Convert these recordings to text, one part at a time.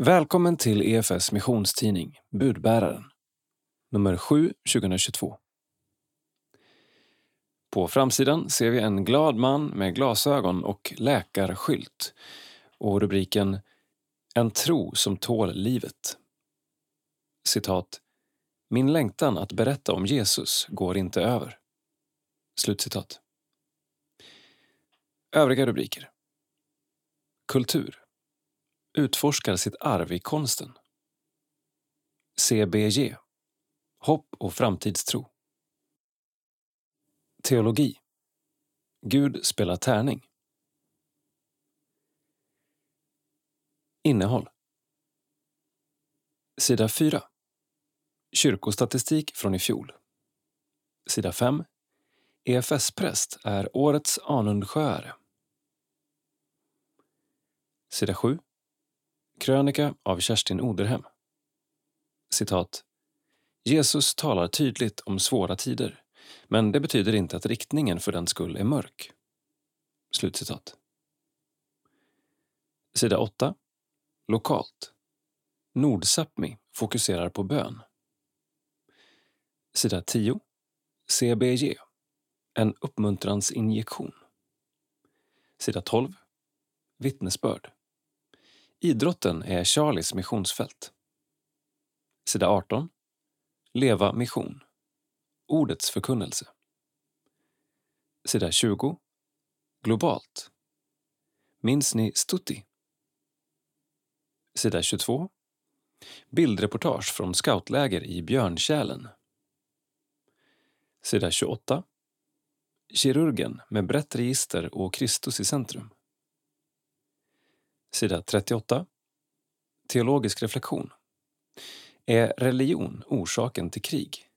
Välkommen till EFS missionstidning Budbäraren, nummer 7 2022. På framsidan ser vi en glad man med glasögon och läkarskylt och rubriken En tro som tål livet. Citat. Min längtan att berätta om Jesus går inte över. Slutcitat. Övriga rubriker. Kultur utforskar sitt arv i konsten. CBG Hopp och framtidstro. Teologi Gud spelar tärning. Innehåll Sida 4 Kyrkostatistik från i fjol. Sida 5 EFS-präst är årets Anundsjöare. Sida 7 Krönika av Kerstin Oderhem. Citat. Jesus talar tydligt om svåra tider, men det betyder inte att riktningen för den skull är mörk. Slutcitat. Sida 8. Lokalt. Nordsapmi fokuserar på bön. Sida 10. CBG. En uppmuntransinjektion. Sida 12. Vittnesbörd. Idrotten är Charlies missionsfält. Sida 18. Leva mission. Ordets förkunnelse. Sida 20. Globalt. Minns ni Stutti? Sida 22. Bildreportage från scoutläger i Björntjälen. Sida 28. Kirurgen med brett register och Kristus i centrum. Sida 38. Teologisk reflektion. Är religion orsaken till krig?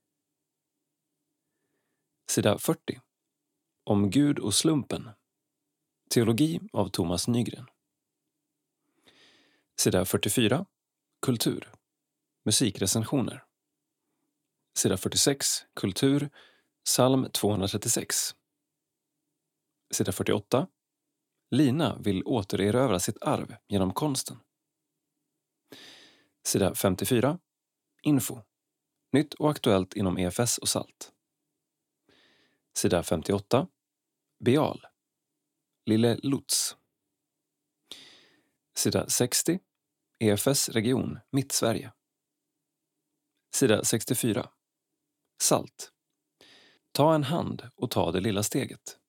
Sida 40. Om Gud och slumpen. Teologi av Thomas Nygren. Sida 44. Kultur. Musikrecensioner. Sida 46. Kultur. Psalm 236. Sida 48. Lina vill återerövra sitt arv genom konsten. Sida 54. Info. Nytt och aktuellt inom EFS och SALT. Sida 58. Beal. Lille Lutz. Sida 60. EFS region Mittsverige. Sida 64. SALT. Ta en hand och ta det lilla steget.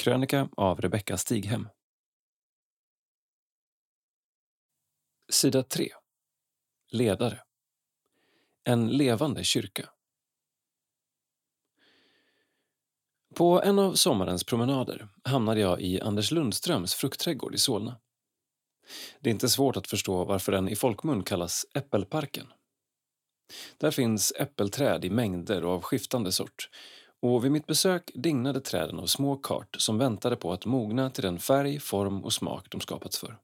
Krönika av Rebecka Stighem. Sida 3. Ledare. En levande kyrka. På en av sommarens promenader hamnade jag i Anders Lundströms fruktträdgård i Solna. Det är inte svårt att förstå varför den i folkmun kallas Äppelparken. Där finns äppelträd i mängder och av skiftande sort och vid mitt besök dignade träden av små kart som väntade på att mogna till den färg, form och smak de skapats för.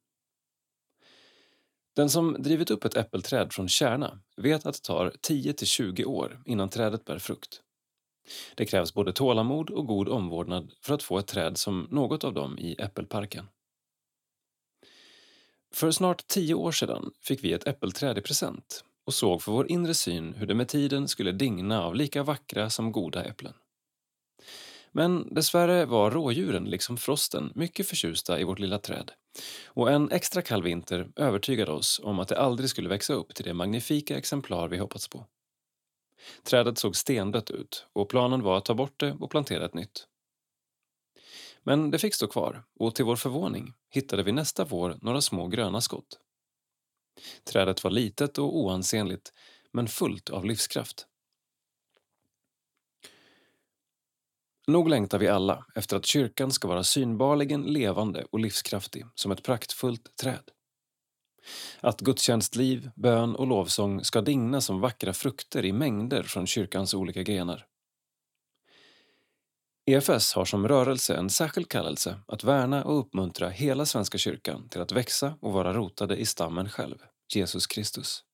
Den som drivit upp ett äppelträd från kärna vet att det tar 10 till 20 år innan trädet bär frukt. Det krävs både tålamod och god omvårdnad för att få ett träd som något av dem i Äppelparken. För snart tio år sedan fick vi ett äppelträd i present och såg för vår inre syn hur det med tiden skulle digna av lika vackra som goda äpplen. Men dessvärre var rådjuren, liksom frosten, mycket förtjusta i vårt lilla träd. Och en extra kall vinter övertygade oss om att det aldrig skulle växa upp till det magnifika exemplar vi hoppats på. Trädet såg stendött ut och planen var att ta bort det och plantera ett nytt. Men det fick stå kvar och till vår förvåning hittade vi nästa vår några små gröna skott. Trädet var litet och oansenligt men fullt av livskraft. Nog längtar vi alla efter att kyrkan ska vara synbarligen levande och livskraftig som ett praktfullt träd. Att gudstjänstliv, bön och lovsång ska digna som vackra frukter i mängder från kyrkans olika grenar. EFS har som rörelse en särskild kallelse att värna och uppmuntra hela Svenska kyrkan till att växa och vara rotade i stammen själv, Jesus Kristus.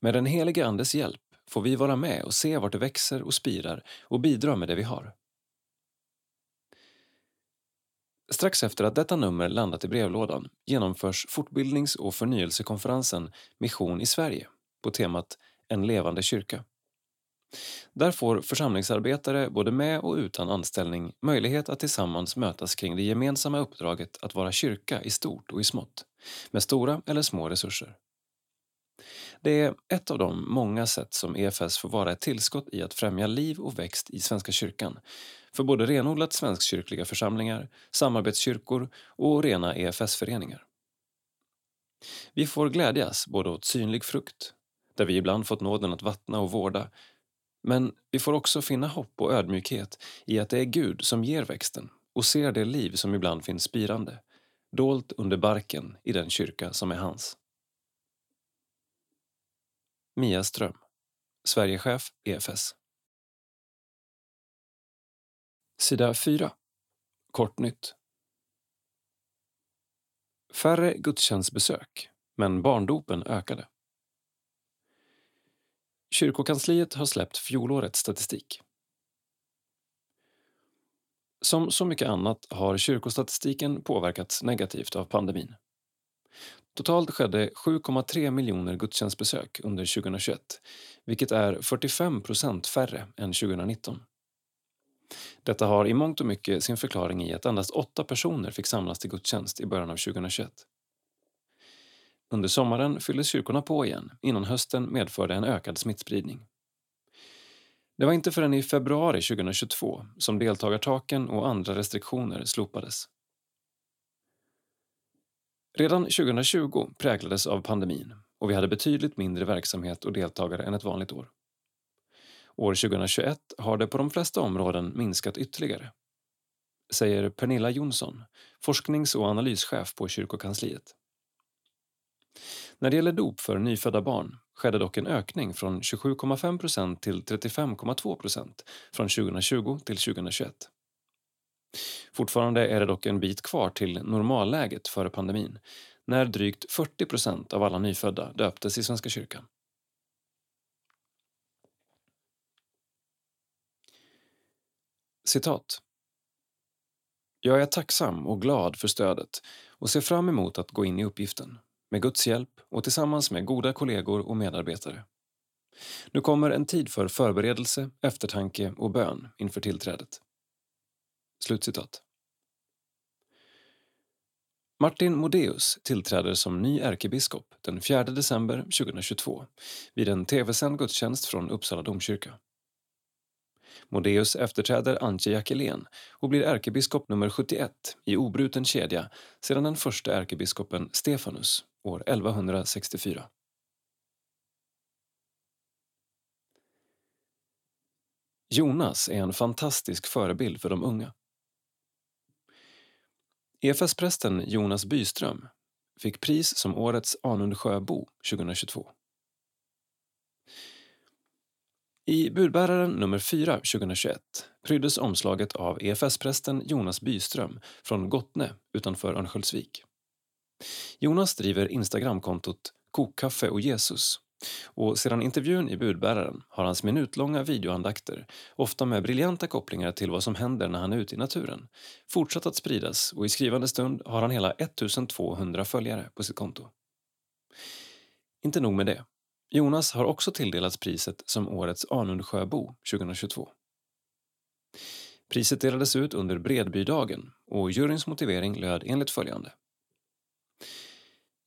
Med den helige Andes hjälp får vi vara med och se vart det växer och spirar och bidra med det vi har. Strax efter att detta nummer landat i brevlådan genomförs fortbildnings och förnyelsekonferensen Mission i Sverige på temat En levande kyrka. Där får församlingsarbetare både med och utan anställning möjlighet att tillsammans mötas kring det gemensamma uppdraget att vara kyrka i stort och i smått, med stora eller små resurser. Det är ett av de många sätt som EFS får vara ett tillskott i att främja liv och växt i Svenska kyrkan för både renodlat svenskkyrkliga församlingar, samarbetskyrkor och rena EFS-föreningar. Vi får glädjas både åt synlig frukt, där vi ibland fått nåden att vattna och vårda, men vi får också finna hopp och ödmjukhet i att det är Gud som ger växten och ser det liv som ibland finns spirande, dolt under barken i den kyrka som är hans. Mia Ström, Sverigechef EFS. Sida 4. Kort nytt. Färre gudstjänstbesök, men barndopen ökade. Kyrkokansliet har släppt fjolårets statistik. Som så mycket annat har kyrkostatistiken påverkats negativt av pandemin. Totalt skedde 7,3 miljoner gudstjänstbesök under 2021, vilket är 45 procent färre än 2019. Detta har i mångt och mycket sin förklaring i att endast åtta personer fick samlas till gudstjänst i början av 2021. Under sommaren fylldes kyrkorna på igen innan hösten medförde en ökad smittspridning. Det var inte förrän i februari 2022 som deltagartaken och andra restriktioner slopades. Redan 2020 präglades av pandemin och vi hade betydligt mindre verksamhet och deltagare än ett vanligt år. År 2021 har det på de flesta områden minskat ytterligare, säger Pernilla Jonsson, forsknings och analyschef på kyrkokansliet. När det gäller dop för nyfödda barn skedde dock en ökning från 27,5 procent till 35,2 procent från 2020 till 2021. Fortfarande är det dock en bit kvar till normalläget före pandemin när drygt 40 procent av alla nyfödda döptes i Svenska kyrkan. Citat. Jag är tacksam och glad för stödet och ser fram emot att gå in i uppgiften, med Guds hjälp och tillsammans med goda kollegor och medarbetare. Nu kommer en tid för förberedelse, eftertanke och bön inför tillträdet. Slutcitat. Martin Modéus tillträder som ny ärkebiskop den 4 december 2022 vid en tv-sänd gudstjänst från Uppsala domkyrka. Modéus efterträder Antje Jackelén och blir ärkebiskop nummer 71 i obruten kedja sedan den första ärkebiskopen Stefanus år 1164. Jonas är en fantastisk förebild för de unga. EFS-prästen Jonas Byström fick pris som årets Anundsjöbo 2022. I budbäraren nummer 4 2021 pryddes omslaget av EFS-prästen Jonas Byström från Gottne utanför Örnsköldsvik. Jonas driver Instagramkontot Kokkaffe och Jesus och sedan intervjun i budbäraren har hans minutlånga videoandakter, ofta med briljanta kopplingar till vad som händer när han är ute i naturen, fortsatt att spridas och i skrivande stund har han hela 1200 följare på sitt konto. Inte nog med det. Jonas har också tilldelats priset som årets Anundsjöbo 2022. Priset delades ut under Bredbydagen och juryns motivering löd enligt följande.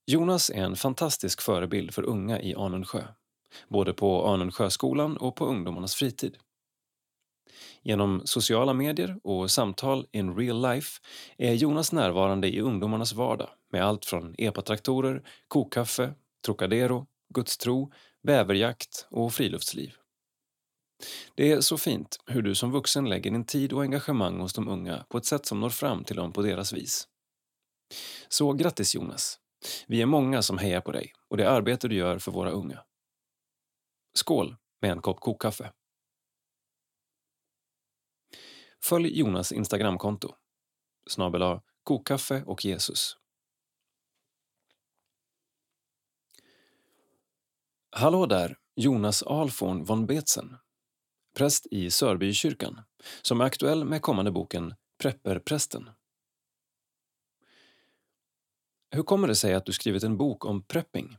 Jonas är en fantastisk förebild för unga i Anundsjö, både på Anundsjöskolan och på ungdomarnas fritid. Genom sociala medier och samtal in real life är Jonas närvarande i ungdomarnas vardag med allt från epatraktorer, kokkaffe, Trocadero, gudstro, bäverjakt och friluftsliv. Det är så fint hur du som vuxen lägger din tid och engagemang hos de unga på ett sätt som når fram till dem på deras vis. Så grattis Jonas! Vi är många som hejar på dig och det arbete du gör för våra unga. Skål med en kopp kokkaffe. Följ Jonas Instagramkonto, snabel kokkaffe och Jesus. Hallå där, Jonas Alforn von Betzen, präst i Sörbykyrkan, som är aktuell med kommande boken Prepperprästen. Hur kommer det sig att du skrivit en bok om prepping?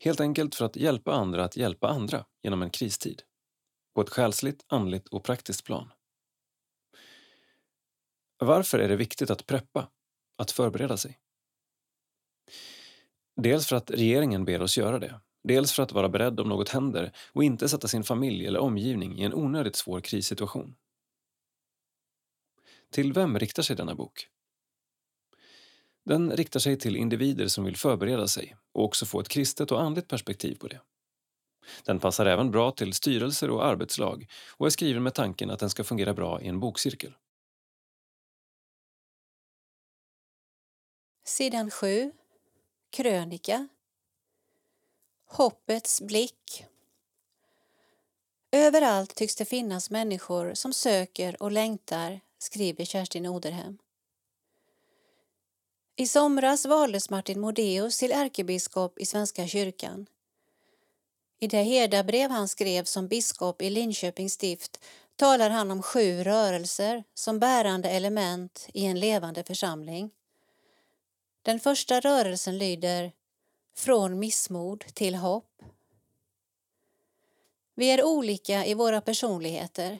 Helt enkelt för att hjälpa andra att hjälpa andra genom en kristid. På ett själsligt, andligt och praktiskt plan. Varför är det viktigt att preppa, att förbereda sig? Dels för att regeringen ber oss göra det. Dels för att vara beredd om något händer och inte sätta sin familj eller omgivning i en onödigt svår krissituation. Till vem riktar sig denna bok? Den riktar sig till individer som vill förbereda sig och också få ett kristet och andligt perspektiv på det. Den passar även bra till styrelser och arbetslag och är skriven med tanken att den ska fungera bra i en bokcirkel. Sidan 7. Krönika. Hoppets blick. Överallt tycks det finnas människor som söker och längtar, skriver Kerstin Oderhem. I somras valdes Martin Modéus till ärkebiskop i Svenska kyrkan. I det herdabrev han skrev som biskop i Linköpings stift talar han om sju rörelser som bärande element i en levande församling. Den första rörelsen lyder Från missmod till hopp. Vi är olika i våra personligheter.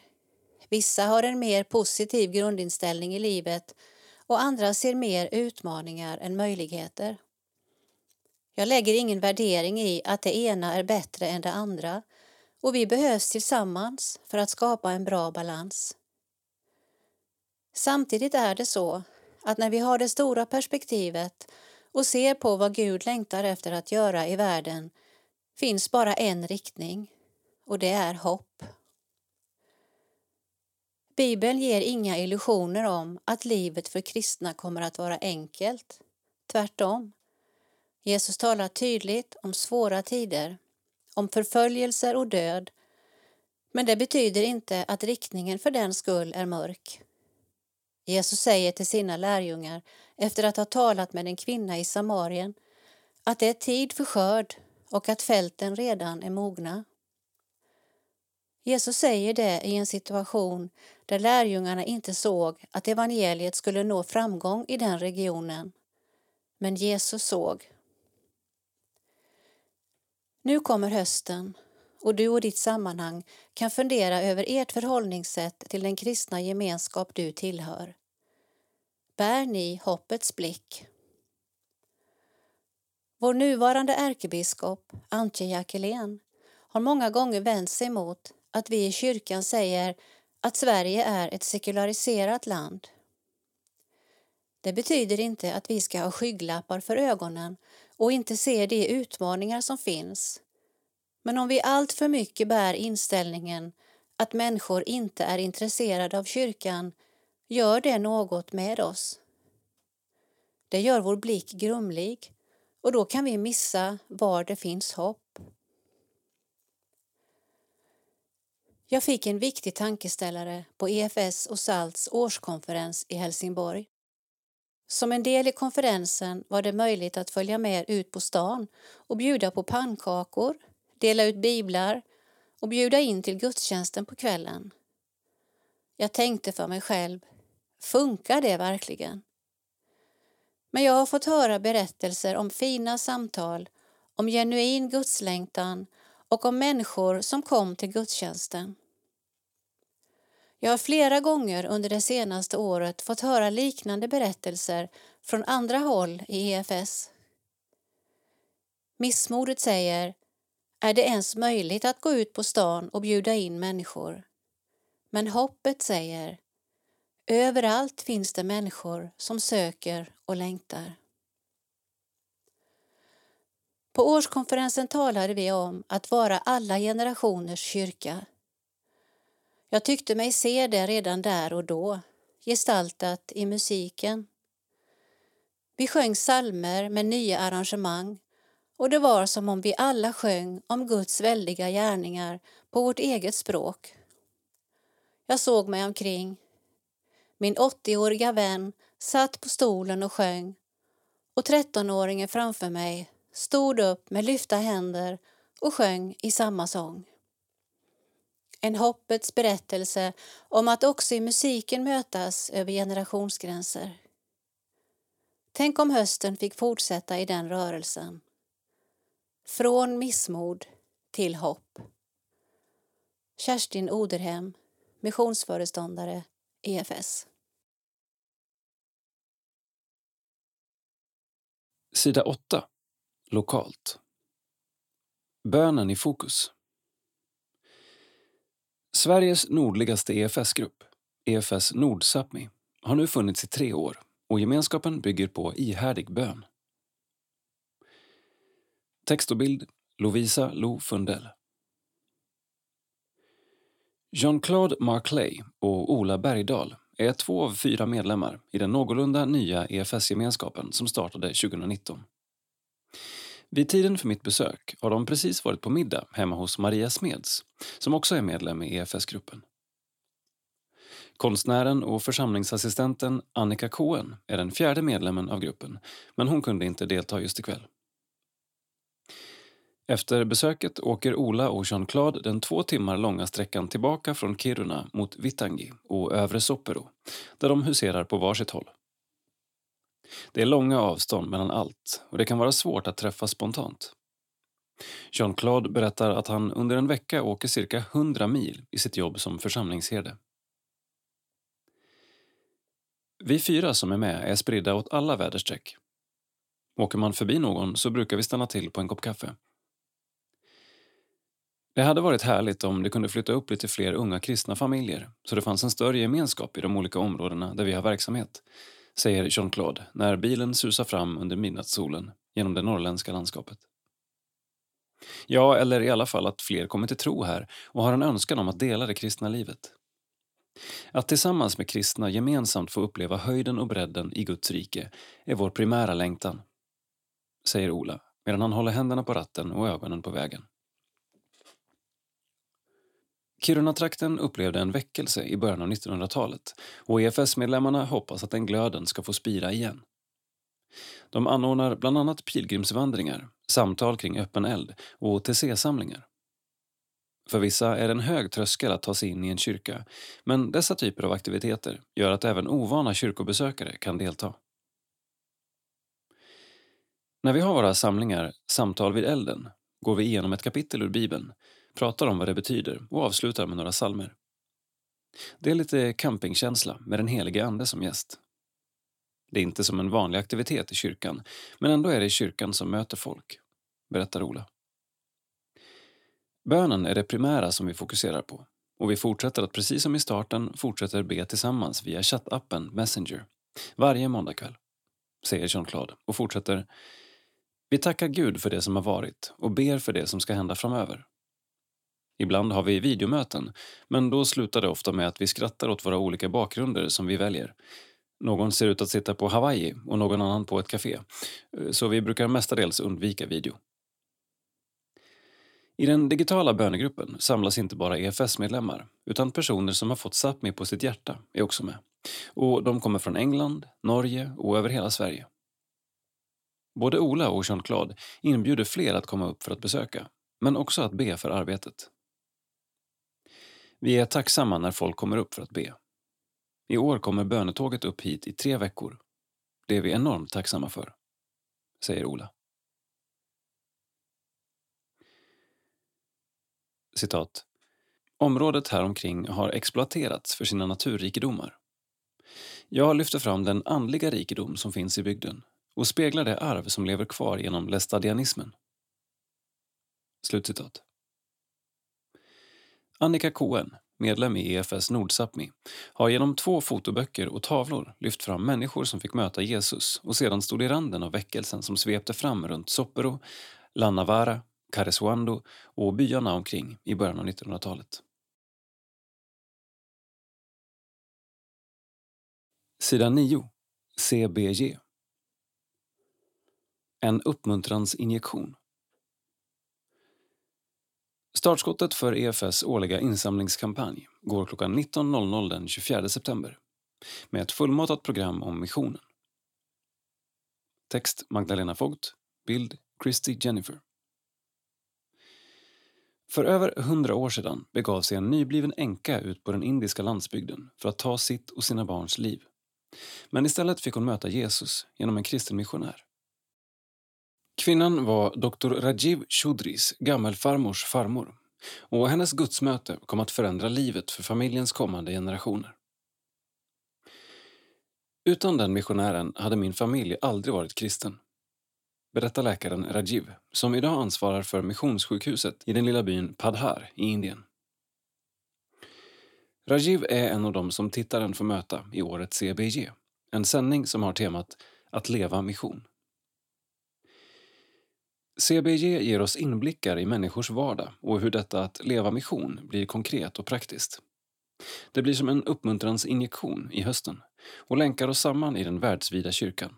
Vissa har en mer positiv grundinställning i livet och andra ser mer utmaningar än möjligheter. Jag lägger ingen värdering i att det ena är bättre än det andra och vi behövs tillsammans för att skapa en bra balans. Samtidigt är det så att när vi har det stora perspektivet och ser på vad Gud längtar efter att göra i världen finns bara en riktning och det är hopp. Bibeln ger inga illusioner om att livet för kristna kommer att vara enkelt. Tvärtom. Jesus talar tydligt om svåra tider, om förföljelser och död. Men det betyder inte att riktningen för den skull är mörk. Jesus säger till sina lärjungar efter att ha talat med en kvinna i Samarien att det är tid för skörd och att fälten redan är mogna. Jesus säger det i en situation där lärjungarna inte såg att evangeliet skulle nå framgång i den regionen. Men Jesus såg. Nu kommer hösten och du och ditt sammanhang kan fundera över ert förhållningssätt till den kristna gemenskap du tillhör. Bär ni hoppets blick? Vår nuvarande ärkebiskop, Antje Jackelén, har många gånger vänt sig mot att vi i kyrkan säger att Sverige är ett sekulariserat land. Det betyder inte att vi ska ha skygglappar för ögonen och inte se de utmaningar som finns. Men om vi allt för mycket bär inställningen att människor inte är intresserade av kyrkan gör det något med oss. Det gör vår blick grumlig och då kan vi missa var det finns hopp. Jag fick en viktig tankeställare på EFS och SALTs årskonferens i Helsingborg. Som en del i konferensen var det möjligt att följa med ut på stan och bjuda på pannkakor, dela ut biblar och bjuda in till gudstjänsten på kvällen. Jag tänkte för mig själv, funkar det verkligen? Men jag har fått höra berättelser om fina samtal, om genuin gudslängtan och om människor som kom till gudstjänsten. Jag har flera gånger under det senaste året fått höra liknande berättelser från andra håll i EFS. Missmodet säger, är det ens möjligt att gå ut på stan och bjuda in människor? Men hoppet säger, överallt finns det människor som söker och längtar. På årskonferensen talade vi om att vara alla generationers kyrka. Jag tyckte mig se det redan där och då, gestaltat i musiken. Vi sjöng salmer med nya arrangemang och det var som om vi alla sjöng om Guds väldiga gärningar på vårt eget språk. Jag såg mig omkring. Min 80-åriga vän satt på stolen och sjöng och 13-åringen framför mig stod upp med lyfta händer och sjöng i samma sång. En hoppets berättelse om att också i musiken mötas över generationsgränser. Tänk om hösten fick fortsätta i den rörelsen. Från missmod till hopp. Kerstin Oderhem, missionsföreståndare, EFS. Sida 8. Lokalt. Bönen i fokus. Sveriges nordligaste EFS-grupp, EFS Nordsapmi har nu funnits i tre år och gemenskapen bygger på ihärdig bön. Text och bild Lovisa Lo Fundell. Jean-Claude Marclay och Ola Bergdahl är två av fyra medlemmar i den någorlunda nya EFS-gemenskapen som startade 2019. Vid tiden för mitt besök har de precis varit på middag hemma hos Maria Smeds som också är medlem i EFS-gruppen. Konstnären och församlingsassistenten Annika Cohen är den fjärde medlemmen av gruppen men hon kunde inte delta just ikväll. Efter besöket åker Ola och Jean-Claude den två timmar långa sträckan tillbaka från Kiruna mot Vittangi och Övre Soppero där de huserar på varsitt håll. Det är långa avstånd mellan allt och det kan vara svårt att träffas spontant. Jean-Claude berättar att han under en vecka åker cirka 100 mil i sitt jobb som församlingsherde. Vi fyra som är med är spridda åt alla väderstreck. Åker man förbi någon så brukar vi stanna till på en kopp kaffe. Det hade varit härligt om det kunde flytta upp lite fler unga kristna familjer så det fanns en större gemenskap i de olika områdena där vi har verksamhet, säger Jean-Claude när bilen susar fram under midnattssolen genom det norrländska landskapet. Ja, eller i alla fall att fler kommer till tro här och har en önskan om att dela det kristna livet. Att tillsammans med kristna gemensamt få uppleva höjden och bredden i Guds rike är vår primära längtan, säger Ola medan han håller händerna på ratten och ögonen på vägen. Kiruna-trakten upplevde en väckelse i början av 1900-talet och EFS-medlemmarna hoppas att den glöden ska få spira igen. De anordnar bland annat pilgrimsvandringar, samtal kring öppen eld och TC-samlingar. För vissa är det en hög tröskel att ta sig in i en kyrka men dessa typer av aktiviteter gör att även ovana kyrkobesökare kan delta. När vi har våra samlingar Samtal vid elden går vi igenom ett kapitel ur Bibeln pratar om vad det betyder och avslutar med några salmer. Det är lite campingkänsla med den helige Ande som gäst. Det är inte som en vanlig aktivitet i kyrkan, men ändå är det kyrkan som möter folk, berättar Ola. Bönen är det primära som vi fokuserar på och vi fortsätter att precis som i starten fortsätter be tillsammans via chattappen Messenger varje måndagkväll, säger Jean-Claude och fortsätter Vi tackar Gud för det som har varit och ber för det som ska hända framöver. Ibland har vi videomöten, men då slutar det ofta med att vi skrattar åt våra olika bakgrunder som vi väljer. Någon ser ut att sitta på Hawaii och någon annan på ett café, så vi brukar mestadels undvika video. I den digitala bönegruppen samlas inte bara EFS-medlemmar utan personer som har fått Sápmi på sitt hjärta är också med. Och de kommer från England, Norge och över hela Sverige. Både Ola och Jean-Claude inbjuder fler att komma upp för att besöka, men också att be för arbetet. Vi är tacksamma när folk kommer upp för att be. I år kommer bönetåget upp hit i tre veckor. Det är vi enormt tacksamma för, säger Ola. Citat. Området häromkring har exploaterats för sina naturrikedomar. Jag lyfter fram den andliga rikedom som finns i bygden och speglar det arv som lever kvar genom lestadianismen. Slutcitat. Annika Cohen, medlem i EFS Nordsapmi, har genom två fotoböcker och tavlor lyft fram människor som fick möta Jesus och sedan stod i randen av väckelsen som svepte fram runt Soppero, Lannavara, Karesuando och byarna omkring i början av 1900-talet. Sida 9. CBG. En uppmuntransinjektion. Startskottet för EFS årliga insamlingskampanj går klockan 19.00 den 24 september med ett fullmatat program om missionen. Text Magdalena Vogt, bild Christy Jennifer. För över hundra år sedan begav sig en nybliven änka ut på den indiska landsbygden för att ta sitt och sina barns liv. Men istället fick hon möta Jesus genom en kristen missionär. Kvinnan var doktor Rajiv Chudris, gammelfarmors farmor och hennes gudsmöte kom att förändra livet för familjens kommande generationer. Utan den missionären hade min familj aldrig varit kristen. Berättar läkaren Rajiv, som idag ansvarar för missionssjukhuset i den lilla byn Padhar i Indien. Rajiv är en av dem som tittaren får möta i årets CBG, en sändning som har temat Att leva mission. CBG ger oss inblickar i människors vardag och hur detta att leva mission blir konkret och praktiskt. Det blir som en uppmuntransinjektion i hösten och länkar oss samman i den världsvida kyrkan.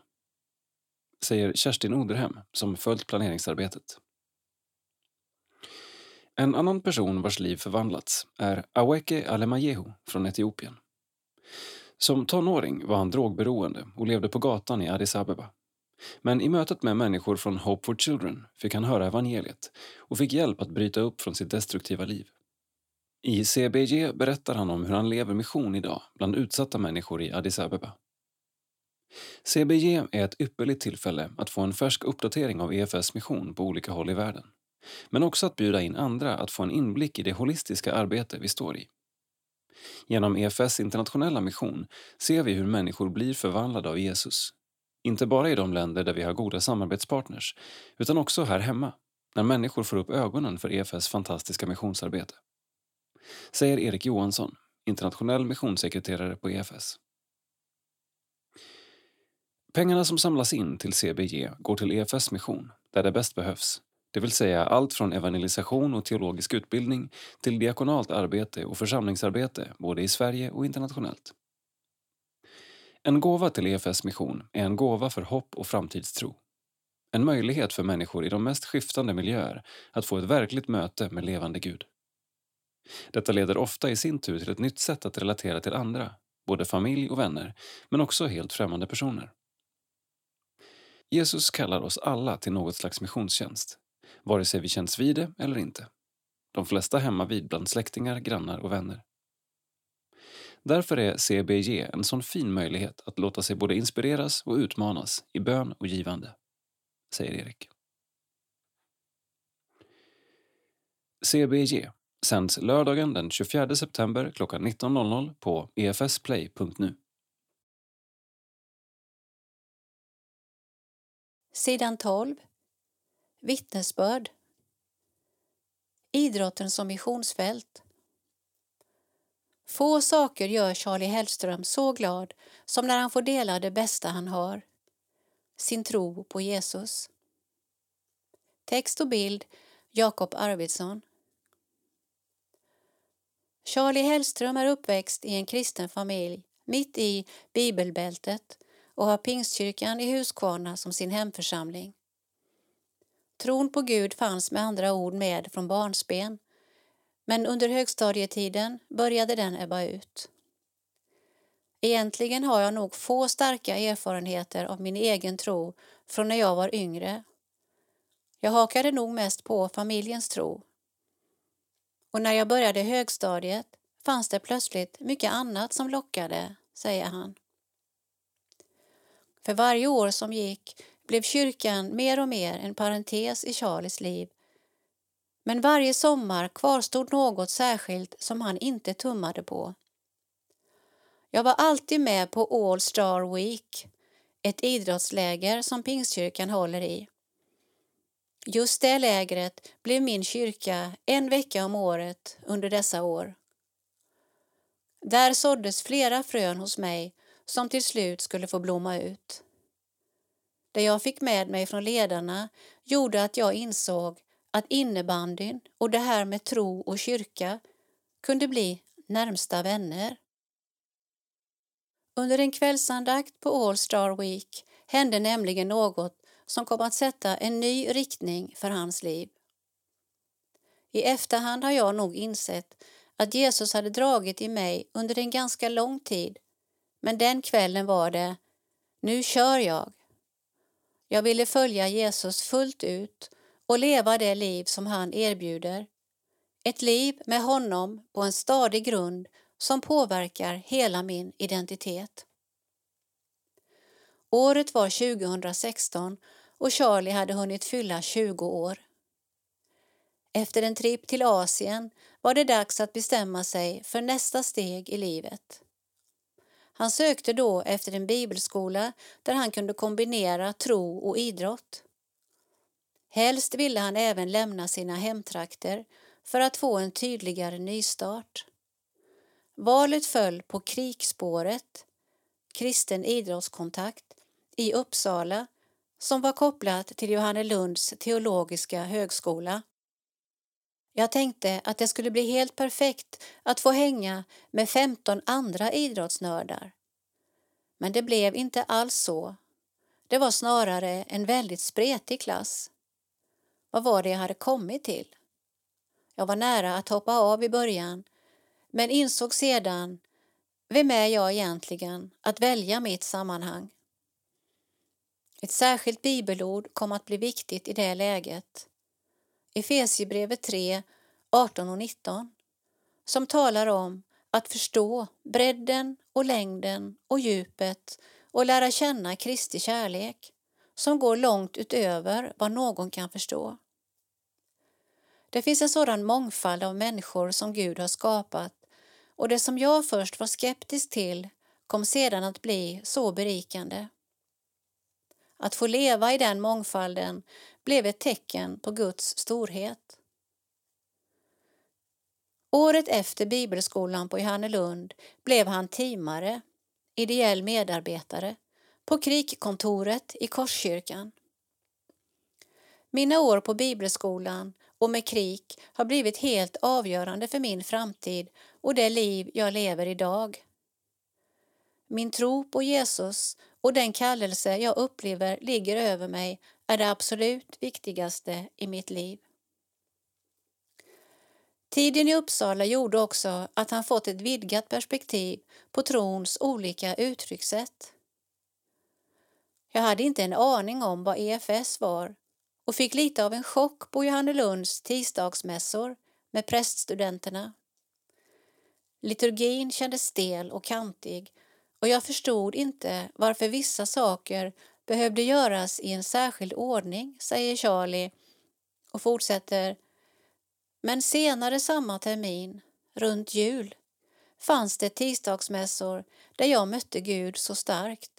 Säger Kerstin Oderhem som följt planeringsarbetet. En annan person vars liv förvandlats är Aweke Alemayehu från Etiopien. Som tonåring var han drogberoende och levde på gatan i Addis Abeba. Men i mötet med människor från Hope for Children fick han höra evangeliet och fick hjälp att bryta upp från sitt destruktiva liv. I CBG berättar han om hur han lever mission idag bland utsatta människor i Addis Abeba. CBG är ett ypperligt tillfälle att få en färsk uppdatering av EFS mission på olika håll i världen. Men också att bjuda in andra att få en inblick i det holistiska arbete vi står i. Genom EFS internationella mission ser vi hur människor blir förvandlade av Jesus. Inte bara i de länder där vi har goda samarbetspartners, utan också här hemma, när människor får upp ögonen för EFS fantastiska missionsarbete säger Erik Johansson, internationell missionssekreterare på EFS. Pengarna som samlas in till CBG går till EFS mission, där det bäst behövs. Det vill säga allt från evangelisation och teologisk utbildning till diakonalt arbete och församlingsarbete både i Sverige och internationellt. En gåva till EFS mission är en gåva för hopp och framtidstro. En möjlighet för människor i de mest skiftande miljöer att få ett verkligt möte med levande Gud. Detta leder ofta i sin tur till ett nytt sätt att relatera till andra, både familj och vänner, men också helt främmande personer. Jesus kallar oss alla till något slags missionstjänst, vare sig vi känns vid det eller inte. De flesta hemma vid bland släktingar, grannar och vänner. Därför är CBG en sån fin möjlighet att låta sig både inspireras och utmanas i bön och givande, säger Erik. CBG Sänds lördagen den 24 september klockan 19.00 på efsplay.nu. Sidan 12. Vittnesbörd. Idrotten som missionsfält. Få saker gör Charlie Hellström så glad som när han får dela det bästa han har, sin tro på Jesus. Text och bild Jakob Arvidsson. Charlie Hellström är uppväxt i en kristen familj mitt i bibelbältet och har Pingstkyrkan i Huskvarna som sin hemförsamling. Tron på Gud fanns med andra ord med från barnsben men under högstadietiden började den ebba ut. Egentligen har jag nog få starka erfarenheter av min egen tro från när jag var yngre. Jag hakade nog mest på familjens tro och när jag började högstadiet fanns det plötsligt mycket annat som lockade, säger han. För varje år som gick blev kyrkan mer och mer en parentes i Charlies liv. Men varje sommar kvarstod något särskilt som han inte tummade på. Jag var alltid med på All Star Week, ett idrottsläger som Pingstkyrkan håller i. Just det lägret blev min kyrka en vecka om året under dessa år. Där såddes flera frön hos mig som till slut skulle få blomma ut. Det jag fick med mig från ledarna gjorde att jag insåg att innebandyn och det här med tro och kyrka kunde bli närmsta vänner. Under en kvällsandakt på All Star Week hände nämligen något som kom att sätta en ny riktning för hans liv. I efterhand har jag nog insett att Jesus hade dragit i mig under en ganska lång tid men den kvällen var det Nu kör jag. Jag ville följa Jesus fullt ut och leva det liv som han erbjuder. Ett liv med honom på en stadig grund som påverkar hela min identitet. Året var 2016 och Charlie hade hunnit fylla 20 år. Efter en tripp till Asien var det dags att bestämma sig för nästa steg i livet. Han sökte då efter en bibelskola där han kunde kombinera tro och idrott. Helst ville han även lämna sina hemtrakter för att få en tydligare nystart. Valet föll på Krikspåret, kristen idrottskontakt, i Uppsala som var kopplat till Johannelunds teologiska högskola. Jag tänkte att det skulle bli helt perfekt att få hänga med 15 andra idrottsnördar. Men det blev inte alls så. Det var snarare en väldigt spretig klass. Vad var det jag hade kommit till? Jag var nära att hoppa av i början men insåg sedan vem är jag egentligen att välja mitt sammanhang? Ett särskilt bibelord kom att bli viktigt i det läget. Efesierbrevet 3, 18 och 19 som talar om att förstå bredden och längden och djupet och lära känna Kristi kärlek som går långt utöver vad någon kan förstå. Det finns en sådan mångfald av människor som Gud har skapat och det som jag först var skeptisk till kom sedan att bli så berikande. Att få leva i den mångfalden blev ett tecken på Guds storhet. Året efter bibelskolan på Johannelund blev han teamare, ideell medarbetare, på krikkontoret i Korskyrkan. Mina år på bibelskolan och med krik har blivit helt avgörande för min framtid och det liv jag lever idag. Min tro på Jesus och den kallelse jag upplever ligger över mig är det absolut viktigaste i mitt liv. Tiden i Uppsala gjorde också att han fått ett vidgat perspektiv på trons olika uttryckssätt. Jag hade inte en aning om vad EFS var och fick lite av en chock på Johannelunds tisdagsmässor med präststudenterna. Liturgin kändes stel och kantig och jag förstod inte varför vissa saker behövde göras i en särskild ordning, säger Charlie och fortsätter. Men senare samma termin, runt jul, fanns det tisdagsmässor där jag mötte Gud så starkt.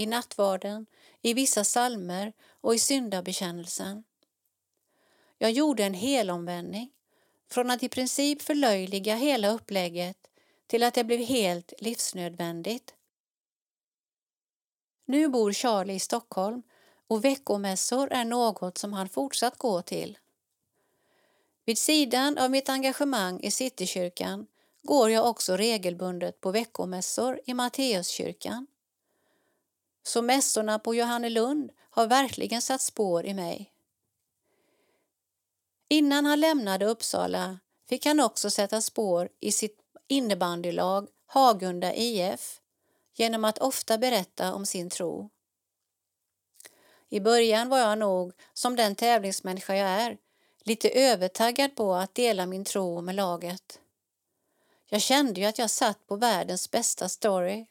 I nattvarden, i vissa salmer och i syndabekännelsen. Jag gjorde en helomvändning från att i princip förlöjliga hela upplägget till att det blev helt livsnödvändigt. Nu bor Charlie i Stockholm och veckomässor är något som han fortsatt gå till. Vid sidan av mitt engagemang i Citykyrkan går jag också regelbundet på veckomässor i Matteuskyrkan. Så mässorna på Johannelund har verkligen satt spår i mig. Innan han lämnade Uppsala fick han också sätta spår i sitt innebandylag Hagunda IF genom att ofta berätta om sin tro. I början var jag nog, som den tävlingsmänniska jag är, lite övertaggad på att dela min tro med laget. Jag kände ju att jag satt på världens bästa story,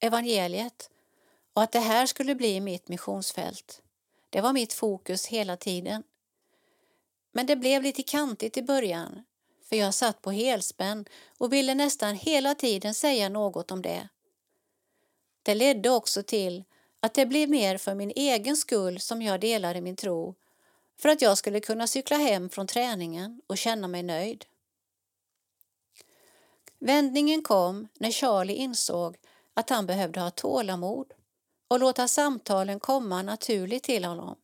evangeliet, och att det här skulle bli mitt missionsfält. Det var mitt fokus hela tiden. Men det blev lite kantigt i början, för jag satt på helspänn och ville nästan hela tiden säga något om det. Det ledde också till att det blev mer för min egen skull som jag delade min tro, för att jag skulle kunna cykla hem från träningen och känna mig nöjd. Vändningen kom när Charlie insåg att han behövde ha tålamod och låta samtalen komma naturligt till honom.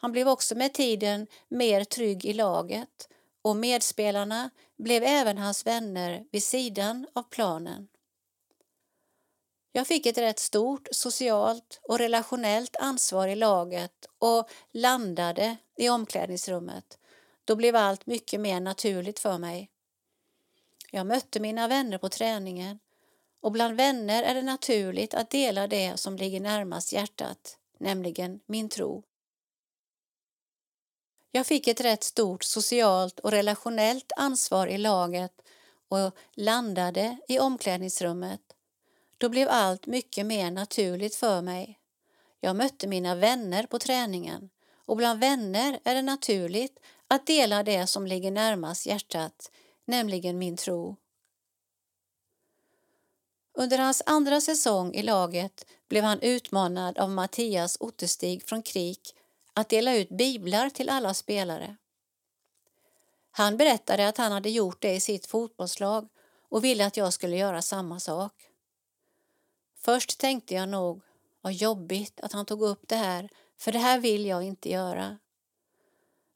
Han blev också med tiden mer trygg i laget och medspelarna blev även hans vänner vid sidan av planen. Jag fick ett rätt stort socialt och relationellt ansvar i laget och landade i omklädningsrummet. Då blev allt mycket mer naturligt för mig. Jag mötte mina vänner på träningen och bland vänner är det naturligt att dela det som ligger närmast hjärtat, nämligen min tro. Jag fick ett rätt stort socialt och relationellt ansvar i laget och landade i omklädningsrummet. Då blev allt mycket mer naturligt för mig. Jag mötte mina vänner på träningen och bland vänner är det naturligt att dela det som ligger närmast hjärtat, nämligen min tro. Under hans andra säsong i laget blev han utmanad av Mattias Ottestig från Krik att dela ut biblar till alla spelare. Han berättade att han hade gjort det i sitt fotbollslag och ville att jag skulle göra samma sak. Först tänkte jag nog, vad jobbigt att han tog upp det här, för det här vill jag inte göra.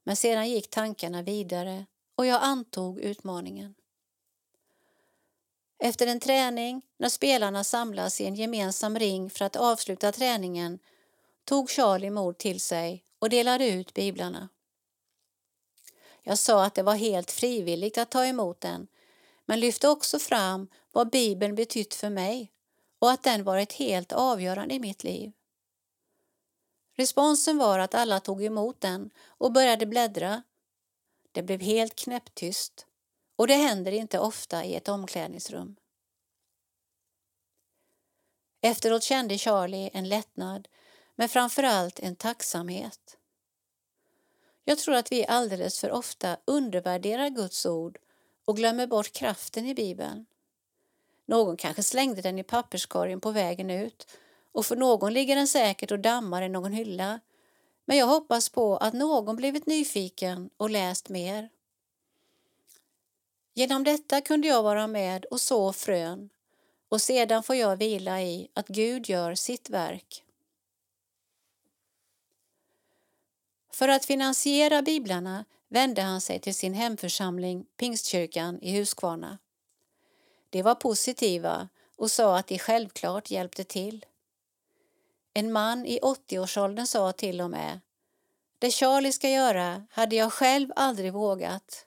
Men sedan gick tankarna vidare och jag antog utmaningen. Efter en träning, när spelarna samlas i en gemensam ring för att avsluta träningen, tog Charlie mod till sig och delade ut biblarna. Jag sa att det var helt frivilligt att ta emot den, men lyfte också fram vad Bibeln betytt för mig och att den varit helt avgörande i mitt liv. Responsen var att alla tog emot den och började bläddra. Det blev helt knäpptyst och det händer inte ofta i ett omklädningsrum. Efteråt kände Charlie en lättnad, men framför allt en tacksamhet. Jag tror att vi alldeles för ofta undervärderar Guds ord och glömmer bort kraften i Bibeln. Någon kanske slängde den i papperskorgen på vägen ut och för någon ligger den säkert och dammar i någon hylla. Men jag hoppas på att någon blivit nyfiken och läst mer. Genom detta kunde jag vara med och så frön och sedan får jag vila i att Gud gör sitt verk. För att finansiera biblarna vände han sig till sin hemförsamling Pingstkyrkan i Huskvarna. De var positiva och sa att de självklart hjälpte till. En man i 80-årsåldern sa till och med Det Charlie ska göra hade jag själv aldrig vågat.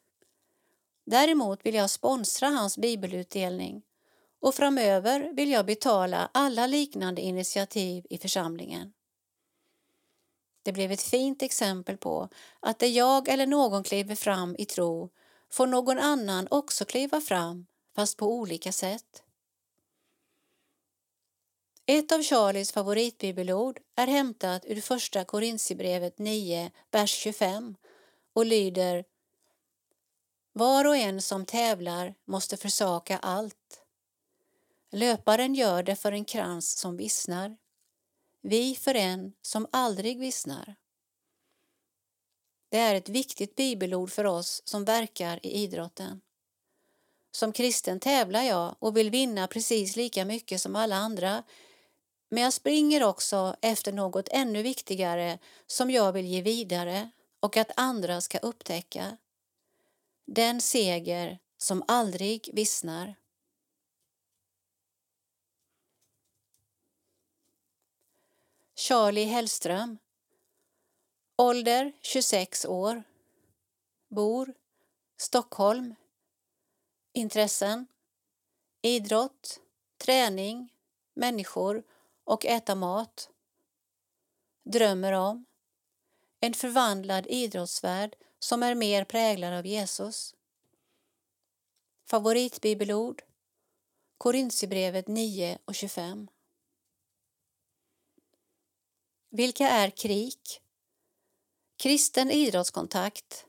Däremot vill jag sponsra hans bibelutdelning och framöver vill jag betala alla liknande initiativ i församlingen. Det blev ett fint exempel på att där jag eller någon kliver fram i tro får någon annan också kliva fram, fast på olika sätt. Ett av Charlies favoritbibelord är hämtat ur Första Korintierbrevet 9, vers 25 och lyder var och en som tävlar måste försaka allt. Löparen gör det för en krans som vissnar vi för en som aldrig vissnar. Det är ett viktigt bibelord för oss som verkar i idrotten. Som kristen tävlar jag och vill vinna precis lika mycket som alla andra men jag springer också efter något ännu viktigare som jag vill ge vidare och att andra ska upptäcka. Den seger som aldrig vissnar. Charlie Hellström. Ålder 26 år. Bor Stockholm. Intressen idrott, träning, människor och äta mat. Drömmer om en förvandlad idrottsvärld som är mer präglad av Jesus. Favoritbibelord Korintierbrevet 9 och 25. Vilka är KRIK? Kristen idrottskontakt.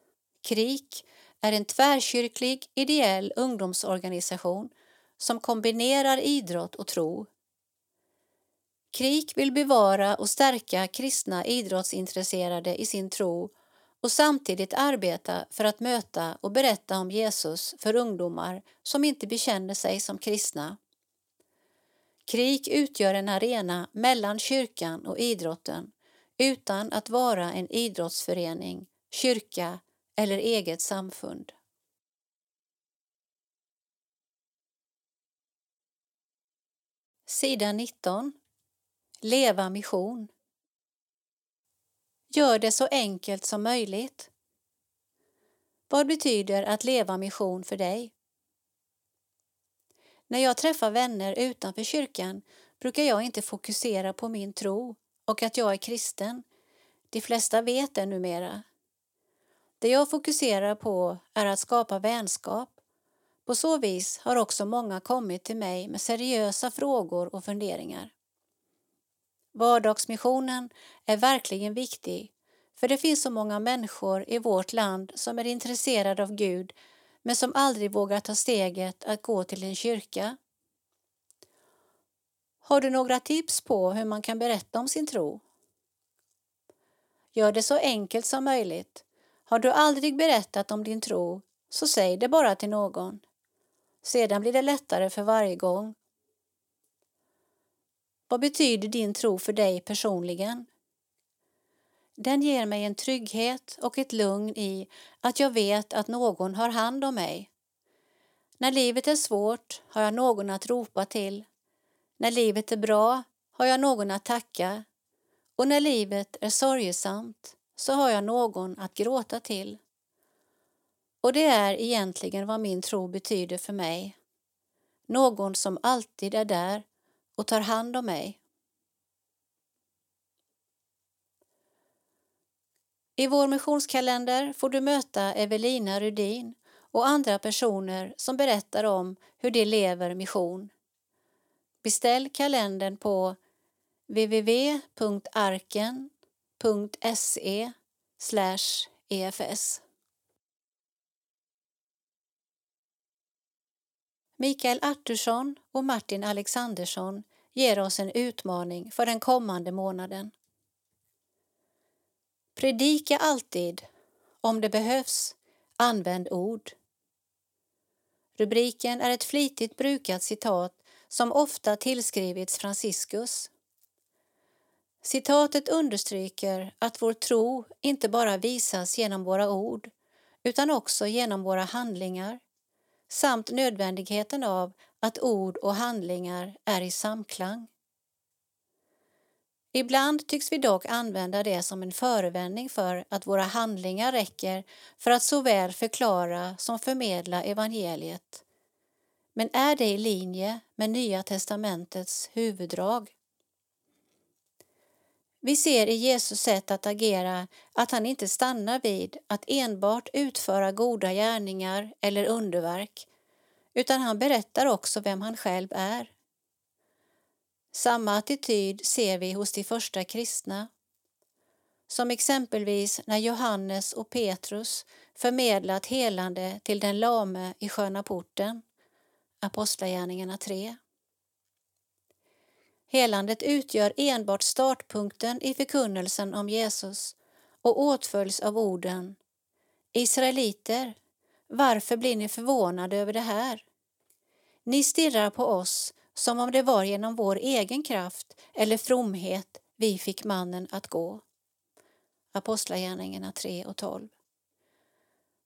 KRIK är en tvärkyrklig ideell ungdomsorganisation som kombinerar idrott och tro. KRIK vill bevara och stärka kristna idrottsintresserade i sin tro och samtidigt arbeta för att möta och berätta om Jesus för ungdomar som inte bekänner sig som kristna. Krig utgör en arena mellan kyrkan och idrotten utan att vara en idrottsförening, kyrka eller eget samfund. Sida 19. Leva mission. Gör det så enkelt som möjligt. Vad betyder att leva mission för dig? När jag träffar vänner utanför kyrkan brukar jag inte fokusera på min tro och att jag är kristen. De flesta vet det numera. Det jag fokuserar på är att skapa vänskap, På så vis har också många kommit till mig med seriösa frågor och funderingar. Vardagsmissionen är verkligen viktig för det finns så många människor i vårt land som är intresserade av Gud men som aldrig vågar ta steget att gå till en kyrka. Har du några tips på hur man kan berätta om sin tro? Gör det så enkelt som möjligt. Har du aldrig berättat om din tro, så säg det bara till någon. Sedan blir det lättare för varje gång. Vad betyder din tro för dig personligen? Den ger mig en trygghet och ett lugn i att jag vet att någon har hand om mig. När livet är svårt har jag någon att ropa till. När livet är bra har jag någon att tacka. Och när livet är sorgesamt så har jag någon att gråta till. Och det är egentligen vad min tro betyder för mig. Någon som alltid är där och tar hand om mig. I vår missionskalender får du möta Evelina Rudin och andra personer som berättar om hur de lever mission. Beställ kalendern på www.arken.se efs. Mikael Artursson och Martin Alexandersson ger oss en utmaning för den kommande månaden. Predika alltid. Om det behövs, använd ord. Rubriken är ett flitigt brukat citat som ofta tillskrivits Franciscus. Citatet understryker att vår tro inte bara visas genom våra ord utan också genom våra handlingar samt nödvändigheten av att ord och handlingar är i samklang. Ibland tycks vi dock använda det som en förevändning för att våra handlingar räcker för att såväl förklara som förmedla evangeliet. Men är det i linje med Nya testamentets huvuddrag? Vi ser i Jesus sätt att agera att han inte stannar vid att enbart utföra goda gärningar eller underverk, utan han berättar också vem han själv är. Samma attityd ser vi hos de första kristna. Som exempelvis när Johannes och Petrus förmedlat helande till den lame i Sköna porten, Apostlagärningarna 3. Helandet utgör enbart startpunkten i förkunnelsen om Jesus och åtföljs av orden Israeliter, varför blir ni förvånade över det här? Ni stirrar på oss som om det var genom vår egen kraft eller fromhet vi fick mannen att gå. Apostlagärningarna 3 och 12.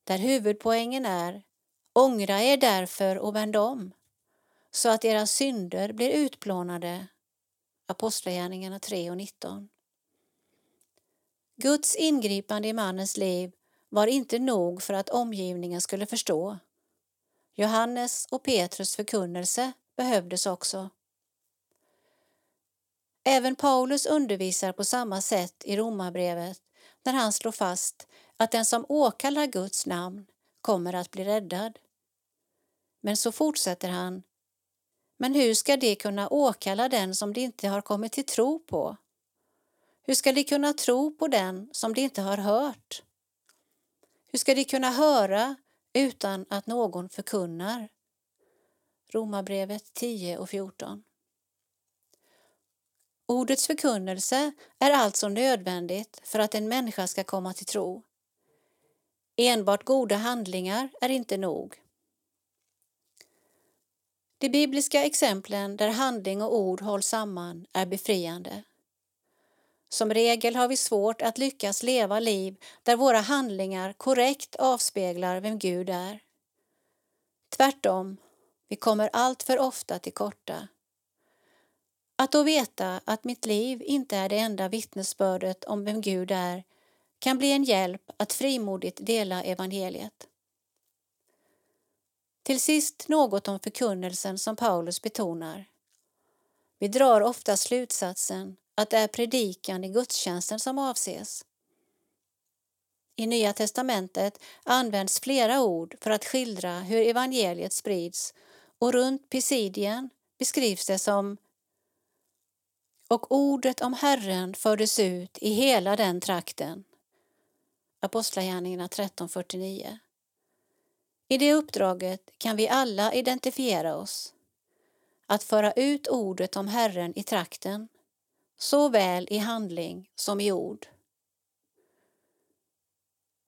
Där huvudpoängen är Ångra er därför och vänd om, så att era synder blir utplånade. Apostlagärningarna 3 och 19. Guds ingripande i mannens liv var inte nog för att omgivningen skulle förstå. Johannes och Petrus förkunnelse behövdes också. Även Paulus undervisar på samma sätt i Romarbrevet när han slår fast att den som åkallar Guds namn kommer att bli räddad. Men så fortsätter han. Men hur ska de kunna åkalla den som de inte har kommit till tro på? Hur ska de kunna tro på den som de inte har hört? Hur ska de kunna höra utan att någon förkunnar? Romarbrevet 10 och 14. Ordets förkunnelse är alltså nödvändigt för att en människa ska komma till tro. Enbart goda handlingar är inte nog. De bibliska exemplen där handling och ord hålls samman är befriande. Som regel har vi svårt att lyckas leva liv där våra handlingar korrekt avspeglar vem Gud är. Tvärtom vi kommer allt för ofta till korta. Att då veta att mitt liv inte är det enda vittnesbördet om vem Gud är kan bli en hjälp att frimodigt dela evangeliet. Till sist något om förkunnelsen som Paulus betonar. Vi drar ofta slutsatsen att det är predikan i gudstjänsten som avses. I Nya testamentet används flera ord för att skildra hur evangeliet sprids och runt Pisidien beskrivs det som och ordet om Herren fördes ut i hela den trakten. Apostlagärningarna 13.49. I det uppdraget kan vi alla identifiera oss. Att föra ut ordet om Herren i trakten, såväl i handling som i ord.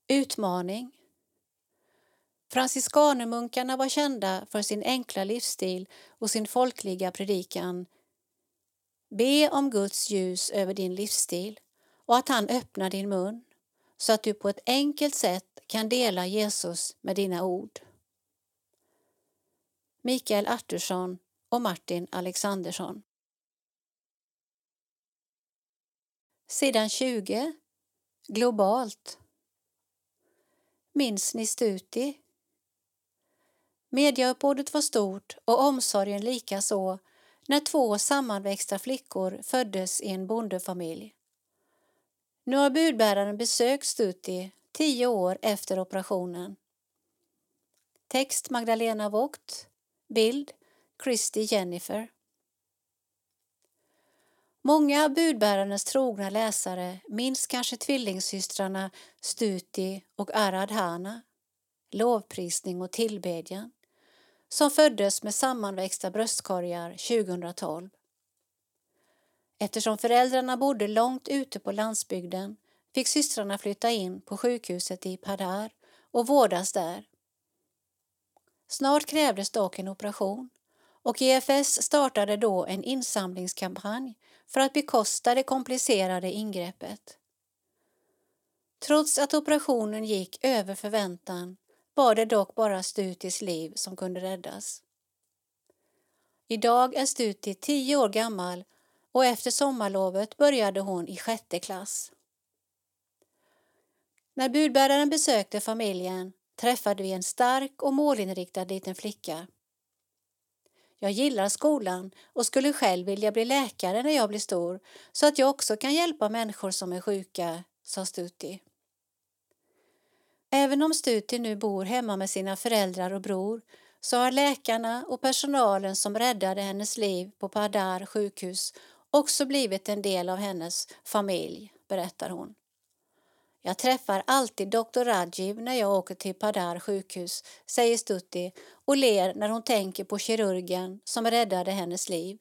Utmaning Franciskanermunkarna var kända för sin enkla livsstil och sin folkliga predikan. Be om Guds ljus över din livsstil och att han öppnar din mun så att du på ett enkelt sätt kan dela Jesus med dina ord. Mikael Artursson och Martin Alexandersson. Sidan 20. Globalt. Minns ni Stuti? Mediauppbådet var stort och omsorgen lika så när två sammanväxta flickor föddes i en bondefamilj. Nu har budbäraren besökt Stuti tio år efter operationen. Text Magdalena Vogt. Bild Christy Jennifer. Många av budbärarens trogna läsare minns kanske tvillingsystrarna Stuti och Aradhana, lovprisning och tillbedjan, som föddes med sammanväxta bröstkorgar 2012. Eftersom föräldrarna bodde långt ute på landsbygden fick systrarna flytta in på sjukhuset i Padar och vårdas där. Snart krävdes dock en operation och EFS startade då en insamlingskampanj för att bekosta det komplicerade ingreppet. Trots att operationen gick över förväntan var det dock bara Stutis liv som kunde räddas. Idag är Stuti tio år gammal och efter sommarlovet började hon i sjätte klass. När budbäraren besökte familjen träffade vi en stark och målinriktad liten flicka. Jag gillar skolan och skulle själv vilja bli läkare när jag blir stor så att jag också kan hjälpa människor som är sjuka, sa Stuti. Även om Stuti nu bor hemma med sina föräldrar och bror så har läkarna och personalen som räddade hennes liv på Padar sjukhus också blivit en del av hennes familj, berättar hon. Jag träffar alltid doktor Rajiv när jag åker till Padar sjukhus, säger Stutti och ler när hon tänker på kirurgen som räddade hennes liv.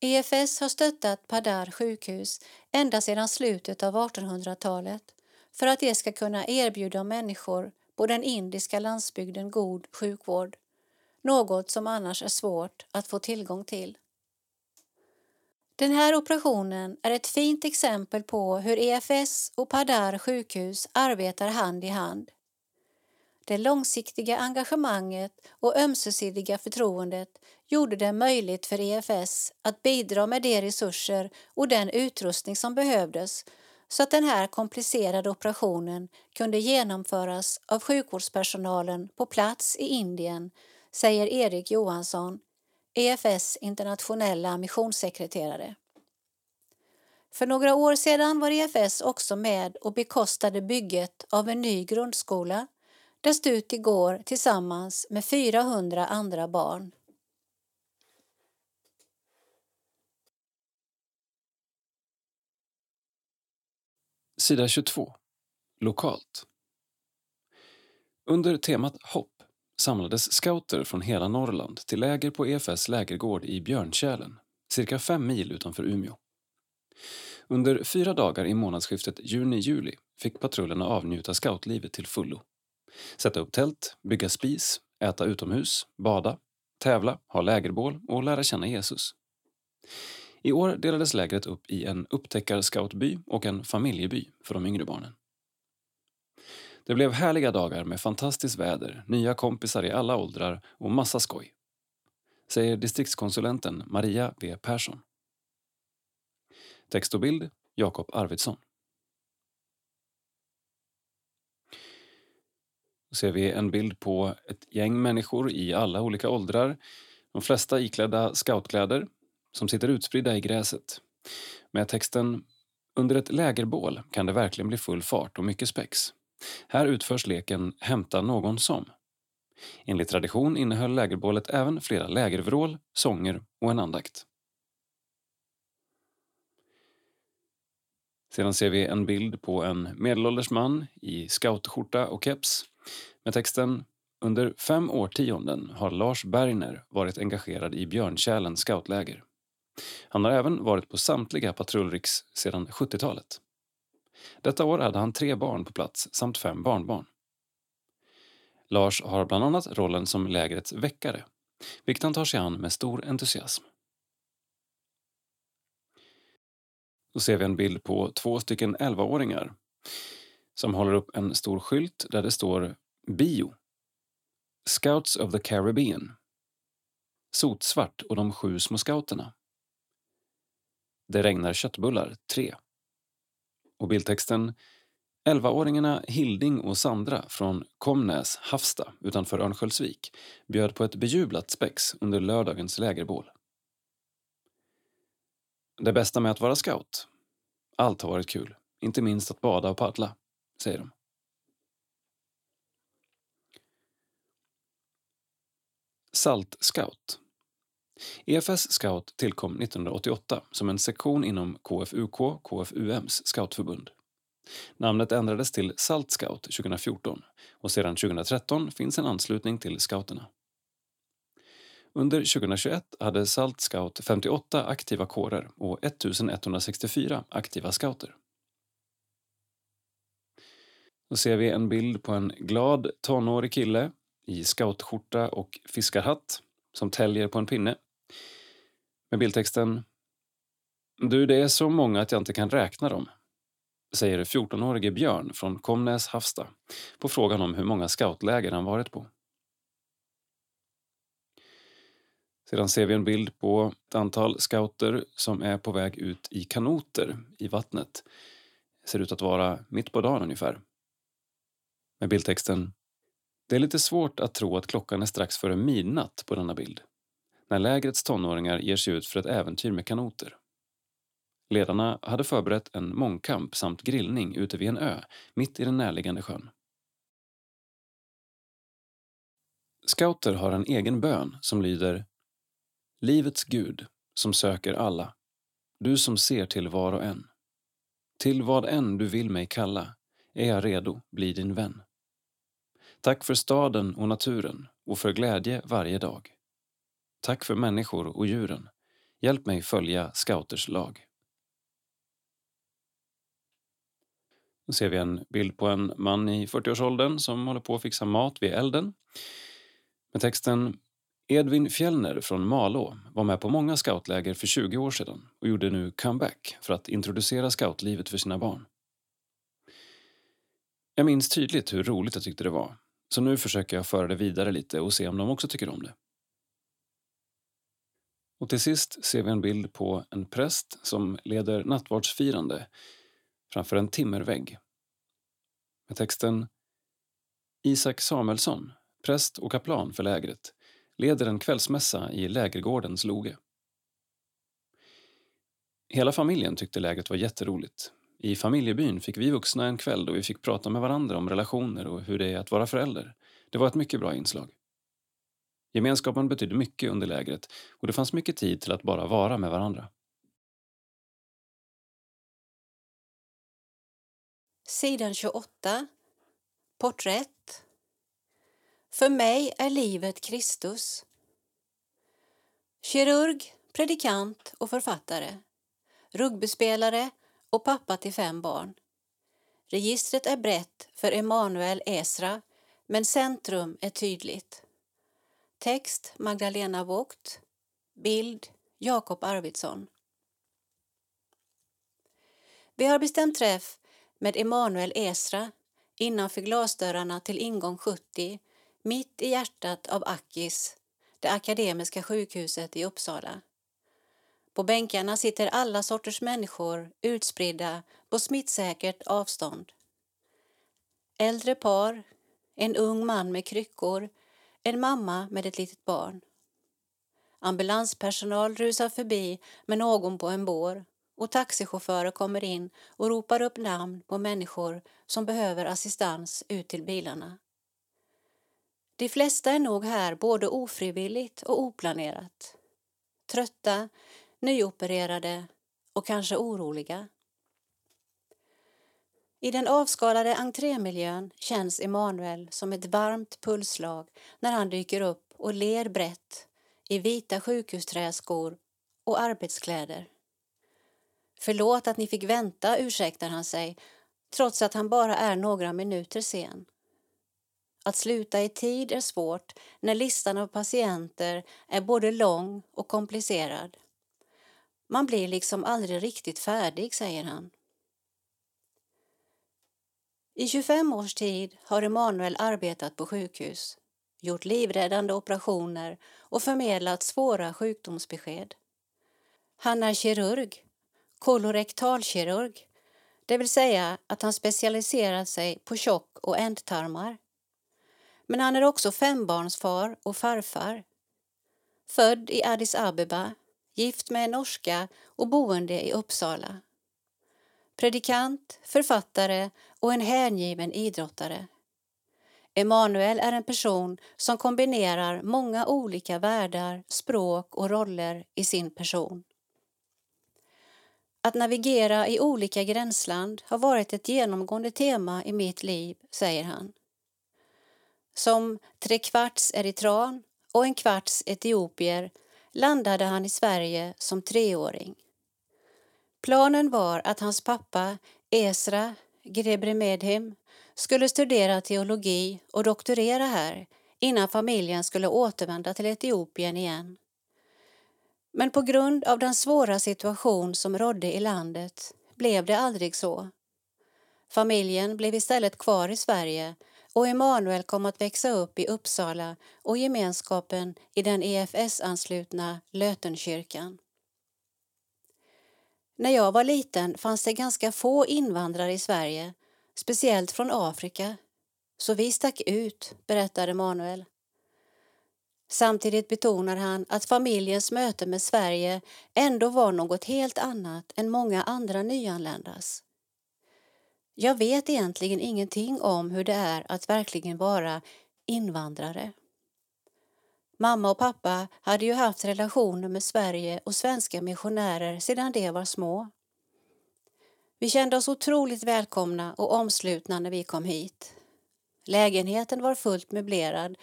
EFS har stöttat Padar sjukhus ända sedan slutet av 1800-talet för att det ska kunna erbjuda människor på den indiska landsbygden god sjukvård, något som annars är svårt att få tillgång till. Den här operationen är ett fint exempel på hur EFS och Padar sjukhus arbetar hand i hand. Det långsiktiga engagemanget och ömsesidiga förtroendet gjorde det möjligt för EFS att bidra med de resurser och den utrustning som behövdes så att den här komplicerade operationen kunde genomföras av sjukvårdspersonalen på plats i Indien, säger Erik Johansson, EFS internationella missionssekreterare. För några år sedan var EFS också med och bekostade bygget av en ny grundskola där Stuti går tillsammans med 400 andra barn. Sida 22. Lokalt. Under temat hopp samlades scouter från hela Norrland till läger på EFS lägergård i Björntjälen, cirka fem mil utanför Umeå. Under fyra dagar i månadsskiftet juni-juli fick patrullerna avnjuta scoutlivet till fullo. Sätta upp tält, bygga spis, äta utomhus, bada, tävla, ha lägerbål och lära känna Jesus. I år delades lägret upp i en upptäckarscoutby och en familjeby för de yngre barnen. Det blev härliga dagar med fantastiskt väder, nya kompisar i alla åldrar och massa skoj. Säger distriktskonsulenten Maria V Persson. Text och bild Jakob Arvidsson. Då ser vi en bild på ett gäng människor i alla olika åldrar. De flesta iklädda scoutkläder som sitter utspridda i gräset med texten Under ett lägerbål kan det verkligen bli full fart och mycket spex. Här utförs leken Hämta någon som. Enligt tradition innehöll lägerbålet även flera lägervrål, sånger och en andakt. Sedan ser vi en bild på en medelålders man i scoutskjorta och keps med texten Under fem årtionden har Lars Bergner varit engagerad i Björntjälens scoutläger. Han har även varit på samtliga patrullriks sedan 70-talet. Detta år hade han tre barn på plats samt fem barnbarn. Lars har bland annat rollen som lägrets väckare, vilket han tar sig an med stor entusiasm. Då ser vi en bild på två stycken 11-åringar som håller upp en stor skylt där det står Bio. Scouts of the Caribbean. Sotsvart och de sju små scouterna. Det regnar köttbullar 3. Och bildtexten Elvaåringarna Hilding och Sandra från Komnäs, Havsta utanför Örnsköldsvik bjöd på ett bejublat spex under lördagens lägerbål. Det bästa med att vara scout? Allt har varit kul, inte minst att bada och paddla, säger de. Salt Scout EFS Scout tillkom 1988 som en sektion inom KFUK, KFUMs scoutförbund. Namnet ändrades till Salt Scout 2014 och sedan 2013 finns en anslutning till scouterna. Under 2021 hade Salt Scout 58 aktiva kårer och 1164 aktiva scouter. Då ser vi en bild på en glad tonårig kille i scoutskjorta och fiskarhatt som täljer på en pinne. Med bildtexten Du, det är så många att jag inte kan räkna dem, säger 14-årige Björn från Komnäs Havsta på frågan om hur många scoutläger han varit på. Sedan ser vi en bild på ett antal scouter som är på väg ut i kanoter i vattnet. Det ser ut att vara mitt på dagen ungefär. Med bildtexten det är lite svårt att tro att klockan är strax före midnatt på denna bild. När lägrets tonåringar ger sig ut för ett äventyr med kanoter. Ledarna hade förberett en mångkamp samt grillning ute vid en ö mitt i den närliggande sjön. Scouter har en egen bön som lyder Livets Gud, som söker alla, du som ser till var och en. Till vad än du vill mig kalla är jag redo bli din vän. Tack för staden och naturen och för glädje varje dag. Tack för människor och djuren. Hjälp mig följa scouters lag. Nu ser vi en bild på en man i 40-årsåldern som håller på att fixa mat vid elden. Med texten Edvin Fjellner från Malå var med på många scoutläger för 20 år sedan och gjorde nu comeback för att introducera scoutlivet för sina barn. Jag minns tydligt hur roligt jag tyckte det var, så nu försöker jag föra det vidare lite och se om de också tycker om det. Och till sist ser vi en bild på en präst som leder nattvardsfirande framför en timmervägg. Med texten Isak Samuelsson, präst och kaplan för lägret, leder en kvällsmässa i lägergårdens loge. Hela familjen tyckte lägret var jätteroligt. I familjebyn fick vi vuxna en kväll då vi fick prata med varandra om relationer och hur det är att vara förälder. Det var ett mycket bra inslag. Gemenskapen betydde mycket under lägret och det fanns mycket tid till att bara vara med varandra. Sidan 28. Porträtt. För mig är livet Kristus. Kirurg, predikant och författare. Rugbyspelare och pappa till fem barn. Registret är brett för Emanuel Esra, men centrum är tydligt. Text Magdalena Vogt. Bild Jakob Arvidsson. Vi har bestämt träff med Emanuel Esra innanför glasdörrarna till ingång 70 mitt i hjärtat av Akis, det akademiska sjukhuset i Uppsala. På bänkarna sitter alla sorters människor utspridda på smittsäkert avstånd. Äldre par, en ung man med kryckor, en mamma med ett litet barn. Ambulanspersonal rusar förbi med någon på en bår och taxichaufförer kommer in och ropar upp namn på människor som behöver assistans ut till bilarna. De flesta är nog här både ofrivilligt och oplanerat. Trötta, nyopererade och kanske oroliga. I den avskalade entrémiljön känns Emanuel som ett varmt pulsslag när han dyker upp och ler brett i vita sjukhusträskor och arbetskläder. Förlåt att ni fick vänta, ursäktar han sig, trots att han bara är några minuter sen. Att sluta i tid är svårt när listan av patienter är både lång och komplicerad. Man blir liksom aldrig riktigt färdig, säger han. I 25 års tid har Emanuel arbetat på sjukhus, gjort livräddande operationer och förmedlat svåra sjukdomsbesked. Han är kirurg, kolorektalkirurg, det vill säga att han specialiserat sig på tjock och ändtarmar. Men han är också fembarnsfar och farfar. Född i Addis Abeba, gift med en norska och boende i Uppsala. Predikant, författare och en hängiven idrottare. Emanuel är en person som kombinerar många olika världar, språk och roller i sin person. Att navigera i olika gränsland har varit ett genomgående tema i mitt liv, säger han. Som trekvarts eritran och en kvarts etiopier landade han i Sverige som treåring. Planen var att hans pappa Esra Gebremedhem skulle studera teologi och doktorera här innan familjen skulle återvända till Etiopien igen. Men på grund av den svåra situation som rådde i landet blev det aldrig så. Familjen blev istället kvar i Sverige och Emanuel kom att växa upp i Uppsala och gemenskapen i den EFS-anslutna Lötenkyrkan. När jag var liten fanns det ganska få invandrare i Sverige, speciellt från Afrika. Så vi stack ut, berättade Emanuel. Samtidigt betonar han att familjens möte med Sverige ändå var något helt annat än många andra nyanländas. Jag vet egentligen ingenting om hur det är att verkligen vara invandrare. Mamma och pappa hade ju haft relationer med Sverige och svenska missionärer sedan de var små. Vi kände oss otroligt välkomna och omslutna när vi kom hit. Lägenheten var fullt möblerad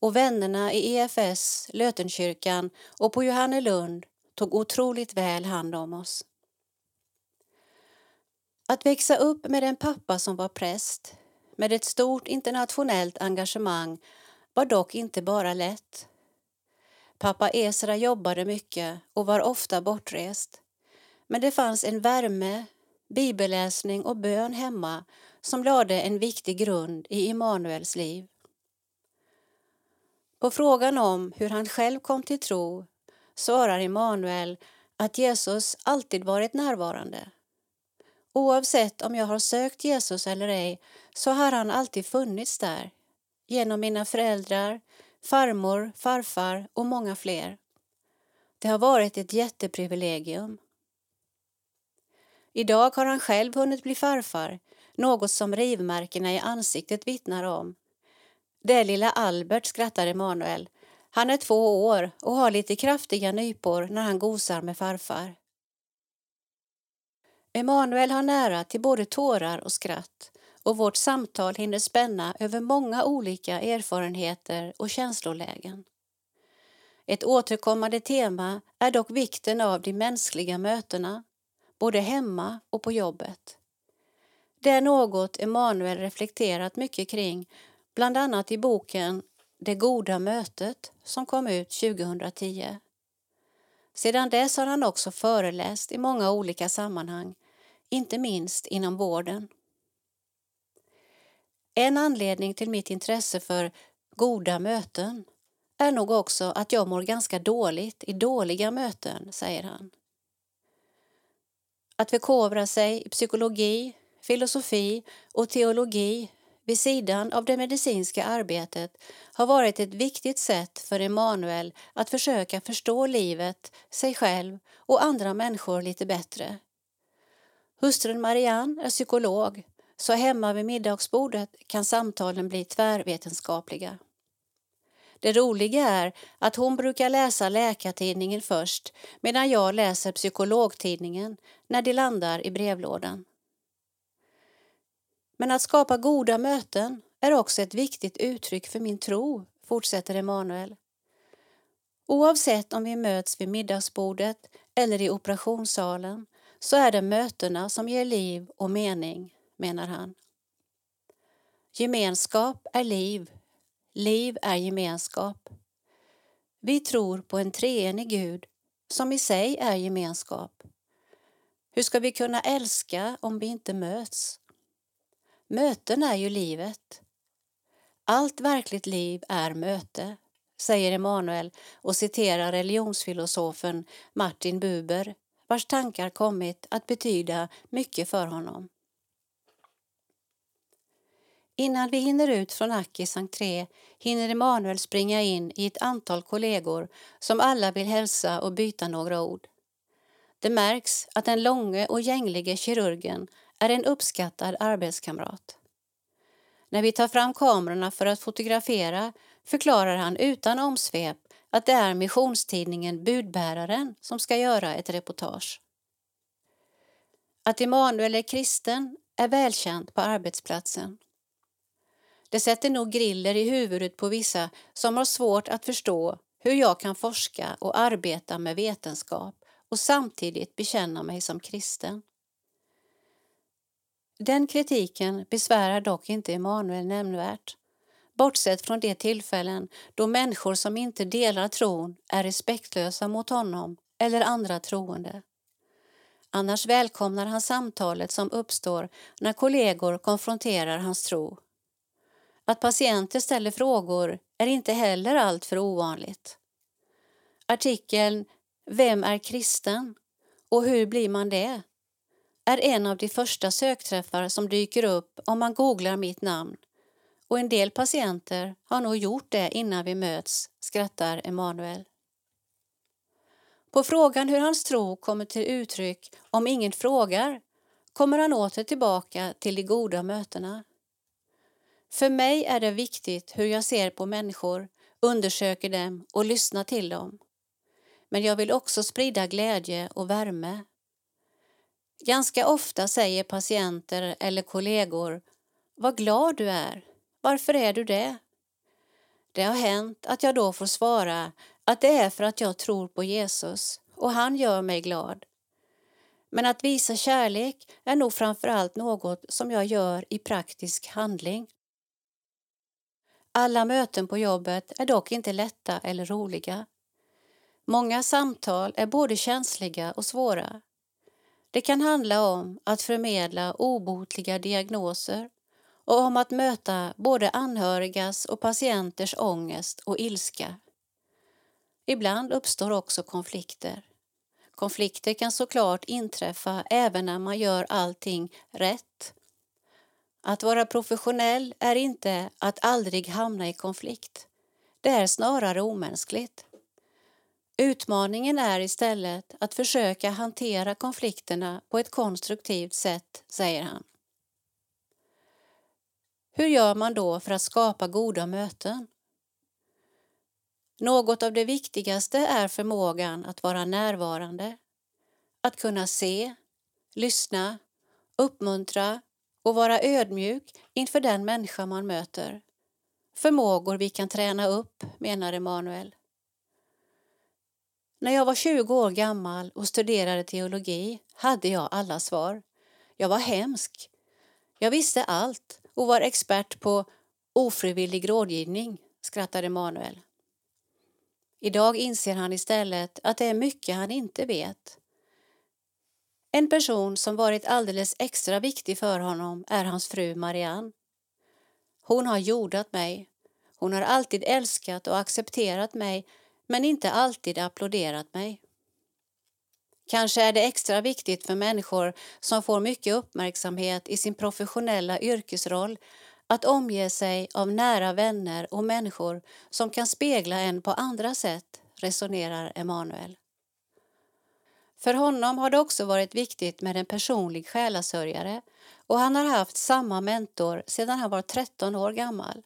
och vännerna i EFS, Lötenkyrkan och på Johannelund tog otroligt väl hand om oss. Att växa upp med en pappa som var präst, med ett stort internationellt engagemang, var dock inte bara lätt. Pappa Esra jobbade mycket och var ofta bortrest. Men det fanns en värme, bibelläsning och bön hemma som lade en viktig grund i Immanuels liv. På frågan om hur han själv kom till tro svarar Immanuel att Jesus alltid varit närvarande. Oavsett om jag har sökt Jesus eller ej så har han alltid funnits där, genom mina föräldrar, farmor, farfar och många fler. Det har varit ett jätteprivilegium. Idag har han själv hunnit bli farfar, något som rivmärkena i ansiktet vittnar om. Det är lilla Albert, skrattar Emanuel. Han är två år och har lite kraftiga nypor när han gosar med farfar. Emanuel har nära till både tårar och skratt och vårt samtal hinner spänna över många olika erfarenheter och känslolägen. Ett återkommande tema är dock vikten av de mänskliga mötena, både hemma och på jobbet. Det är något Emanuel reflekterat mycket kring, bland annat i boken Det goda mötet som kom ut 2010. Sedan dess har han också föreläst i många olika sammanhang, inte minst inom vården. En anledning till mitt intresse för goda möten är nog också att jag mår ganska dåligt i dåliga möten, säger han. Att förkovra sig i psykologi, filosofi och teologi vid sidan av det medicinska arbetet har varit ett viktigt sätt för Emanuel att försöka förstå livet, sig själv och andra människor lite bättre. Hustrun Marianne är psykolog, så hemma vid middagsbordet kan samtalen bli tvärvetenskapliga. Det roliga är att hon brukar läsa Läkartidningen först medan jag läser Psykologtidningen när de landar i brevlådan. Men att skapa goda möten är också ett viktigt uttryck för min tro, fortsätter Emanuel. Oavsett om vi möts vid middagsbordet eller i operationssalen så är det mötena som ger liv och mening, menar han. Gemenskap är liv, liv är gemenskap. Vi tror på en treenig Gud som i sig är gemenskap. Hur ska vi kunna älska om vi inte möts? Möten är ju livet. Allt verkligt liv är möte, säger Emanuel och citerar religionsfilosofen Martin Buber vars tankar kommit att betyda mycket för honom. Innan vi hinner ut från Akis entré hinner Emanuel springa in i ett antal kollegor som alla vill hälsa och byta några ord. Det märks att den långe och gänglige kirurgen är en uppskattad arbetskamrat. När vi tar fram kamerorna för att fotografera förklarar han utan omsvep att det är missionstidningen Budbäraren som ska göra ett reportage. Att Emanuel är kristen är välkänt på arbetsplatsen. Det sätter nog griller i huvudet på vissa som har svårt att förstå hur jag kan forska och arbeta med vetenskap och samtidigt bekänna mig som kristen. Den kritiken besvärar dock inte Emanuel nämnvärt bortsett från de tillfällen då människor som inte delar tron är respektlösa mot honom eller andra troende. Annars välkomnar han samtalet som uppstår när kollegor konfronterar hans tro. Att patienter ställer frågor är inte heller alltför ovanligt. Artikeln Vem är kristen? och hur blir man det? är en av de första sökträffar som dyker upp om man googlar mitt namn och en del patienter har nog gjort det innan vi möts, skrattar Emanuel. På frågan hur hans tro kommer till uttryck om ingen frågar kommer han åter tillbaka till de goda mötena. För mig är det viktigt hur jag ser på människor, undersöker dem och lyssnar till dem. Men jag vill också sprida glädje och värme. Ganska ofta säger patienter eller kollegor Vad glad du är. Varför är du det? Det har hänt att jag då får svara att det är för att jag tror på Jesus och han gör mig glad. Men att visa kärlek är nog framför allt något som jag gör i praktisk handling. Alla möten på jobbet är dock inte lätta eller roliga. Många samtal är både känsliga och svåra. Det kan handla om att förmedla obotliga diagnoser och om att möta både anhörigas och patienters ångest och ilska. Ibland uppstår också konflikter. Konflikter kan såklart inträffa även när man gör allting rätt. Att vara professionell är inte att aldrig hamna i konflikt. Det är snarare omänskligt. Utmaningen är istället att försöka hantera konflikterna på ett konstruktivt sätt, säger han. Hur gör man då för att skapa goda möten? Något av det viktigaste är förmågan att vara närvarande, att kunna se, lyssna, uppmuntra och vara ödmjuk inför den människa man möter. Förmågor vi kan träna upp, menar Emanuel. När jag var 20 år gammal och studerade teologi hade jag alla svar. Jag var hemsk. Jag visste allt och var expert på ofrivillig rådgivning, skrattade Emanuel. Idag inser han istället att det är mycket han inte vet. En person som varit alldeles extra viktig för honom är hans fru Marianne. Hon har jordat mig. Hon har alltid älskat och accepterat mig men inte alltid applåderat mig. Kanske är det extra viktigt för människor som får mycket uppmärksamhet i sin professionella yrkesroll att omge sig av nära vänner och människor som kan spegla en på andra sätt, resonerar Emanuel. För honom har det också varit viktigt med en personlig själasörjare och han har haft samma mentor sedan han var 13 år gammal.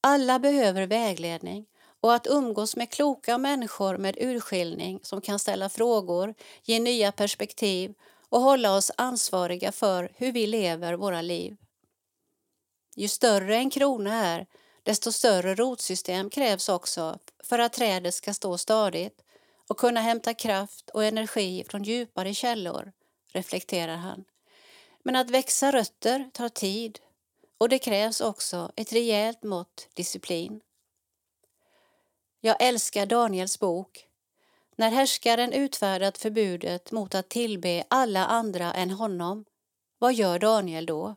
Alla behöver vägledning och att umgås med kloka människor med urskiljning som kan ställa frågor, ge nya perspektiv och hålla oss ansvariga för hur vi lever våra liv. Ju större en krona är, desto större rotsystem krävs också för att trädet ska stå stadigt och kunna hämta kraft och energi från djupare källor, reflekterar han. Men att växa rötter tar tid och det krävs också ett rejält mått disciplin. Jag älskar Daniels bok. När härskaren utfärdat förbudet mot att tillbe alla andra än honom, vad gör Daniel då?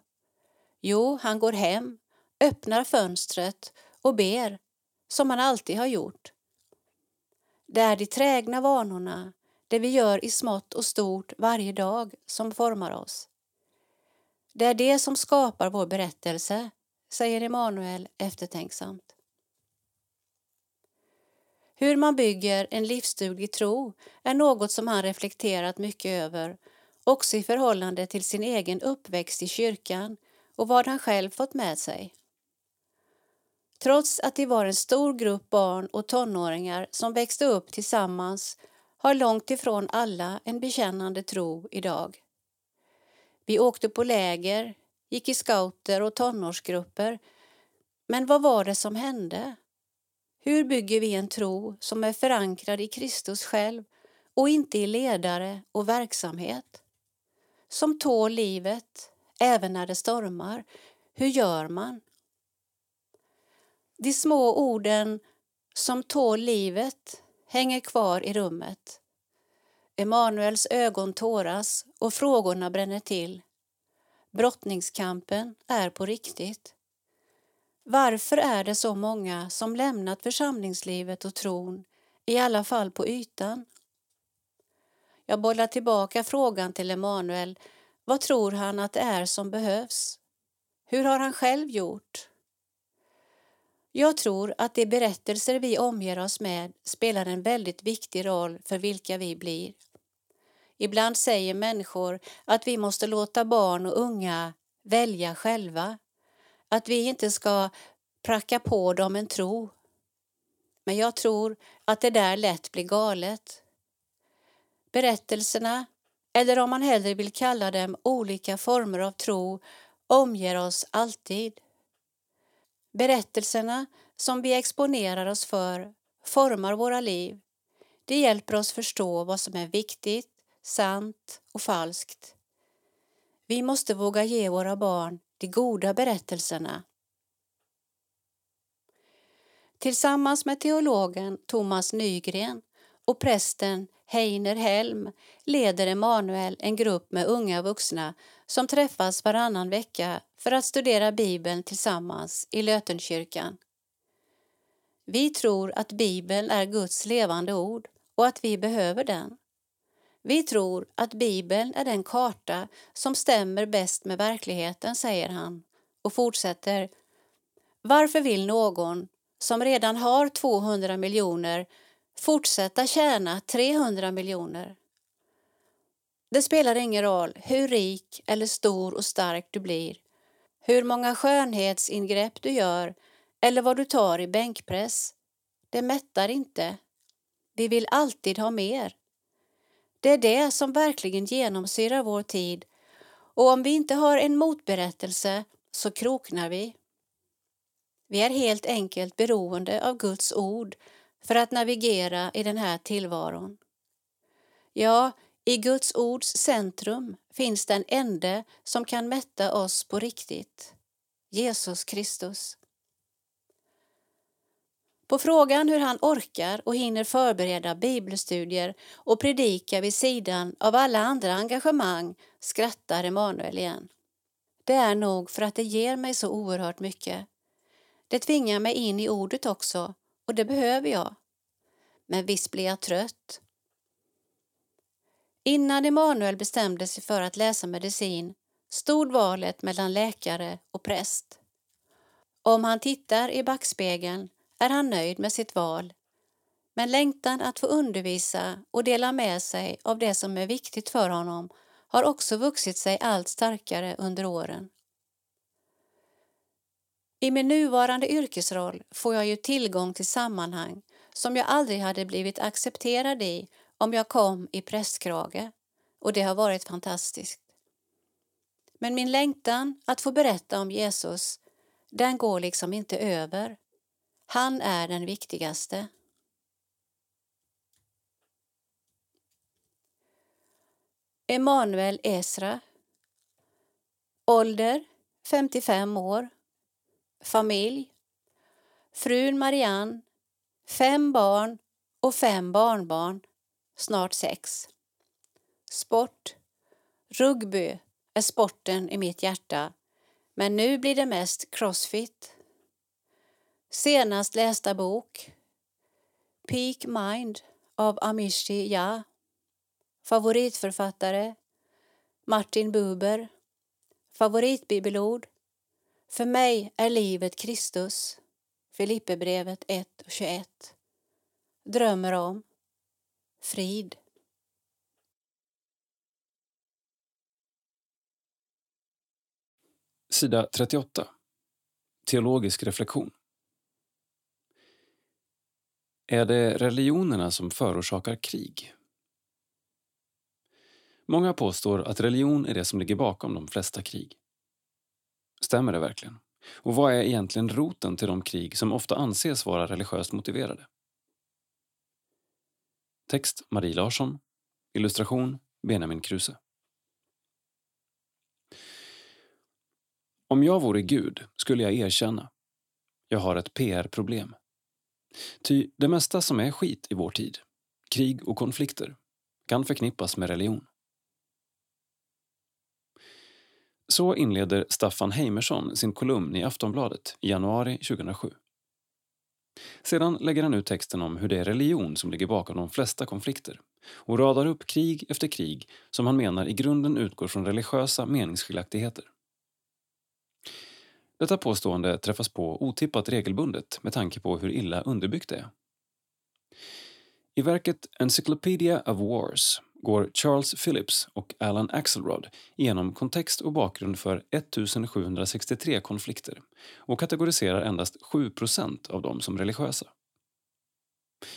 Jo, han går hem, öppnar fönstret och ber, som han alltid har gjort. Det är de trägna vanorna, det vi gör i smått och stort varje dag, som formar oss. Det är det som skapar vår berättelse, säger Emanuel eftertänksamt. Hur man bygger en livsduglig tro är något som han reflekterat mycket över, också i förhållande till sin egen uppväxt i kyrkan och vad han själv fått med sig. Trots att de var en stor grupp barn och tonåringar som växte upp tillsammans har långt ifrån alla en bekännande tro idag. Vi åkte på läger, gick i scouter och tonårsgrupper. Men vad var det som hände? Hur bygger vi en tro som är förankrad i Kristus själv och inte i ledare och verksamhet? Som tål livet, även när det stormar. Hur gör man? De små orden som tål livet hänger kvar i rummet. Emanuels ögon tåras och frågorna bränner till. Brottningskampen är på riktigt. Varför är det så många som lämnat församlingslivet och tron, i alla fall på ytan? Jag bollar tillbaka frågan till Emanuel. Vad tror han att det är som behövs? Hur har han själv gjort? Jag tror att de berättelser vi omger oss med spelar en väldigt viktig roll för vilka vi blir. Ibland säger människor att vi måste låta barn och unga välja själva. Att vi inte ska pracka på dem en tro. Men jag tror att det där lätt blir galet. Berättelserna, eller om man hellre vill kalla dem olika former av tro, omger oss alltid. Berättelserna som vi exponerar oss för formar våra liv. Det hjälper oss förstå vad som är viktigt, sant och falskt. Vi måste våga ge våra barn de goda berättelserna. Tillsammans med teologen Thomas Nygren och prästen Heiner Helm leder Emanuel en grupp med unga vuxna som träffas varannan vecka för att studera Bibeln tillsammans i Lötenkyrkan. Vi tror att Bibeln är Guds levande ord och att vi behöver den. Vi tror att Bibeln är den karta som stämmer bäst med verkligheten, säger han och fortsätter. Varför vill någon som redan har 200 miljoner fortsätta tjäna 300 miljoner? Det spelar ingen roll hur rik eller stor och stark du blir, hur många skönhetsingrepp du gör eller vad du tar i bänkpress. Det mättar inte. Vi vill alltid ha mer. Det är det som verkligen genomsyrar vår tid och om vi inte har en motberättelse så kroknar vi. Vi är helt enkelt beroende av Guds ord för att navigera i den här tillvaron. Ja, i Guds ords centrum finns den ende som kan mätta oss på riktigt, Jesus Kristus. På frågan hur han orkar och hinner förbereda bibelstudier och predika vid sidan av alla andra engagemang skrattar Emanuel igen. Det är nog för att det ger mig så oerhört mycket. Det tvingar mig in i ordet också och det behöver jag. Men visst blir jag trött. Innan Emanuel bestämde sig för att läsa medicin stod valet mellan läkare och präst. Om han tittar i backspegeln är han nöjd med sitt val. Men längtan att få undervisa och dela med sig av det som är viktigt för honom har också vuxit sig allt starkare under åren. I min nuvarande yrkesroll får jag ju tillgång till sammanhang som jag aldrig hade blivit accepterad i om jag kom i prästkrage och det har varit fantastiskt. Men min längtan att få berätta om Jesus, den går liksom inte över. Han är den viktigaste. Emanuel Esra. Ålder 55 år. Familj. Frun Marianne. Fem barn och fem barnbarn, snart sex. Sport. Rugby är sporten i mitt hjärta, men nu blir det mest crossfit. Senast lästa bok Peak Mind av Amishi Ja. Favoritförfattare Martin Buber. Favoritbibelord För mig är livet Kristus. Filipperbrevet 1 och 21. Drömmer om frid. Sida 38. Teologisk reflektion. Är det religionerna som förorsakar krig? Många påstår att religion är det som ligger bakom de flesta krig. Stämmer det verkligen? Och vad är egentligen roten till de krig som ofta anses vara religiöst motiverade? Text Marie Larsson. Illustration Benjamin Kruse. Om jag vore Gud skulle jag erkänna. Jag har ett PR-problem. Ty det mesta som är skit i vår tid, krig och konflikter, kan förknippas med religion. Så inleder Staffan Heimersson sin kolumn i Aftonbladet i januari 2007. Sedan lägger han ut texten om hur det är religion som ligger bakom de flesta konflikter och radar upp krig efter krig som han menar i grunden utgår från religiösa meningsskiljaktigheter. Detta påstående träffas på otippat regelbundet med tanke på hur illa underbyggt det är. I verket Encyclopedia of Wars går Charles Phillips och Alan Axelrod igenom kontext och bakgrund för 1763 konflikter och kategoriserar endast 7% av dem som religiösa.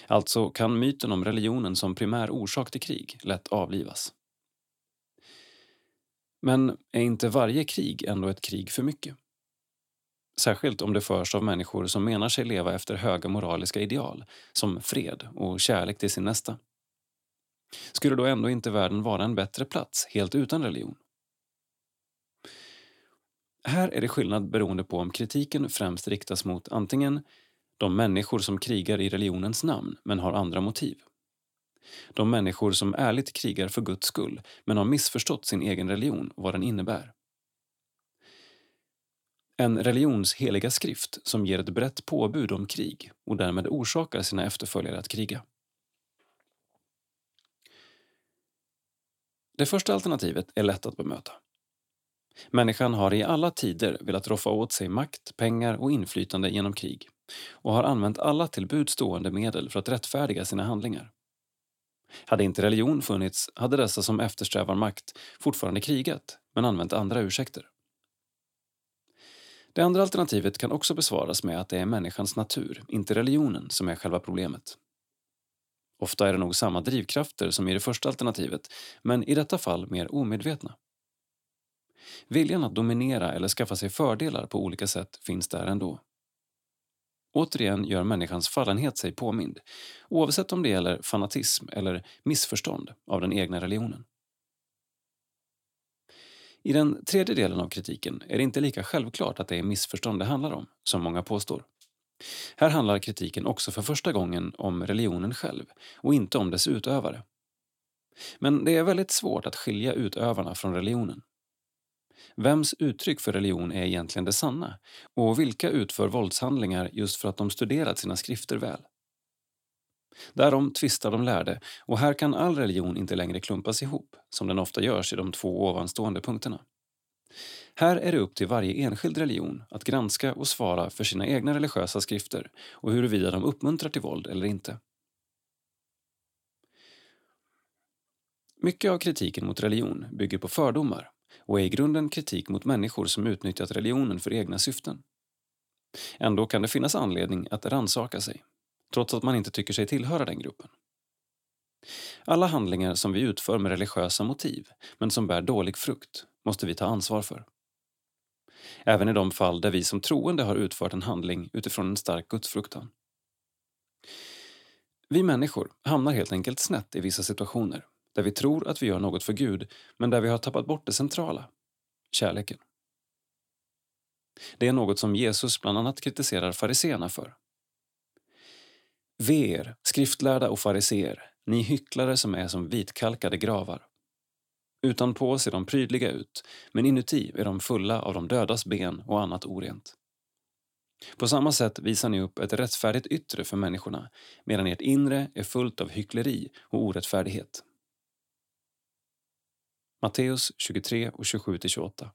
Alltså kan myten om religionen som primär orsak till krig lätt avlivas. Men är inte varje krig ändå ett krig för mycket? Särskilt om det förs av människor som menar sig leva efter höga moraliska ideal som fred och kärlek till sin nästa. Skulle då ändå inte världen vara en bättre plats helt utan religion? Här är det skillnad beroende på om kritiken främst riktas mot antingen de människor som krigar i religionens namn men har andra motiv. De människor som ärligt krigar för Guds skull men har missförstått sin egen religion och vad den innebär. En religions heliga skrift som ger ett brett påbud om krig och därmed orsakar sina efterföljare att kriga. Det första alternativet är lätt att bemöta. Människan har i alla tider velat roffa åt sig makt, pengar och inflytande genom krig och har använt alla till bud stående medel för att rättfärdiga sina handlingar. Hade inte religion funnits hade dessa som eftersträvar makt fortfarande krigat men använt andra ursäkter. Det andra alternativet kan också besvaras med att det är människans natur, inte religionen, som är själva problemet. Ofta är det nog samma drivkrafter som i det första alternativet, men i detta fall mer omedvetna. Viljan att dominera eller skaffa sig fördelar på olika sätt finns där ändå. Återigen gör människans fallenhet sig påmind, oavsett om det gäller fanatism eller missförstånd av den egna religionen. I den tredje delen av kritiken är det inte lika självklart att det är missförstånd det handlar om, som många påstår. Här handlar kritiken också för första gången om religionen själv och inte om dess utövare. Men det är väldigt svårt att skilja utövarna från religionen. Vems uttryck för religion är egentligen det sanna och vilka utför våldshandlingar just för att de studerat sina skrifter väl? Därom tvistar de lärde och här kan all religion inte längre klumpas ihop som den ofta görs i de två ovanstående punkterna. Här är det upp till varje enskild religion att granska och svara för sina egna religiösa skrifter och huruvida de uppmuntrar till våld eller inte. Mycket av kritiken mot religion bygger på fördomar och är i grunden kritik mot människor som utnyttjat religionen för egna syften. Ändå kan det finnas anledning att ransaka sig trots att man inte tycker sig tillhöra den gruppen. Alla handlingar som vi utför med religiösa motiv, men som bär dålig frukt, måste vi ta ansvar för. Även i de fall där vi som troende har utfört en handling utifrån en stark gudsfruktan. Vi människor hamnar helt enkelt snett i vissa situationer där vi tror att vi gör något för Gud, men där vi har tappat bort det centrala, kärleken. Det är något som Jesus bland annat kritiserar fariseerna för. Ve er, skriftlärda och fariseer, ni hycklare som är som vitkalkade gravar. Utanpå ser de prydliga ut, men inuti är de fulla av de dödas ben och annat orent. På samma sätt visar ni upp ett rättfärdigt yttre för människorna, medan ert inre är fullt av hyckleri och orättfärdighet. Matteus 23 och 27-28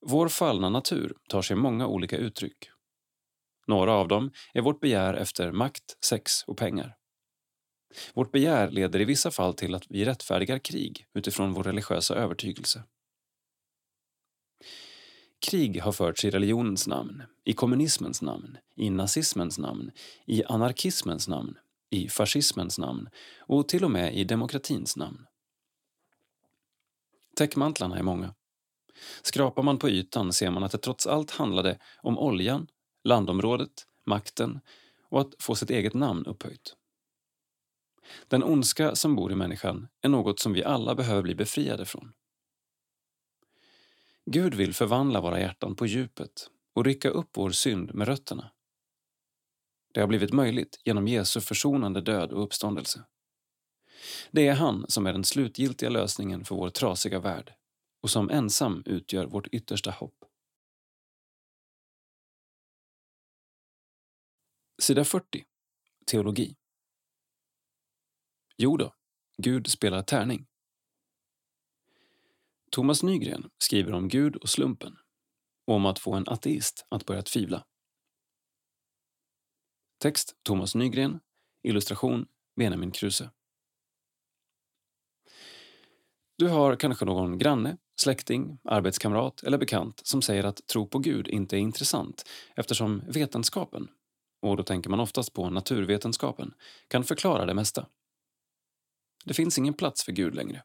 Vår fallna natur tar sig många olika uttryck. Några av dem är vårt begär efter makt, sex och pengar. Vårt begär leder i vissa fall till att vi rättfärdigar krig utifrån vår religiösa övertygelse. Krig har förts i religionens namn, i kommunismens namn, i nazismens namn, i anarkismens namn, i fascismens namn och till och med i demokratins namn. Täckmantlarna är många. Skrapar man på ytan ser man att det trots allt handlade om oljan, landområdet, makten och att få sitt eget namn upphöjt. Den ondska som bor i människan är något som vi alla behöver bli befriade från. Gud vill förvandla våra hjärtan på djupet och rycka upp vår synd med rötterna. Det har blivit möjligt genom Jesu försonande död och uppståndelse. Det är han som är den slutgiltiga lösningen för vår trasiga värld och som ensam utgör vårt yttersta hopp. Sida 40. Teologi. Jo då, Gud spelar tärning. Thomas Nygren skriver om Gud och slumpen och om att få en ateist att börja tvivla. Text Thomas Nygren, illustration Benjamin Kruse. Du har kanske någon granne, släkting, arbetskamrat eller bekant som säger att tro på Gud inte är intressant eftersom vetenskapen, och då tänker man oftast på naturvetenskapen, kan förklara det mesta. Det finns ingen plats för Gud längre.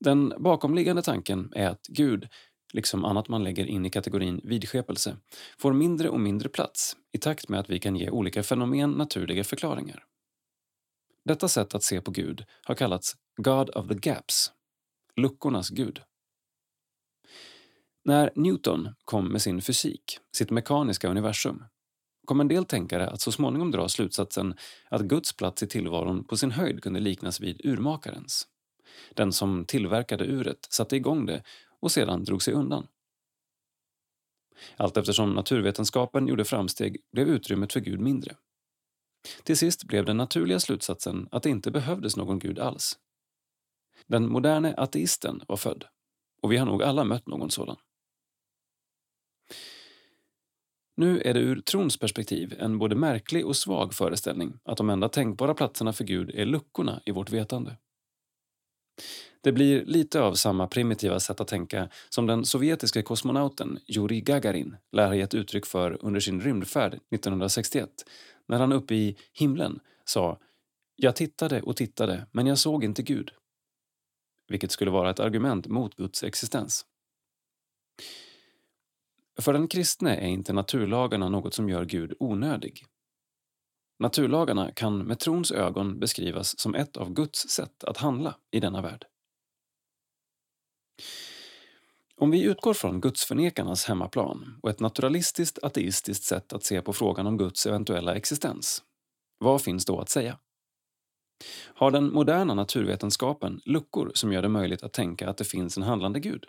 Den bakomliggande tanken är att Gud, liksom annat man lägger in i kategorin vidskepelse, får mindre och mindre plats i takt med att vi kan ge olika fenomen naturliga förklaringar. Detta sätt att se på Gud har kallats God of the Gaps, luckornas gud. När Newton kom med sin fysik, sitt mekaniska universum, kom en del tänkare att så småningom dra slutsatsen att Guds plats i tillvaron på sin höjd kunde liknas vid urmakarens. Den som tillverkade uret satte igång det och sedan drog sig undan. Allt eftersom naturvetenskapen gjorde framsteg blev utrymmet för Gud mindre. Till sist blev den naturliga slutsatsen att det inte behövdes någon gud alls. Den moderne ateisten var född, och vi har nog alla mött någon sådan. Nu är det ur trons perspektiv en både märklig och svag föreställning att de enda tänkbara platserna för Gud är luckorna i vårt vetande. Det blir lite av samma primitiva sätt att tänka som den sovjetiska kosmonauten Jurij Gagarin lär ha gett uttryck för under sin rymdfärd 1961 när han uppe i himlen sa “Jag tittade och tittade, men jag såg inte Gud” vilket skulle vara ett argument mot Guds existens. För den kristne är inte naturlagarna något som gör Gud onödig. Naturlagarna kan med trons ögon beskrivas som ett av Guds sätt att handla i denna värld. Om vi utgår från gudsförnekarnas hemmaplan och ett naturalistiskt ateistiskt sätt att se på frågan om Guds eventuella existens, vad finns då att säga? Har den moderna naturvetenskapen luckor som gör det möjligt att tänka att det finns en handlande gud?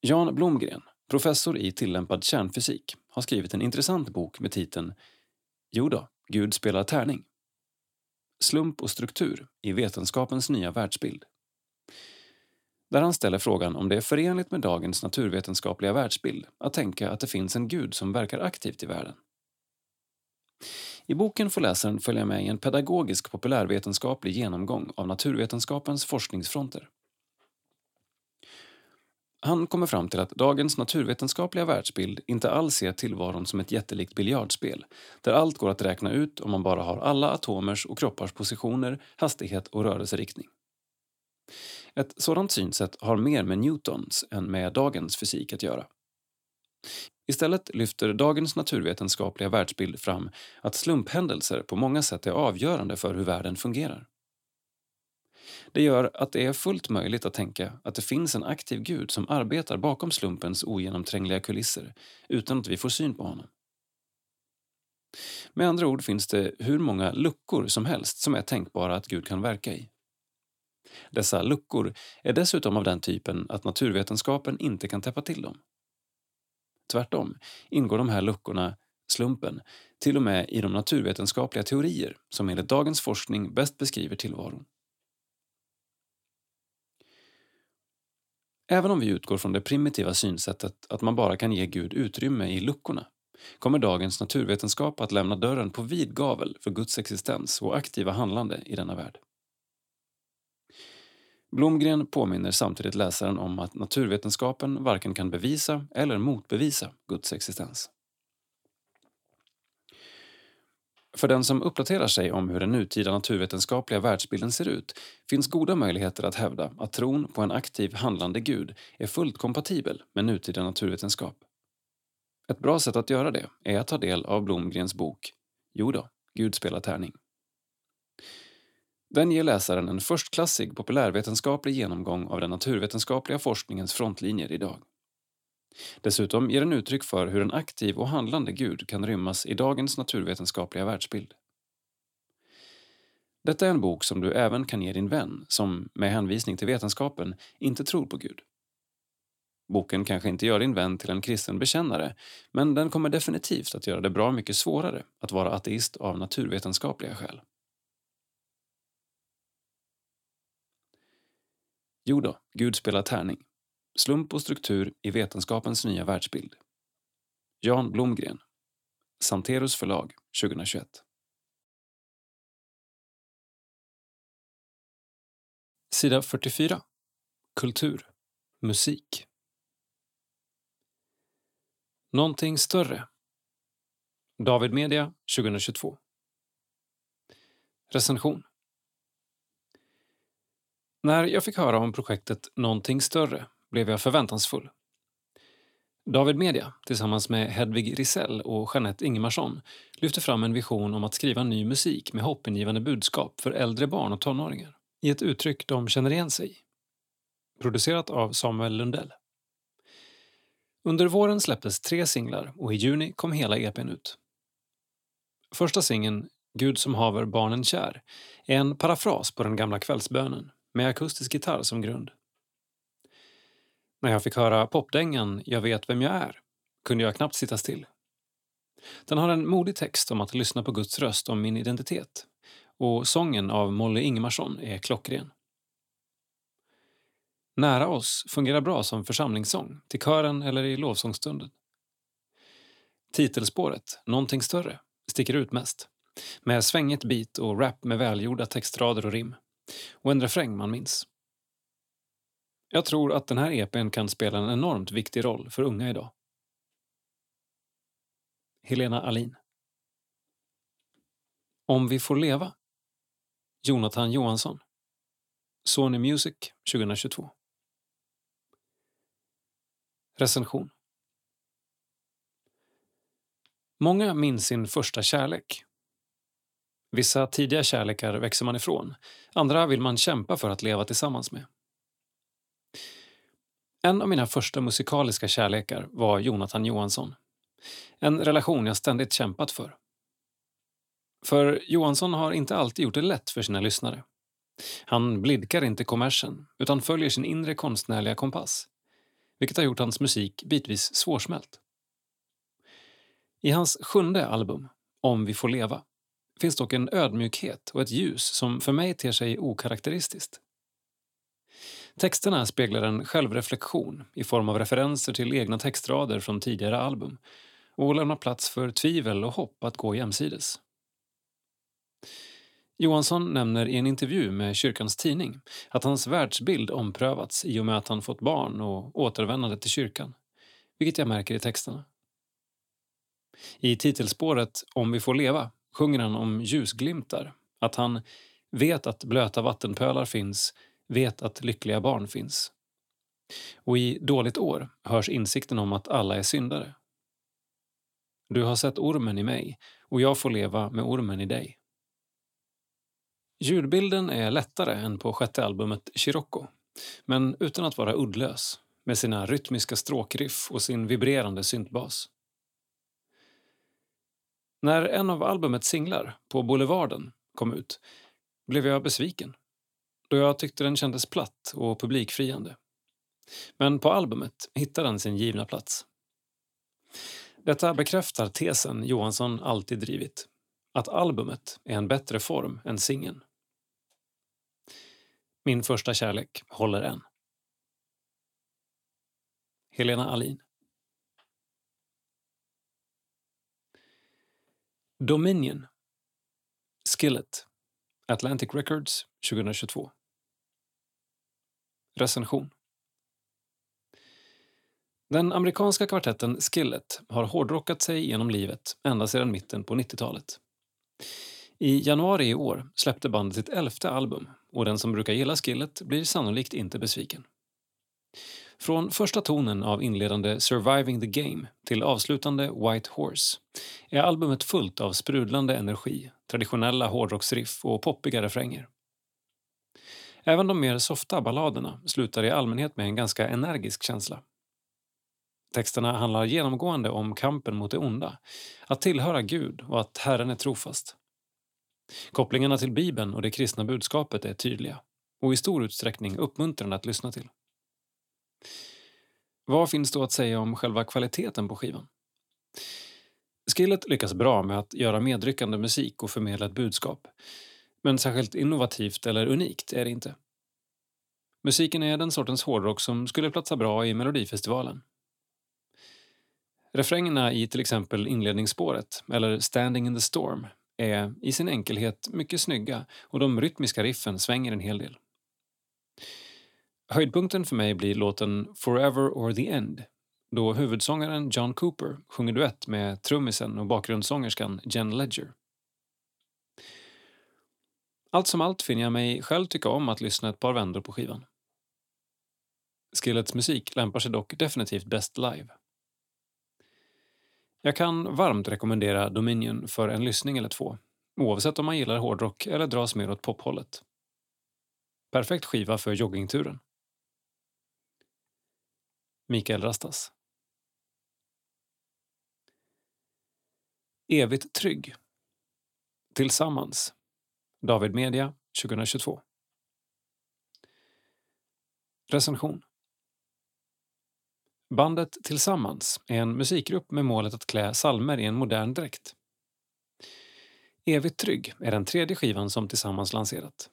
Jan Blomgren, professor i tillämpad kärnfysik, har skrivit en intressant bok med titeln Jo då, Gud spelar tärning. Slump och struktur i vetenskapens nya världsbild. Där han ställer frågan om det är förenligt med dagens naturvetenskapliga världsbild att tänka att det finns en gud som verkar aktivt i världen. I boken får läsaren följa med i en pedagogisk populärvetenskaplig genomgång av naturvetenskapens forskningsfronter. Han kommer fram till att dagens naturvetenskapliga världsbild inte alls ser tillvaron som ett jättelikt biljardspel där allt går att räkna ut om man bara har alla atomers och kroppars positioner, hastighet och rörelseriktning. Ett sådant synsätt har mer med Newtons än med dagens fysik att göra. Istället lyfter dagens naturvetenskapliga världsbild fram att slumphändelser på många sätt är avgörande för hur världen fungerar. Det gör att det är fullt möjligt att tänka att det finns en aktiv gud som arbetar bakom slumpens ogenomträngliga kulisser utan att vi får syn på honom. Med andra ord finns det hur många luckor som helst som är tänkbara att Gud kan verka i. Dessa luckor är dessutom av den typen att naturvetenskapen inte kan täppa till dem. Tvärtom ingår de här luckorna, slumpen, till och med i de naturvetenskapliga teorier som enligt dagens forskning bäst beskriver tillvaron. Även om vi utgår från det primitiva synsättet att man bara kan ge Gud utrymme i luckorna kommer dagens naturvetenskap att lämna dörren på vid gavel för Guds existens och aktiva handlande i denna värld. Blomgren påminner samtidigt läsaren om att naturvetenskapen varken kan bevisa eller motbevisa Guds existens. För den som uppdaterar sig om hur den nutida naturvetenskapliga världsbilden ser ut finns goda möjligheter att hävda att tron på en aktiv handlande gud är fullt kompatibel med nutida naturvetenskap. Ett bra sätt att göra det är att ta del av Blomgrens bok Jo då, Gud spelar tärning. Den ger läsaren en förstklassig populärvetenskaplig genomgång av den naturvetenskapliga forskningens frontlinjer idag. Dessutom ger den uttryck för hur en aktiv och handlande gud kan rymmas i dagens naturvetenskapliga världsbild. Detta är en bok som du även kan ge din vän som, med hänvisning till vetenskapen, inte tror på Gud. Boken kanske inte gör din vän till en kristen bekännare, men den kommer definitivt att göra det bra mycket svårare att vara ateist av naturvetenskapliga skäl. Jo då, Gud spelar tärning. Slump och struktur i vetenskapens nya världsbild. Jan Blomgren. Santerus förlag, 2021. Sida 44. Kultur. Musik. Någonting större. David Media 2022. Recension. När jag fick höra om projektet Någonting större blev jag förväntansfull. David Media, tillsammans med Hedvig Risell och Jeanette Ingemarsson, lyfter fram en vision om att skriva ny musik med hoppingivande budskap för äldre barn och tonåringar i ett uttryck de känner igen sig i. Producerat av Samuel Lundell. Under våren släpptes tre singlar och i juni kom hela EPn ut. Första singeln, Gud som haver barnen kär, är en parafras på den gamla kvällsbönen med akustisk gitarr som grund. När jag fick höra popdängan Jag vet vem jag är kunde jag knappt sitta still. Den har en modig text om att lyssna på Guds röst om min identitet och sången av Molly Ingemarsson är klockren. Nära oss fungerar bra som församlingssång, till kören eller i lovsångsstunden. Titelspåret, Någonting större, sticker ut mest. Med svängigt beat och rap med välgjorda textrader och rim. Och en refräng man minns. Jag tror att den här EPn kan spela en enormt viktig roll för unga idag. Helena Alin. Om vi får leva. Jonathan Johansson. Sony Music 2022. Recension. Många minns sin första kärlek. Vissa tidiga kärlekar växer man ifrån, andra vill man kämpa för att leva tillsammans med. En av mina första musikaliska kärlekar var Jonathan Johansson. En relation jag ständigt kämpat för. För Johansson har inte alltid gjort det lätt för sina lyssnare. Han blidkar inte kommersen, utan följer sin inre konstnärliga kompass. Vilket har gjort hans musik bitvis svårsmält. I hans sjunde album, Om vi får leva, finns dock en ödmjukhet och ett ljus som för mig ter sig okaraktäristiskt. Texterna speglar en självreflektion i form av referenser till egna textrader från tidigare album och lämnar plats för tvivel och hopp att gå jämsides. Johansson nämner i en intervju med Kyrkans Tidning att hans världsbild omprövats i och med att han fått barn och återvändande till kyrkan, vilket jag märker i texterna. I titelspåret Om vi får leva sjunger han om ljusglimtar, att han vet att blöta vattenpölar finns, vet att lyckliga barn finns. Och i Dåligt år hörs insikten om att alla är syndare. Du har sett ormen i mig och jag får leva med ormen i dig. Ljudbilden är lättare än på sjätte albumet Chirocco, men utan att vara uddlös med sina rytmiska stråkriff och sin vibrerande syntbas. När en av albumets singlar, På Boulevarden, kom ut blev jag besviken då jag tyckte den kändes platt och publikfriande. Men på albumet hittar den sin givna plats. Detta bekräftar tesen Johansson alltid drivit, att albumet är en bättre form än singeln. Min första kärlek håller än. Helena Alin. Dominion. Skillet. Atlantic Records 2022. Recension. Den amerikanska kvartetten Skillet har hårdrockat sig genom livet ända sedan mitten på 90-talet. I januari i år släppte bandet sitt elfte album och den som brukar gilla Skillet blir sannolikt inte besviken. Från första tonen av inledande Surviving the Game till avslutande White Horse är albumet fullt av sprudlande energi, traditionella hårdrocksriff och poppiga refränger. Även de mer softa balladerna slutar i allmänhet med en ganska energisk känsla. Texterna handlar genomgående om kampen mot det onda, att tillhöra Gud och att Herren är trofast. Kopplingarna till Bibeln och det kristna budskapet är tydliga och i stor utsträckning uppmuntrande att lyssna till. Vad finns då att säga om själva kvaliteten på skivan? Skillet lyckas bra med att göra medryckande musik och förmedla ett budskap. Men särskilt innovativt eller unikt är det inte. Musiken är den sortens hårdrock som skulle platsa bra i Melodifestivalen. Refrängerna i till exempel inledningsspåret, eller Standing in the Storm, är i sin enkelhet mycket snygga och de rytmiska riffen svänger en hel del. Höjdpunkten för mig blir låten Forever or the End då huvudsångaren John Cooper sjunger duett med trummisen och bakgrundssångerskan Jen Ledger. Allt som allt finner jag mig själv tycka om att lyssna ett par vändor på skivan. Skillets musik lämpar sig dock definitivt bäst live. Jag kan varmt rekommendera Dominion för en lyssning eller två, oavsett om man gillar hårdrock eller dras mer åt pophållet. Perfekt skiva för joggingturen. Mikael Rastas. Evigt trygg. Tillsammans. David Media 2022. Recension. Bandet Tillsammans är en musikgrupp med målet att klä salmer i en modern dräkt. Evigt trygg är den tredje skivan som Tillsammans lanserat.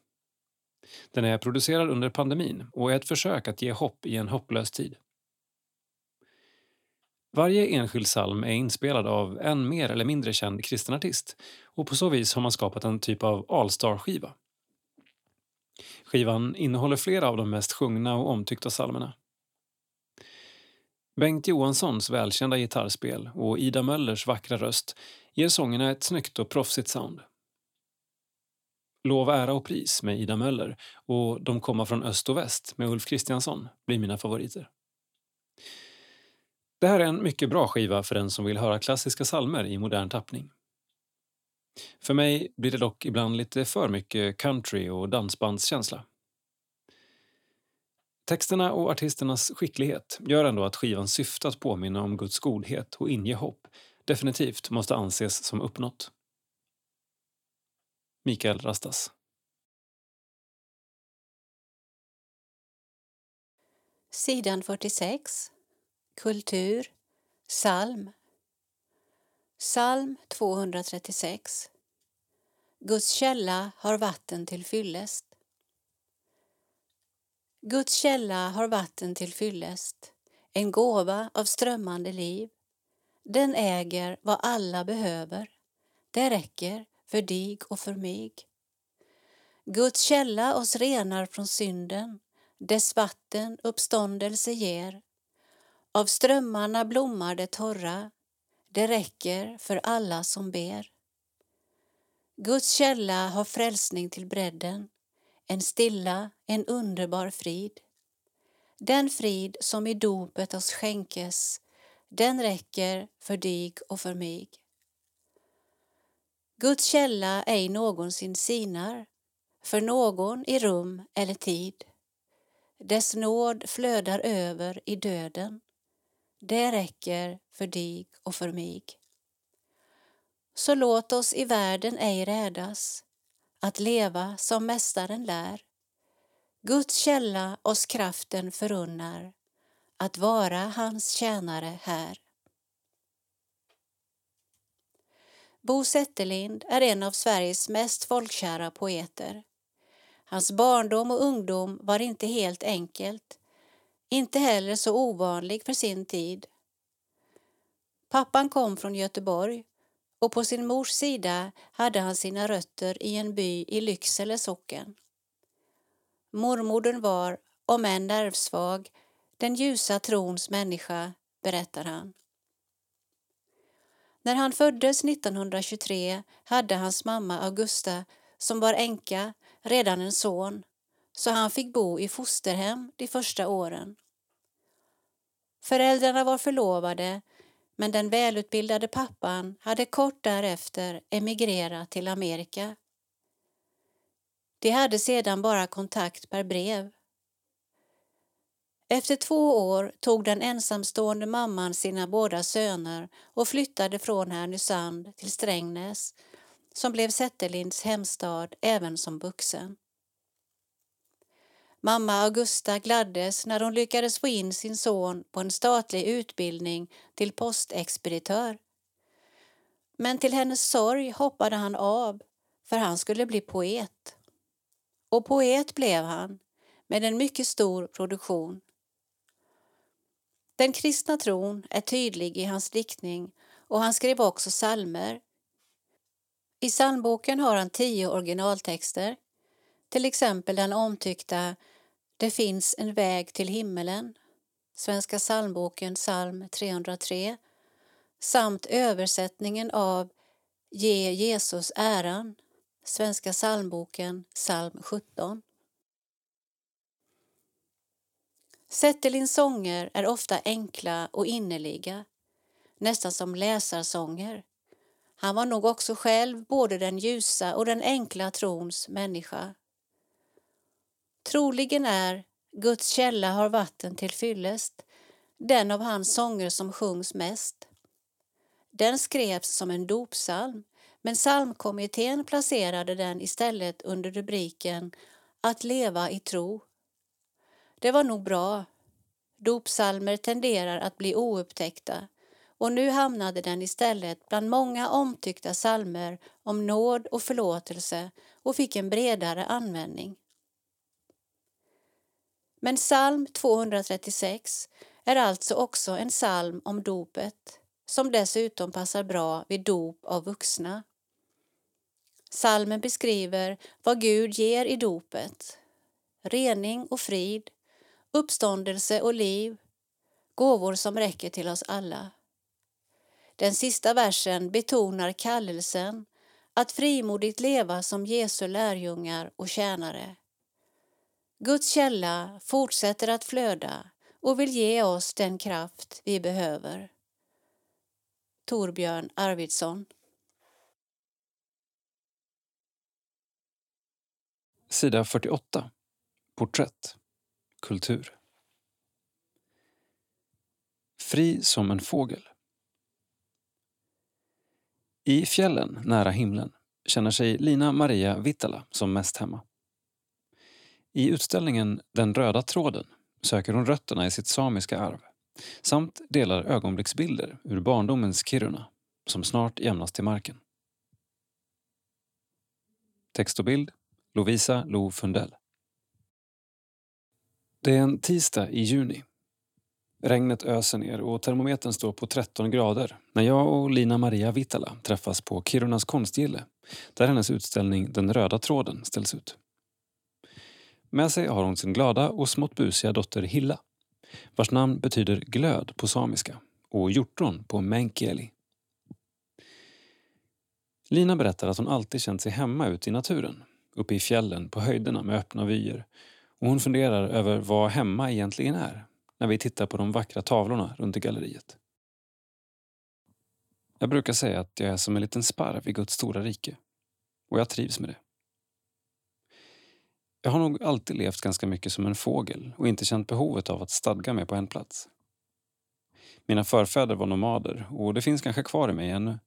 Den är producerad under pandemin och är ett försök att ge hopp i en hopplös tid. Varje enskild psalm är inspelad av en mer eller mindre känd kristen artist och på så vis har man skapat en typ av allstar-skiva. Skivan innehåller flera av de mest sjungna och omtyckta psalmerna. Bengt Johanssons välkända gitarrspel och Ida Möllers vackra röst ger sångerna ett snyggt och proffsigt sound. Lov, ära och pris med Ida Möller och De komma från öst och väst med Ulf Kristiansson blir mina favoriter. Det här är en mycket bra skiva för den som vill höra klassiska salmer i modern tappning. För mig blir det dock ibland lite för mycket country och dansbandskänsla. Texterna och artisternas skicklighet gör ändå att skivans syfte att påminna om Guds godhet och inge hopp definitivt måste anses som uppnått. Mikael Rastas Sidan 46 Kultur Psalm Psalm 236 Guds källa har vatten till fyllest. Guds källa har vatten till fyllest, en gåva av strömmande liv. Den äger vad alla behöver. Det räcker för dig och för mig. Guds källa oss renar från synden, dess vatten uppståndelse ger. Av strömmarna blommar det torra, det räcker för alla som ber. Guds källa har frälsning till bredden, en stilla, en underbar frid. Den frid som i dopet oss skänkes, den räcker för dig och för mig. Guds källa ej någonsin sinar, för någon i rum eller tid. Dess nåd flödar över i döden. Det räcker för dig och för mig. Så låt oss i världen ej rädas, att leva som Mästaren lär. Guds källa oss kraften förunnar, att vara hans tjänare här. Bo Zetterlind är en av Sveriges mest folkkära poeter. Hans barndom och ungdom var inte helt enkelt, inte heller så ovanlig för sin tid. Pappan kom från Göteborg och på sin mors sida hade han sina rötter i en by i Lycksele socken. Mormodern var, om än nervsvag, den ljusa trons människa, berättar han. När han föddes 1923 hade hans mamma Augusta, som var änka, redan en son, så han fick bo i fosterhem de första åren. Föräldrarna var förlovade, men den välutbildade pappan hade kort därefter emigrerat till Amerika. De hade sedan bara kontakt per brev. Efter två år tog den ensamstående mamman sina båda söner och flyttade från Härnösand till Strängnäs som blev Zetterlinds hemstad även som vuxen. Mamma Augusta gladdes när hon lyckades få in sin son på en statlig utbildning till postexpeditör. Men till hennes sorg hoppade han av för han skulle bli poet. Och poet blev han med en mycket stor produktion. Den kristna tron är tydlig i hans diktning och han skrev också salmer. I psalmboken har han tio originaltexter, till exempel den omtyckta det finns en väg till himmelen, Svenska psalmboken psalm 303, samt översättningen av Ge Jesus äran, Svenska psalmboken psalm 17. Zetterlins sånger är ofta enkla och innerliga, nästan som läsarsånger. Han var nog också själv både den ljusa och den enkla trons människa. Troligen är Guds källa har vatten till fyllest den av hans sånger som sjungs mest. Den skrevs som en dopsalm, men psalmkommittén placerade den istället under rubriken Att leva i tro. Det var nog bra. Dopsalmer tenderar att bli oupptäckta och nu hamnade den istället bland många omtyckta salmer om nåd och förlåtelse och fick en bredare användning. Men psalm 236 är alltså också en psalm om dopet som dessutom passar bra vid dop av vuxna. Salmen beskriver vad Gud ger i dopet. Rening och frid, uppståndelse och liv, gåvor som räcker till oss alla. Den sista versen betonar kallelsen att frimodigt leva som Jesu lärjungar och tjänare. Guds källa fortsätter att flöda och vill ge oss den kraft vi behöver. Torbjörn Arvidsson Sida 48. Porträtt. Kultur. Fri som en fågel. I fjällen nära himlen känner sig Lina Maria Vittala som mest hemma. I utställningen Den röda tråden söker hon rötterna i sitt samiska arv samt delar ögonblicksbilder ur barndomens Kiruna som snart jämnas till marken. Text och bild Lovisa Lo Fundell. Det är en tisdag i juni. Regnet öser ner och termometern står på 13 grader när jag och Lina Maria Vitala träffas på Kirunas konstgille där hennes utställning Den röda tråden ställs ut. Med sig har hon sin glada och smått busiga dotter Hilla vars namn betyder glöd på samiska och hjortron på meänkieli. Lina berättar att hon alltid känt sig hemma ute i naturen, uppe i fjällen på höjderna med öppna vyer och hon funderar över vad hemma egentligen är när vi tittar på de vackra tavlorna runt i galleriet. Jag brukar säga att jag är som en liten sparv i Guds stora rike och jag trivs med det. Jag har nog alltid levt ganska mycket som en fågel och inte känt behovet av att stadga mig på en plats. Mina förfäder var nomader och det finns kanske kvar i mig ännu.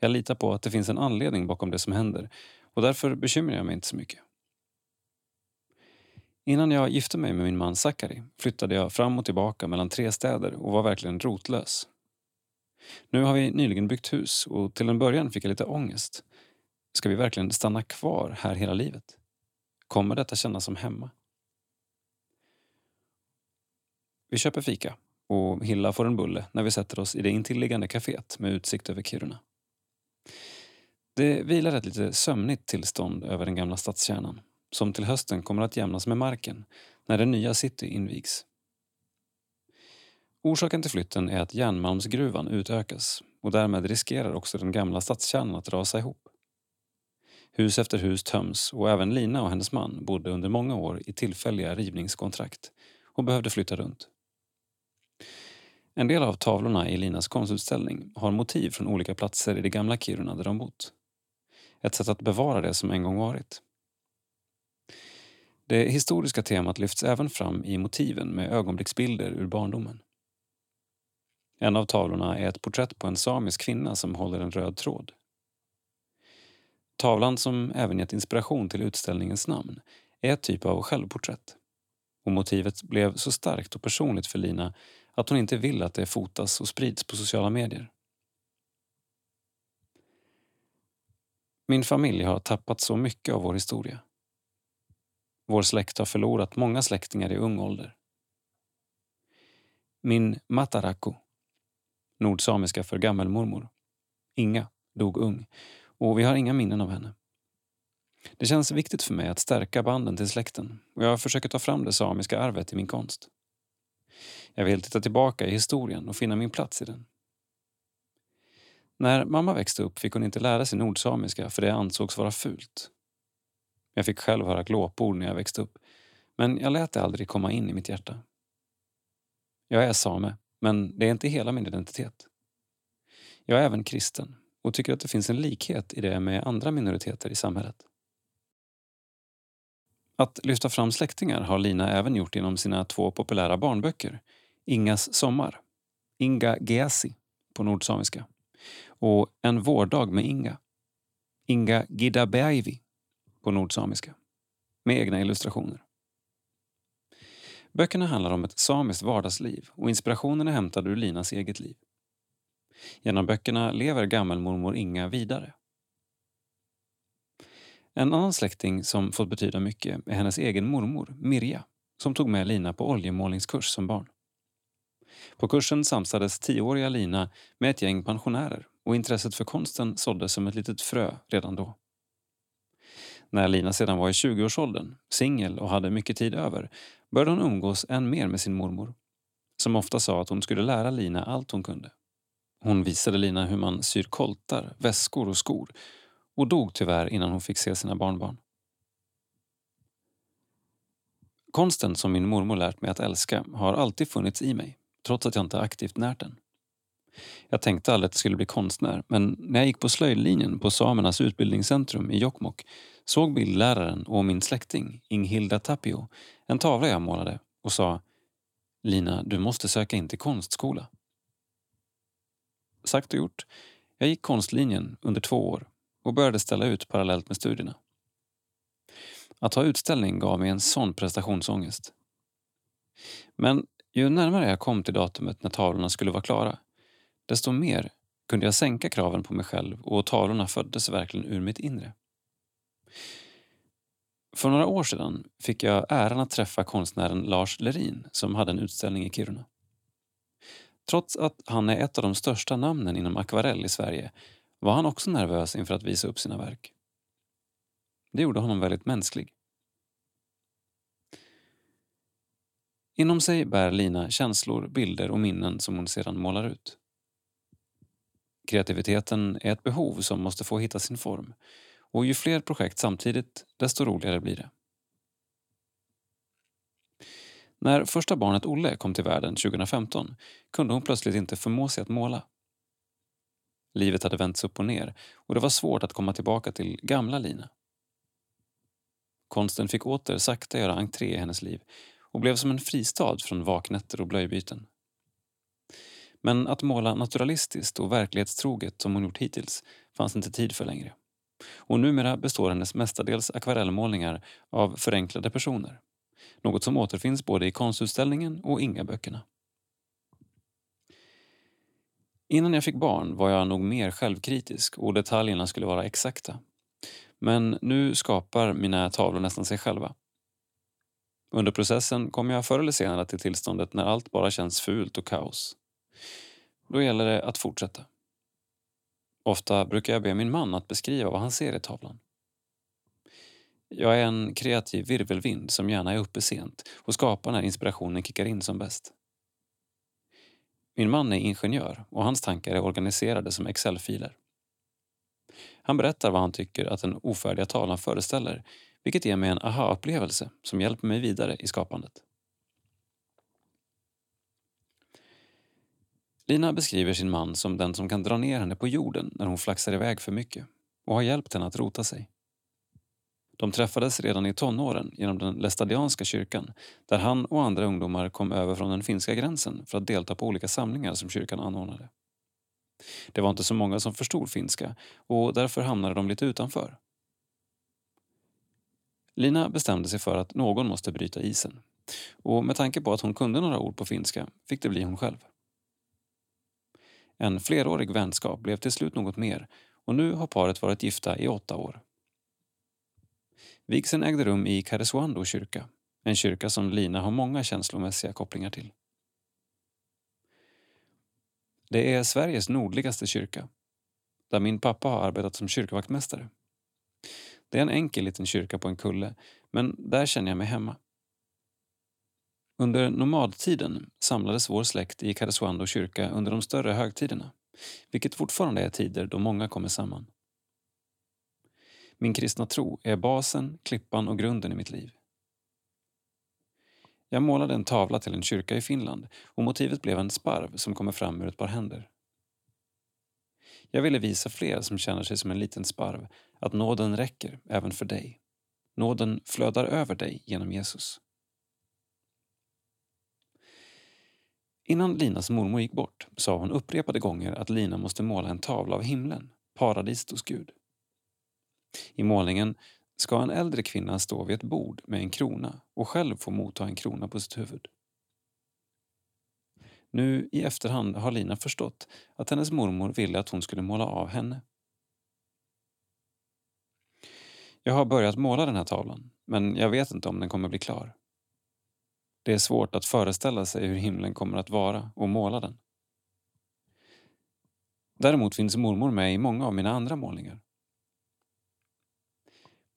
Jag litar på att det finns en anledning bakom det som händer och därför bekymrar jag mig inte så mycket. Innan jag gifte mig med min man Sakari flyttade jag fram och tillbaka mellan tre städer och var verkligen rotlös. Nu har vi nyligen byggt hus och till en början fick jag lite ångest. Ska vi verkligen stanna kvar här hela livet? Kommer detta kännas som hemma? Vi köper fika och Hilla får en bulle när vi sätter oss i det intilliggande kaféet med utsikt över Kiruna. Det vilar ett lite sömnigt tillstånd över den gamla stadskärnan som till hösten kommer att jämnas med marken när det nya city invigs. Orsaken till flytten är att järnmalmsgruvan utökas och därmed riskerar också den gamla stadskärnan att rasa ihop. Hus efter hus töms och även Lina och hennes man bodde under många år i tillfälliga rivningskontrakt och behövde flytta runt. En del av tavlorna i Linas konstutställning har motiv från olika platser i det gamla Kiruna där de bott. Ett sätt att bevara det som en gång varit. Det historiska temat lyfts även fram i motiven med ögonblicksbilder ur barndomen. En av tavlorna är ett porträtt på en samisk kvinna som håller en röd tråd. Tavlan, som även gett inspiration till utställningens namn, är ett typ av självporträtt. Och motivet blev så starkt och personligt för Lina att hon inte vill att det fotas och sprids på sociala medier. Min familj har tappat så mycket av vår historia. Vår släkt har förlorat många släktingar i ung ålder. Min mataraku, nordsamiska för gammelmormor, Inga, dog ung och vi har inga minnen av henne. Det känns viktigt för mig att stärka banden till släkten och jag försöker ta fram det samiska arvet i min konst. Jag vill titta tillbaka i historien och finna min plats i den. När mamma växte upp fick hon inte lära sig nordsamiska för det ansågs vara fult. Jag fick själv höra glåpord när jag växte upp men jag lät det aldrig komma in i mitt hjärta. Jag är same, men det är inte hela min identitet. Jag är även kristen och tycker att det finns en likhet i det med andra minoriteter i samhället. Att lyfta fram släktingar har Lina även gjort genom sina två populära barnböcker Ingas sommar, Inga Geasi på nordsamiska och En vårdag med Inga, Inga Gidabeaivi på nordsamiska med egna illustrationer. Böckerna handlar om ett samiskt vardagsliv och inspirationen är hämtad ur Linas eget liv. Genom böckerna lever gammelmormor Inga vidare. En annan släkting som fått betyda mycket är hennes egen mormor, Mirja, som tog med Lina på oljemålningskurs som barn. På kursen samsades tioåriga Lina med ett gäng pensionärer och intresset för konsten såddes som ett litet frö redan då. När Lina sedan var i 20-årsåldern, singel och hade mycket tid över, började hon umgås än mer med sin mormor, som ofta sa att hon skulle lära Lina allt hon kunde. Hon visade Lina hur man syr koltar, väskor och skor och dog tyvärr innan hon fick se sina barnbarn. Konsten som min mormor lärt mig att älska har alltid funnits i mig, trots att jag inte aktivt närt den. Jag tänkte aldrig att jag skulle bli konstnär, men när jag gick på slöjdlinjen på Samernas utbildningscentrum i Jokkmokk såg bildläraren och min släkting, Inghilda Tapio, en tavla jag målade och sa Lina, du måste söka in till konstskola. Sagt och gjort. Jag gick konstlinjen under två år och började ställa ut parallellt med studierna. Att ha utställning gav mig en sån prestationsångest. Men ju närmare jag kom till datumet när tavlorna skulle vara klara, desto mer kunde jag sänka kraven på mig själv och tavlorna föddes verkligen ur mitt inre. För några år sedan fick jag äran att träffa konstnären Lars Lerin som hade en utställning i Kiruna. Trots att han är ett av de största namnen inom akvarell i Sverige var han också nervös inför att visa upp sina verk. Det gjorde honom väldigt mänsklig. Inom sig bär Lina känslor, bilder och minnen som hon sedan målar ut. Kreativiteten är ett behov som måste få hitta sin form och ju fler projekt samtidigt, desto roligare blir det. När första barnet Olle kom till världen 2015 kunde hon plötsligt inte förmå sig att måla. Livet hade vänts upp och ner och det var svårt att komma tillbaka till gamla Lina. Konsten fick åter sakta göra entré i hennes liv och blev som en fristad från vaknätter och blöjbyten. Men att måla naturalistiskt och verklighetstroget som hon gjort hittills fanns inte tid för längre. Och numera består hennes mestadels akvarellmålningar av förenklade personer. Något som återfinns både i konstutställningen och Inga-böckerna. Innan jag fick barn var jag nog mer självkritisk och detaljerna skulle vara exakta. Men nu skapar mina tavlor nästan sig själva. Under processen kommer jag förr eller senare till tillståndet när allt bara känns fult och kaos. Då gäller det att fortsätta. Ofta brukar jag be min man att beskriva vad han ser i tavlan. Jag är en kreativ virvelvind som gärna är uppe sent och skapar när inspirationen kickar in som bäst. Min man är ingenjör och hans tankar är organiserade som Excel-filer. Han berättar vad han tycker att den ofärdiga tavlan föreställer vilket ger mig en aha-upplevelse som hjälper mig vidare i skapandet. Lina beskriver sin man som den som kan dra ner henne på jorden när hon flaxar iväg för mycket och har hjälpt henne att rota sig. De träffades redan i tonåren genom den lestadianska kyrkan där han och andra ungdomar kom över från den finska gränsen för att delta på olika samlingar som kyrkan anordnade. Det var inte så många som förstod finska och därför hamnade de lite utanför. Lina bestämde sig för att någon måste bryta isen och med tanke på att hon kunde några ord på finska fick det bli hon själv. En flerårig vänskap blev till slut något mer och nu har paret varit gifta i åtta år. Vigseln ägde rum i Karesuando kyrka, en kyrka som Lina har många känslomässiga kopplingar till. Det är Sveriges nordligaste kyrka, där min pappa har arbetat som kyrkvaktmästare. Det är en enkel liten kyrka på en kulle, men där känner jag mig hemma. Under nomadtiden samlades vår släkt i Karesuando kyrka under de större högtiderna, vilket fortfarande är tider då många kommer samman. Min kristna tro är basen, klippan och grunden i mitt liv. Jag målade en tavla till en kyrka i Finland och motivet blev en sparv som kommer fram ur ett par händer. Jag ville visa fler som känner sig som en liten sparv att nåden räcker även för dig. Nåden flödar över dig genom Jesus. Innan Linas mormor gick bort sa hon upprepade gånger att Lina måste måla en tavla av himlen, paradiset hos Gud. I målningen ska en äldre kvinna stå vid ett bord med en krona och själv få motta en krona på sitt huvud. Nu i efterhand har Lina förstått att hennes mormor ville att hon skulle måla av henne. Jag har börjat måla den här tavlan, men jag vet inte om den kommer bli klar. Det är svårt att föreställa sig hur himlen kommer att vara och måla den. Däremot finns mormor med i många av mina andra målningar.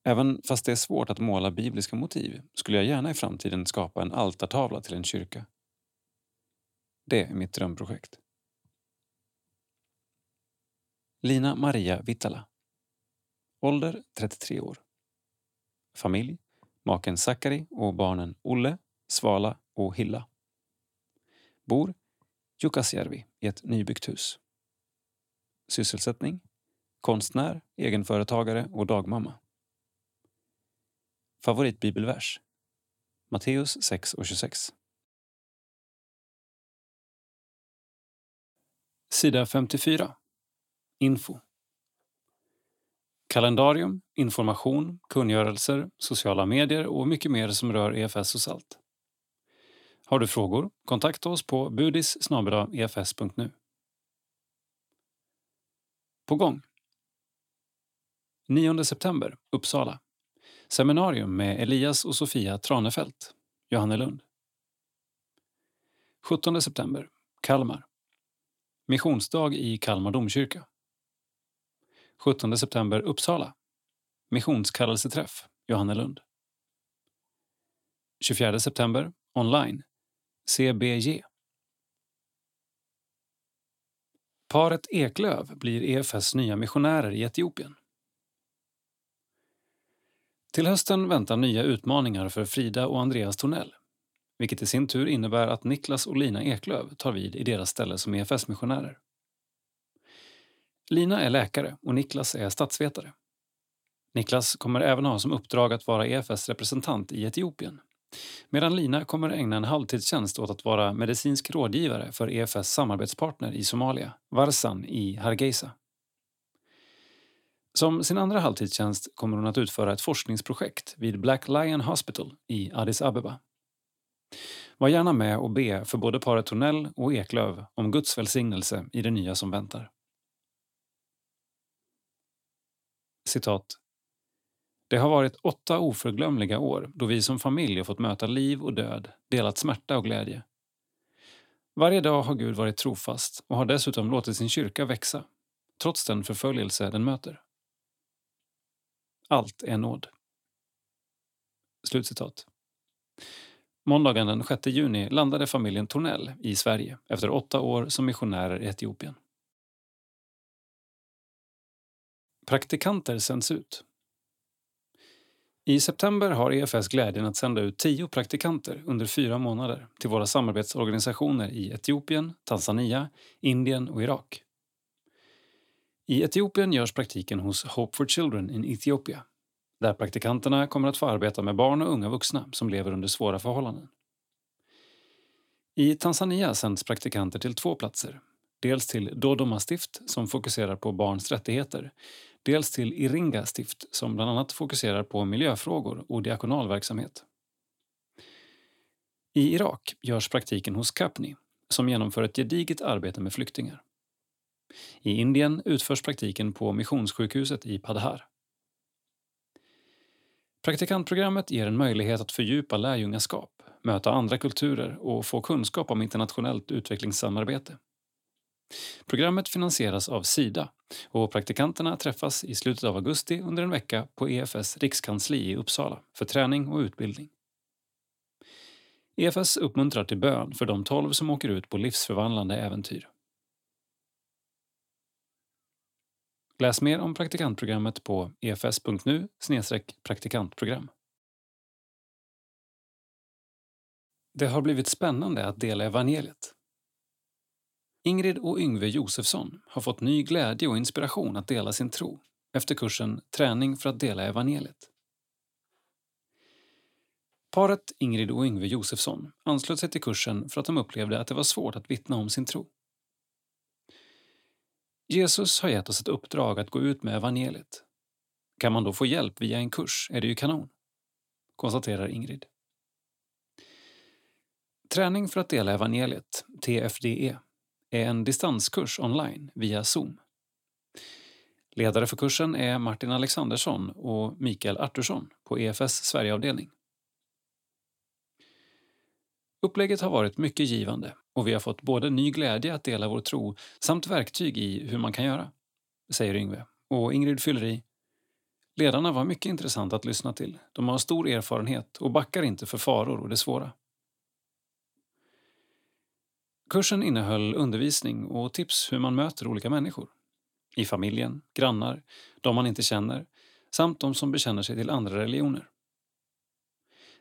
Även fast det är svårt att måla bibliska motiv skulle jag gärna i framtiden skapa en altartavla till en kyrka. Det är mitt drömprojekt. Lina Maria Vittala. Ålder 33 år. Familj, maken Sakari och barnen Olle, Svala och Hilla. Bor Jukkasjärvi i ett nybyggt hus. Sysselsättning konstnär, egenföretagare och dagmamma. Favoritbibelvers Matteus 6 och 26. Sida 54. Info. Kalendarium, information, kungörelser, sociala medier och mycket mer som rör EFS och SALT. Har du frågor? Kontakta oss på budis efs.nu. På gång. 9 september, Uppsala. Seminarium med Elias och Sofia Tranefelt, Johannelund. 17 september, Kalmar. Missionsdag i Kalmar domkyrka. 17 september, Uppsala. Missionskallelseträff, Johannelund. 24 september, online. CBG. Paret Eklöv blir EFS nya missionärer i Etiopien. Till hösten väntar nya utmaningar för Frida och Andreas Tornell vilket i sin tur innebär att Niklas och Lina Eklöv tar vid i deras ställe som EFS-missionärer. Lina är läkare och Niklas är statsvetare. Niklas kommer även ha som uppdrag att vara EFS representant i Etiopien medan Lina kommer ägna en halvtidstjänst åt att vara medicinsk rådgivare för EFS samarbetspartner i Somalia, Varsan i Hargeisa. Som sin andra halvtidstjänst kommer hon att utföra ett forskningsprojekt vid Black Lion Hospital i Addis Abeba. Var gärna med och be för både paret Tornell och Eklöv om Guds välsignelse i det nya som väntar. Citat. Det har varit åtta oförglömliga år då vi som familj har fått möta liv och död, delat smärta och glädje. Varje dag har Gud varit trofast och har dessutom låtit sin kyrka växa, trots den förföljelse den möter. Allt är nåd. Slutcitat. Måndagen den 6 juni landade familjen Tornell i Sverige efter åtta år som missionärer i Etiopien. Praktikanter sänds ut. I september har EFS glädjen att sända ut tio praktikanter under fyra månader till våra samarbetsorganisationer i Etiopien, Tanzania, Indien och Irak. I Etiopien görs praktiken hos Hope for Children in Ethiopia där praktikanterna kommer att få arbeta med barn och unga vuxna som lever under svåra förhållanden. I Tanzania sänds praktikanter till två platser. Dels till Dodoma stift som fokuserar på barns rättigheter. Dels till Iringa stift som bland annat fokuserar på miljöfrågor och diakonalverksamhet. I Irak görs praktiken hos Kapni som genomför ett gediget arbete med flyktingar. I Indien utförs praktiken på missionssjukhuset i Padhar. Praktikantprogrammet ger en möjlighet att fördjupa lärjungaskap, möta andra kulturer och få kunskap om internationellt utvecklingssamarbete. Programmet finansieras av Sida och praktikanterna träffas i slutet av augusti under en vecka på EFS rikskansli i Uppsala för träning och utbildning. EFS uppmuntrar till bön för de tolv som åker ut på livsförvandlande äventyr. Läs mer om praktikantprogrammet på efs.nu praktikantprogram. Det har blivit spännande att dela evangeliet. Ingrid och Yngve Josefsson har fått ny glädje och inspiration att dela sin tro efter kursen Träning för att dela evangeliet. Paret Ingrid och Yngve Josefsson anslöt sig till kursen för att de upplevde att det var svårt att vittna om sin tro. Jesus har gett oss ett uppdrag att gå ut med evangeliet. Kan man då få hjälp via en kurs är det ju kanon, konstaterar Ingrid. Träning för att dela evangeliet, TFDE, är en distanskurs online via Zoom. Ledare för kursen är Martin Alexandersson och Mikael Artursson på EFS Sverigeavdelning. Upplägget har varit mycket givande och vi har fått både ny glädje att dela vår tro samt verktyg i hur man kan göra, säger Yngve. Och Ingrid fyller i. Ledarna var mycket intressanta att lyssna till. De har stor erfarenhet och backar inte för faror och det svåra. Kursen innehöll undervisning och tips hur man möter olika människor. I familjen, grannar, de man inte känner samt de som bekänner sig till andra religioner.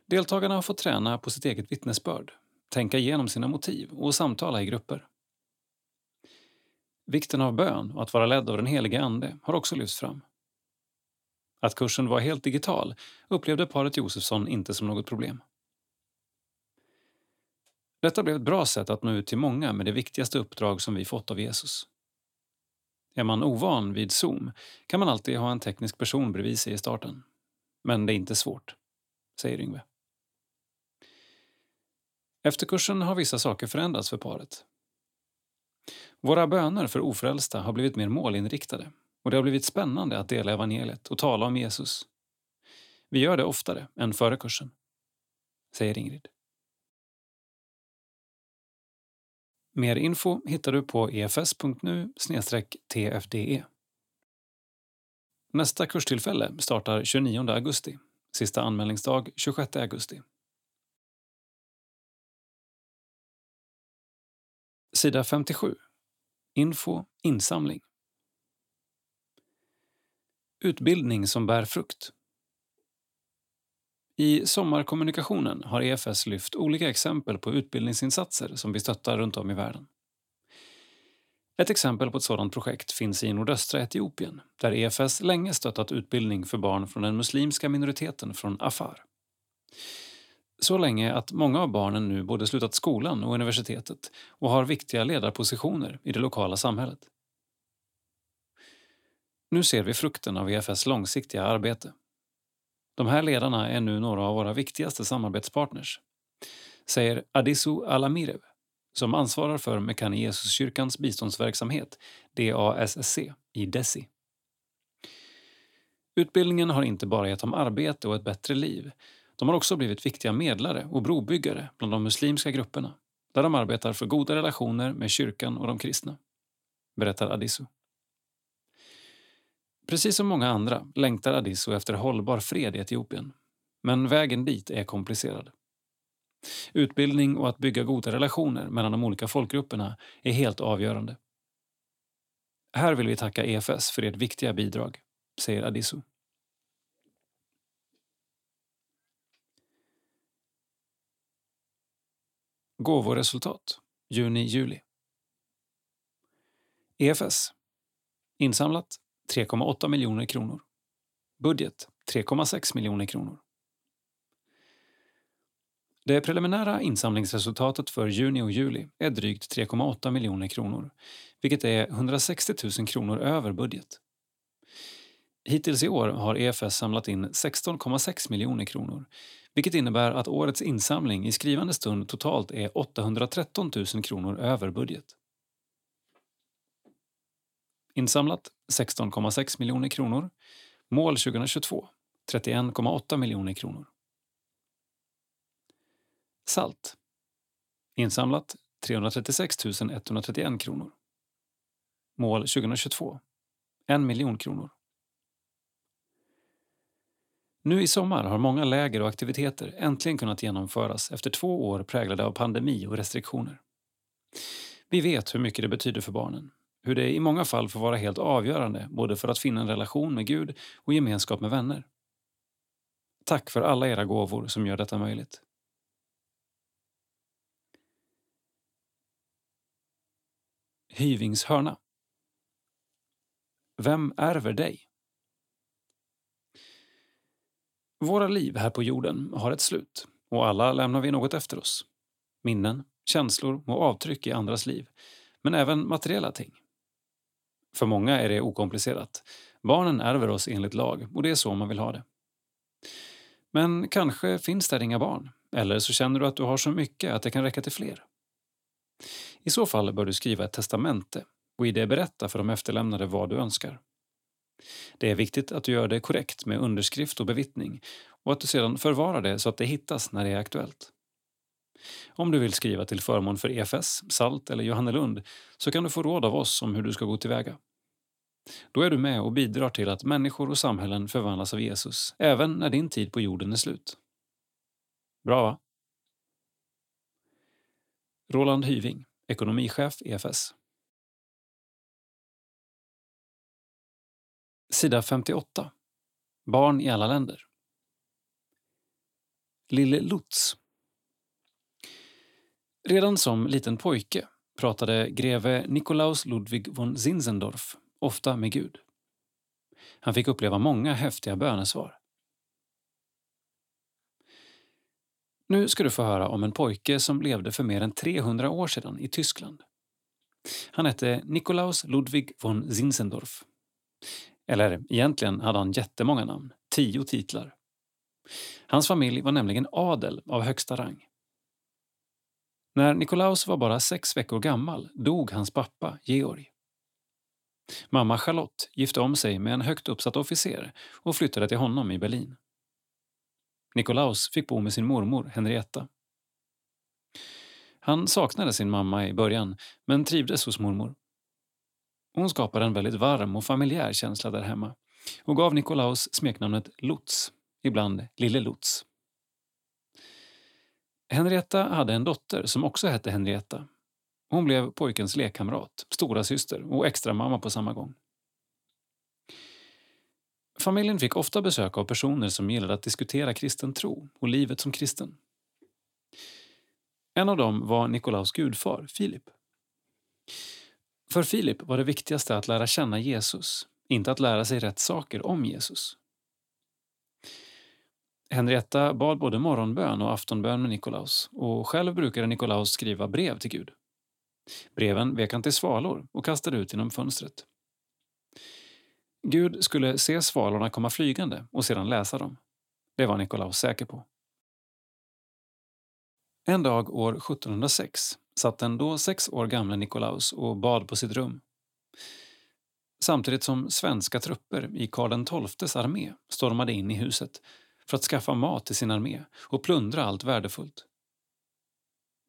Deltagarna har fått träna på sitt eget vittnesbörd, tänka igenom sina motiv och samtala i grupper. Vikten av bön och att vara ledd av den helige Ande har också lyfts fram. Att kursen var helt digital upplevde paret Josefsson inte som något problem. Detta blev ett bra sätt att nå ut till många med det viktigaste uppdrag som vi fått av Jesus. Är man ovan vid Zoom kan man alltid ha en teknisk person bredvid sig i starten. Men det är inte svårt, säger Yngve. Efter kursen har vissa saker förändrats för paret. Våra böner för ofrälsta har blivit mer målinriktade och det har blivit spännande att dela evangeliet och tala om Jesus. Vi gör det oftare än före kursen, säger Ingrid. Mer info hittar du på efs.nu tfde. Nästa kurstillfälle startar 29 augusti. Sista anmälningsdag 26 augusti. Sida 57. Info insamling. Utbildning som bär frukt. I sommarkommunikationen har EFS lyft olika exempel på utbildningsinsatser som vi stöttar runt om i världen. Ett exempel på ett sådant projekt finns i nordöstra Etiopien där EFS länge stöttat utbildning för barn från den muslimska minoriteten från Afar. Så länge att många av barnen nu både slutat skolan och universitetet och har viktiga ledarpositioner i det lokala samhället. Nu ser vi frukten av EFS långsiktiga arbete. De här ledarna är nu några av våra viktigaste samarbetspartners, säger Adisu Alamirev som ansvarar för Mekane Jesuskyrkans biståndsverksamhet, DASSC, i Desi. Utbildningen har inte bara gett dem arbete och ett bättre liv. De har också blivit viktiga medlare och brobyggare bland de muslimska grupperna där de arbetar för goda relationer med kyrkan och de kristna, berättar Adisu. Precis som många andra längtar Adisu efter hållbar fred i Etiopien. Men vägen dit är komplicerad. Utbildning och att bygga goda relationer mellan de olika folkgrupperna är helt avgörande. Här vill vi tacka EFS för ert viktiga bidrag, säger Adisu. Gåvoresultat juni-juli. EFS. Insamlat 3,8 miljoner kronor. Budget 3,6 miljoner kronor. Det preliminära insamlingsresultatet för juni och juli är drygt 3,8 miljoner kronor, vilket är 160 000 kronor över budget. Hittills i år har EFS samlat in 16,6 miljoner kronor, vilket innebär att årets insamling i skrivande stund totalt är 813 000 kronor över budget. Insamlat 16,6 miljoner kronor. Mål 2022 31,8 miljoner kronor. Salt. Insamlat 336 131 kronor. Mål 2022 1 miljon kronor. Nu i sommar har många läger och aktiviteter äntligen kunnat genomföras efter två år präglade av pandemi och restriktioner. Vi vet hur mycket det betyder för barnen, hur det i många fall får vara helt avgörande både för att finna en relation med Gud och gemenskap med vänner. Tack för alla era gåvor som gör detta möjligt. Hyvings hörna. Vem ärver dig? Våra liv här på jorden har ett slut och alla lämnar vi något efter oss. Minnen, känslor och avtryck i andras liv, men även materiella ting. För många är det okomplicerat. Barnen ärver oss enligt lag och det är så man vill ha det. Men kanske finns där inga barn, eller så känner du att du har så mycket att det kan räcka till fler. I så fall bör du skriva ett testamente och i det berätta för de efterlämnade vad du önskar. Det är viktigt att du gör det korrekt med underskrift och bevittning och att du sedan förvarar det så att det hittas när det är aktuellt. Om du vill skriva till förmån för EFS, SALT eller Johannelund så kan du få råd av oss om hur du ska gå tillväga. Då är du med och bidrar till att människor och samhällen förvandlas av Jesus, även när din tid på jorden är slut. Bra va? Roland Hyving, ekonomichef EFS. Sida 58. Barn i alla länder. Lille Lutz Redan som liten pojke pratade greve Nikolaus Ludwig von Zinzendorf ofta med Gud. Han fick uppleva många häftiga bönesvar. Nu ska du få höra om en pojke som levde för mer än 300 år sedan i Tyskland. Han hette Nikolaus Ludwig von Zinzendorf. Eller egentligen hade han jättemånga namn, tio titlar. Hans familj var nämligen adel av högsta rang. När Nikolaus var bara sex veckor gammal dog hans pappa Georg. Mamma Charlotte gifte om sig med en högt uppsatt officer och flyttade till honom i Berlin. Nikolaus fick bo med sin mormor Henrietta. Han saknade sin mamma i början, men trivdes hos mormor. Hon skapade en väldigt varm och familjär känsla där hemma och gav Nikolaus smeknamnet Lots, ibland Lille Lots. Henrietta hade en dotter som också hette Henrietta. Hon blev pojkens lekkamrat, stora syster och extra mamma på samma gång. Familjen fick ofta besök av personer som gillade att diskutera kristen tro och livet som kristen. En av dem var Nikolaus gudfar, Filip. För Filip var det viktigaste att lära känna Jesus, inte att lära sig rätt saker om Jesus. Henrietta bad både morgonbön och aftonbön med Nikolaus och själv brukade Nikolaus skriva brev till Gud. Breven vek han till svalor och kastade ut genom fönstret. Gud skulle se svalorna komma flygande och sedan läsa dem. Det var Nikolaus säker på. En dag år 1706 satt den då sex år gamle Nikolaus och bad på sitt rum. Samtidigt som svenska trupper i Karl XIIs armé stormade in i huset för att skaffa mat till sin armé och plundra allt värdefullt.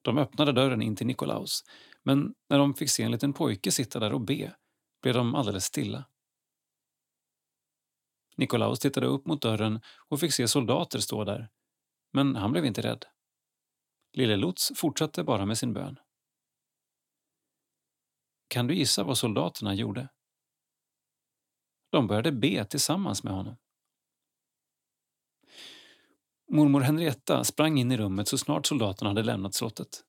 De öppnade dörren in till Nikolaus, men när de fick se en liten pojke sitta där och be blev de alldeles stilla. Nikolaus tittade upp mot dörren och fick se soldater stå där, men han blev inte rädd. Lille Lots fortsatte bara med sin bön. Kan du gissa vad soldaterna gjorde? De började be tillsammans med honom. Mormor Henrietta sprang in i rummet så snart soldaterna hade lämnat slottet.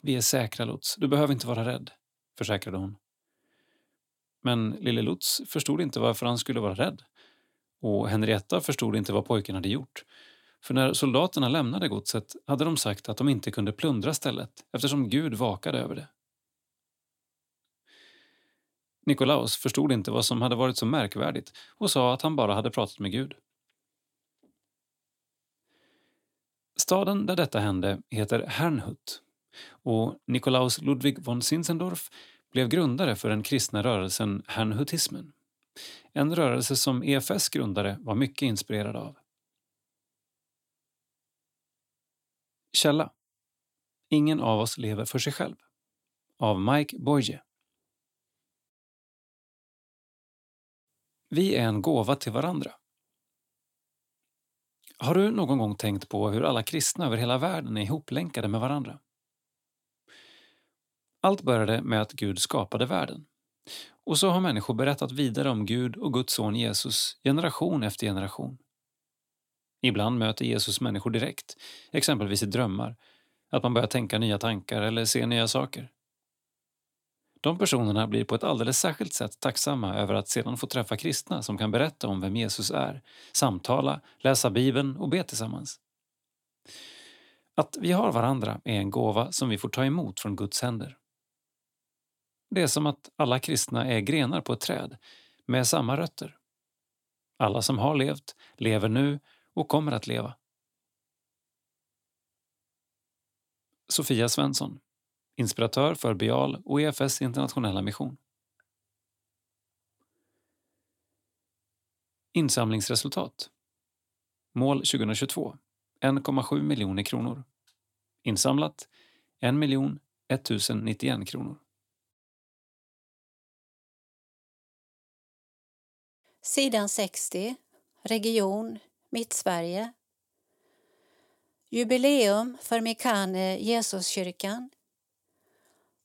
Vi är säkra, Lots. Du behöver inte vara rädd, försäkrade hon. Men lille Lots förstod inte varför han skulle vara rädd. Och Henrietta förstod inte vad pojken hade gjort. För när soldaterna lämnade godset hade de sagt att de inte kunde plundra stället eftersom Gud vakade över det. Nikolaus förstod inte vad som hade varit så märkvärdigt och sa att han bara hade pratat med Gud. Staden där detta hände heter Hernhut och Nikolaus Ludwig von Zinzendorf blev grundare för den kristna rörelsen Hernhutismen. En rörelse som EFS grundare var mycket inspirerad av. Källa Ingen av oss lever för sig själv av Mike Boye. Vi är en gåva till varandra. Har du någon gång tänkt på hur alla kristna över hela världen är ihoplänkade med varandra? Allt började med att Gud skapade världen. Och så har människor berättat vidare om Gud och Guds son Jesus generation efter generation. Ibland möter Jesus människor direkt, exempelvis i drömmar, att man börjar tänka nya tankar eller se nya saker. De personerna blir på ett alldeles särskilt sätt tacksamma över att sedan få träffa kristna som kan berätta om vem Jesus är, samtala, läsa Bibeln och be tillsammans. Att vi har varandra är en gåva som vi får ta emot från Guds händer. Det är som att alla kristna är grenar på ett träd med samma rötter. Alla som har levt, lever nu och kommer att leva. Sofia Svensson, inspiratör för Bial och EFS internationella mission. Insamlingsresultat Mål 2022 1,7 miljoner kronor. Insamlat 1 miljon 1091 kronor. Sidan 60, region Mittsverige. Jubileum för Mekane Jesuskyrkan.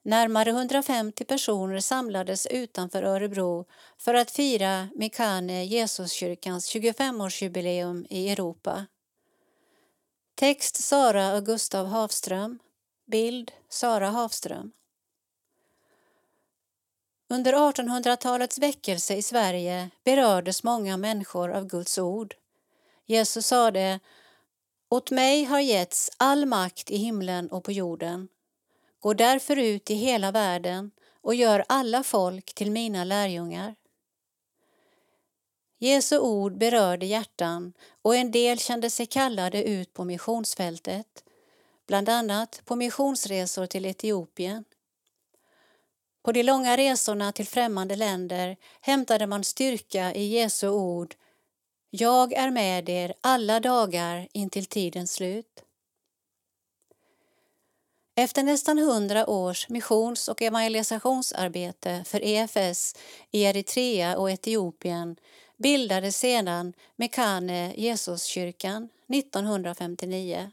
Närmare 150 personer samlades utanför Örebro för att fira Mekane Jesuskyrkans 25-årsjubileum i Europa. Text Sara och Gustav Havström. Bild Sara Havström. Under 1800-talets väckelse i Sverige berördes många människor av Guds ord. Jesus sade Åt mig har getts all makt i himlen och på jorden. Gå därför ut i hela världen och gör alla folk till mina lärjungar. Jesu ord berörde hjärtan och en del kände sig kallade ut på missionsfältet, bland annat på missionsresor till Etiopien. På de långa resorna till främmande länder hämtade man styrka i Jesu ord jag är med er alla dagar intill tidens slut. Efter nästan hundra års missions och evangelisationsarbete för EFS i Eritrea och Etiopien bildades sedan Mekane Jesuskyrkan 1959.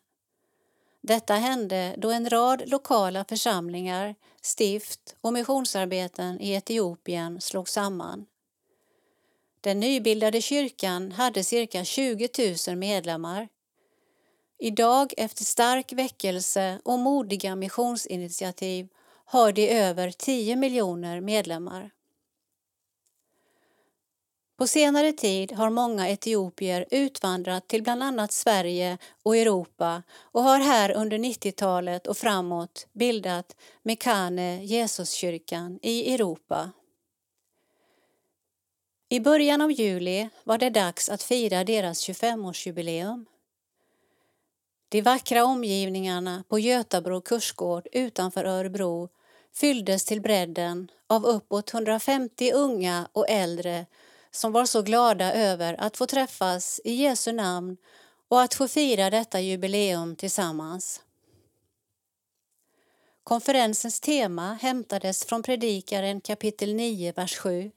Detta hände då en rad lokala församlingar, stift och missionsarbeten i Etiopien slogs samman. Den nybildade kyrkan hade cirka 20 000 medlemmar. Idag, efter stark väckelse och modiga missionsinitiativ, har de över 10 miljoner medlemmar. På senare tid har många etiopier utvandrat till bland annat Sverige och Europa och har här under 90-talet och framåt bildat Mekane Jesuskyrkan i Europa. I början av juli var det dags att fira deras 25-årsjubileum. De vackra omgivningarna på Götabro kursgård utanför Örebro fylldes till bredden av uppåt 150 unga och äldre som var så glada över att få träffas i Jesu namn och att få fira detta jubileum tillsammans. Konferensens tema hämtades från Predikaren kapitel 9, vers 7.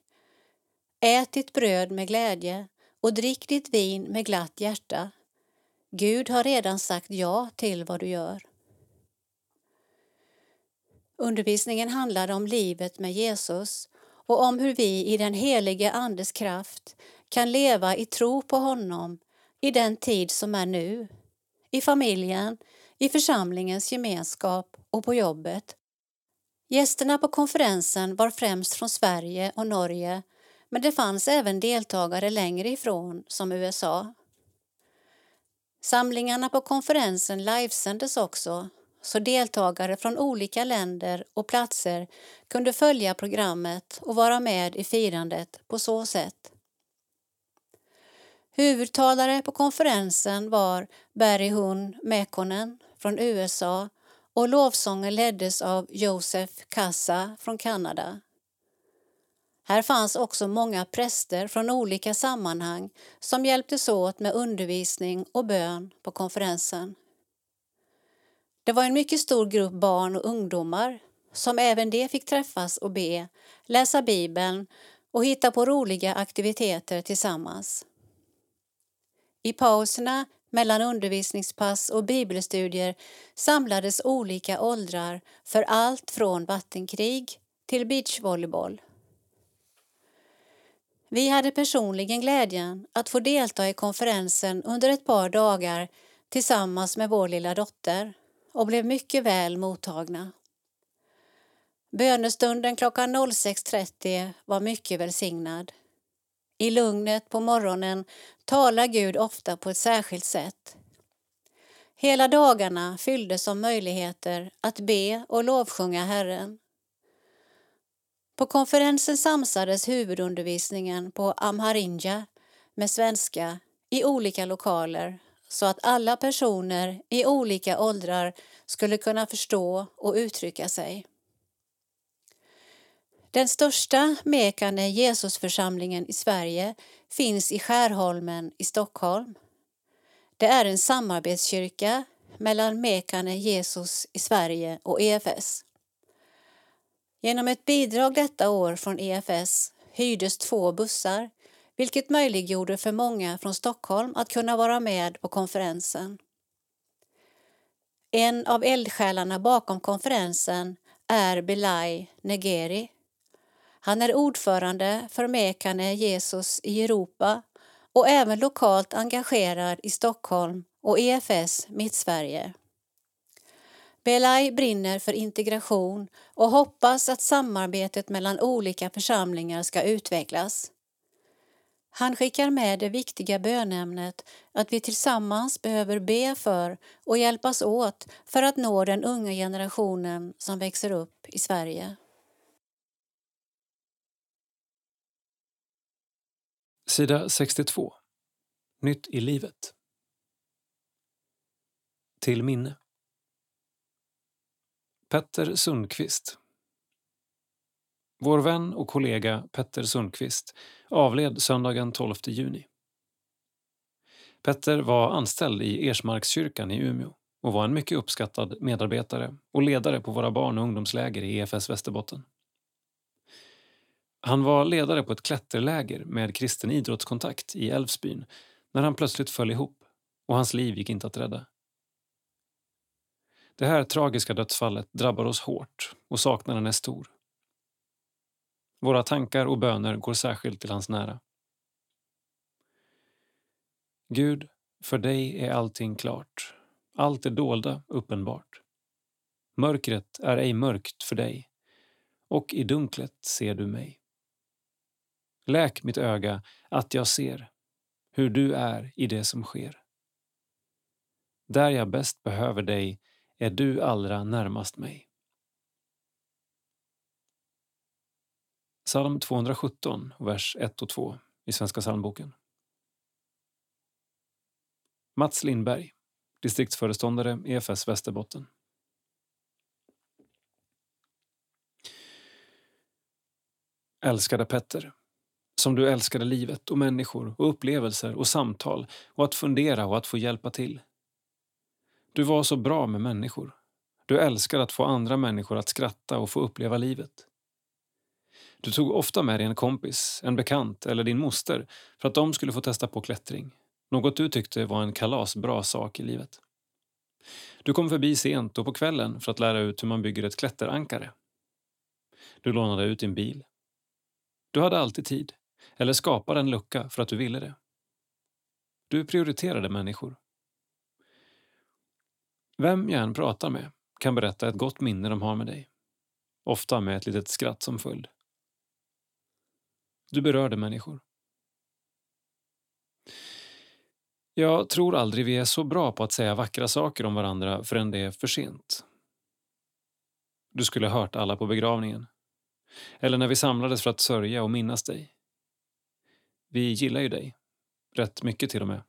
Ät ditt bröd med glädje och drick ditt vin med glatt hjärta. Gud har redan sagt ja till vad du gör. Undervisningen handlade om livet med Jesus och om hur vi i den helige Andes kraft kan leva i tro på honom i den tid som är nu, i familjen, i församlingens gemenskap och på jobbet. Gästerna på konferensen var främst från Sverige och Norge men det fanns även deltagare längre ifrån, som USA. Samlingarna på konferensen livesändes också så deltagare från olika länder och platser kunde följa programmet och vara med i firandet på så sätt. Huvudtalare på konferensen var Barry Hun Mekonen från USA och lovsången leddes av Joseph Kassa från Kanada. Här fanns också många präster från olika sammanhang som hjälptes åt med undervisning och bön på konferensen. Det var en mycket stor grupp barn och ungdomar som även de fick träffas och be, läsa Bibeln och hitta på roliga aktiviteter tillsammans. I pauserna mellan undervisningspass och bibelstudier samlades olika åldrar för allt från vattenkrig till beachvolleyboll. Vi hade personligen glädjen att få delta i konferensen under ett par dagar tillsammans med vår lilla dotter och blev mycket väl mottagna. Bönestunden klockan 06.30 var mycket välsignad. I lugnet på morgonen talar Gud ofta på ett särskilt sätt. Hela dagarna fylldes av möjligheter att be och lovsjunga Herren. På konferensen samsades huvudundervisningen på amharinja med svenska i olika lokaler så att alla personer i olika åldrar skulle kunna förstå och uttrycka sig. Den största Mekane Jesusförsamlingen i Sverige finns i Skärholmen i Stockholm. Det är en samarbetskyrka mellan Mekane Jesus i Sverige och EFS. Genom ett bidrag detta år från EFS hyrdes två bussar vilket möjliggjorde för många från Stockholm att kunna vara med på konferensen. En av eldsjälarna bakom konferensen är Belai Negeri. Han är ordförande för Mekane Jesus i Europa och även lokalt engagerad i Stockholm och EFS Mittsverige. Belai brinner för integration och hoppas att samarbetet mellan olika församlingar ska utvecklas. Han skickar med det viktiga bönämnet att vi tillsammans behöver be för och hjälpas åt för att nå den unga generationen som växer upp i Sverige. Sida 62. Nytt i livet. Till minne. Petter Sundqvist vår vän och kollega Petter Sundqvist avled söndagen 12 juni. Petter var anställd i Ersmarkskyrkan i Umeå och var en mycket uppskattad medarbetare och ledare på våra barn och ungdomsläger i EFS Västerbotten. Han var ledare på ett klätterläger med kristen idrottskontakt i Älvsbyn när han plötsligt föll ihop och hans liv gick inte att rädda. Det här tragiska dödsfallet drabbar oss hårt och saknaden är stor. Våra tankar och böner går särskilt till hans nära. Gud, för dig är allting klart. Allt är dolda uppenbart. Mörkret är ej mörkt för dig och i dunklet ser du mig. Läk mitt öga att jag ser hur du är i det som sker. Där jag bäst behöver dig är du allra närmast mig. Psalm 217, vers 1 och 2 i Svenska psalmboken. Mats Lindberg, distriktsföreståndare EFS Västerbotten. Älskade Petter, som du älskade livet och människor och upplevelser och samtal och att fundera och att få hjälpa till. Du var så bra med människor. Du älskade att få andra människor att skratta och få uppleva livet. Du tog ofta med dig en kompis, en bekant eller din moster för att de skulle få testa på klättring. Något du tyckte var en kalasbra sak i livet. Du kom förbi sent och på kvällen för att lära ut hur man bygger ett klätterankare. Du lånade ut din bil. Du hade alltid tid, eller skapade en lucka för att du ville det. Du prioriterade människor. Vem jag än pratar med kan berätta ett gott minne de har med dig. Ofta med ett litet skratt som följd. Du berörde människor. Jag tror aldrig vi är så bra på att säga vackra saker om varandra förrän det är för sent. Du skulle ha hört alla på begravningen. Eller när vi samlades för att sörja och minnas dig. Vi gillar ju dig. Rätt mycket till och med.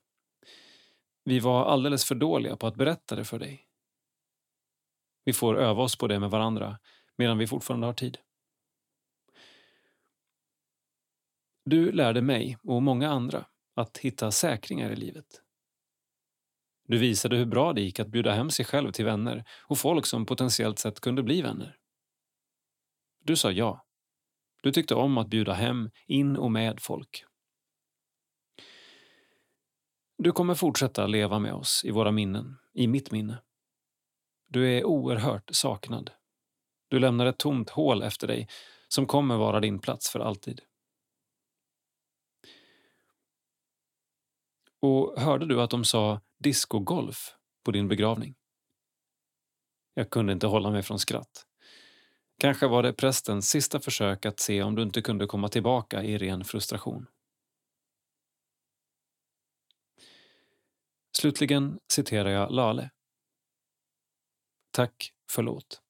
Vi var alldeles för dåliga på att berätta det för dig. Vi får öva oss på det med varandra medan vi fortfarande har tid. Du lärde mig och många andra att hitta säkringar i livet. Du visade hur bra det gick att bjuda hem sig själv till vänner och folk som potentiellt sett kunde bli vänner. Du sa ja. Du tyckte om att bjuda hem, in och med folk. Du kommer fortsätta leva med oss i våra minnen, i mitt minne. Du är oerhört saknad. Du lämnar ett tomt hål efter dig som kommer vara din plats för alltid. Och hörde du att de sa discogolf på din begravning? Jag kunde inte hålla mig från skratt. Kanske var det prästens sista försök att se om du inte kunde komma tillbaka i ren frustration. Slutligen citerar jag Lale. Tack, förlåt.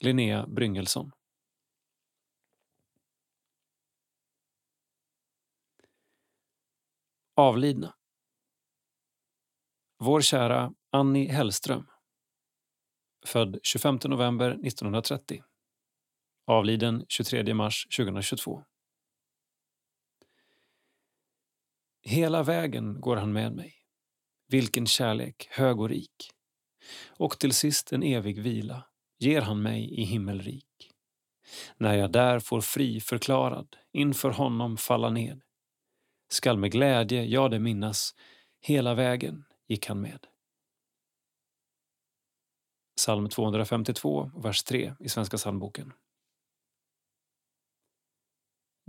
Linnea Bryngelsson Avlidna. Vår kära Annie Hellström. Född 25 november 1930. Avliden 23 mars 2022. Hela vägen går han med mig. Vilken kärlek, hög och rik. Och till sist en evig vila ger han mig i himmelrik. När jag där får fri förklarad inför honom falla ned skall med glädje jag det minnas, hela vägen gick han med. Psalm 252, vers 3 i Svenska psalmboken.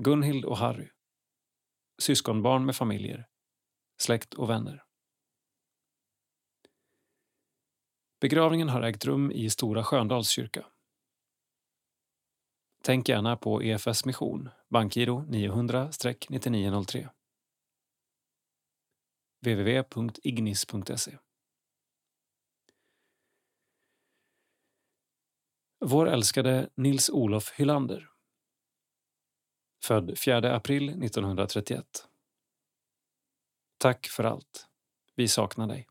Gunhild och Harry. Syskonbarn med familjer. Släkt och vänner. Begravningen har ägt rum i Stora Sköndals kyrka. Tänk gärna på EFS mission, bankgiro 900-9903 www.ignis.se. Vår älskade Nils-Olof Hylander. Född 4 april 1931. Tack för allt. Vi saknar dig.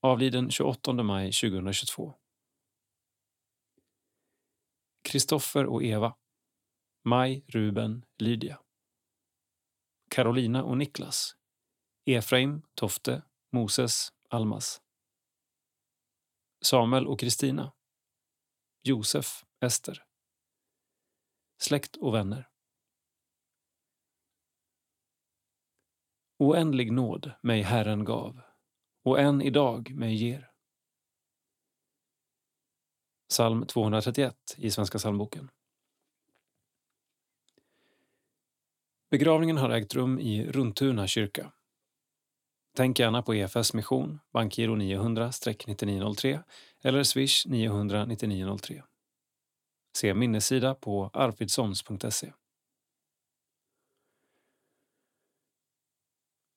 Avliden 28 maj 2022. Kristoffer och Eva. Maj, Ruben, Lydia. Carolina och Niklas, Efraim, Tofte, Moses, Almas. Samuel och Kristina, Josef, Ester. Släkt och vänner. Oändlig nåd mig Herren gav, och än idag mig ger. Psalm 231 i Svenska psalmboken. Begravningen har ägt rum i Runtuna kyrka. Tänk gärna på EFS mission, bankgiro 900-9903 eller swish 900 9903. Se minnessida på arvidssons.se.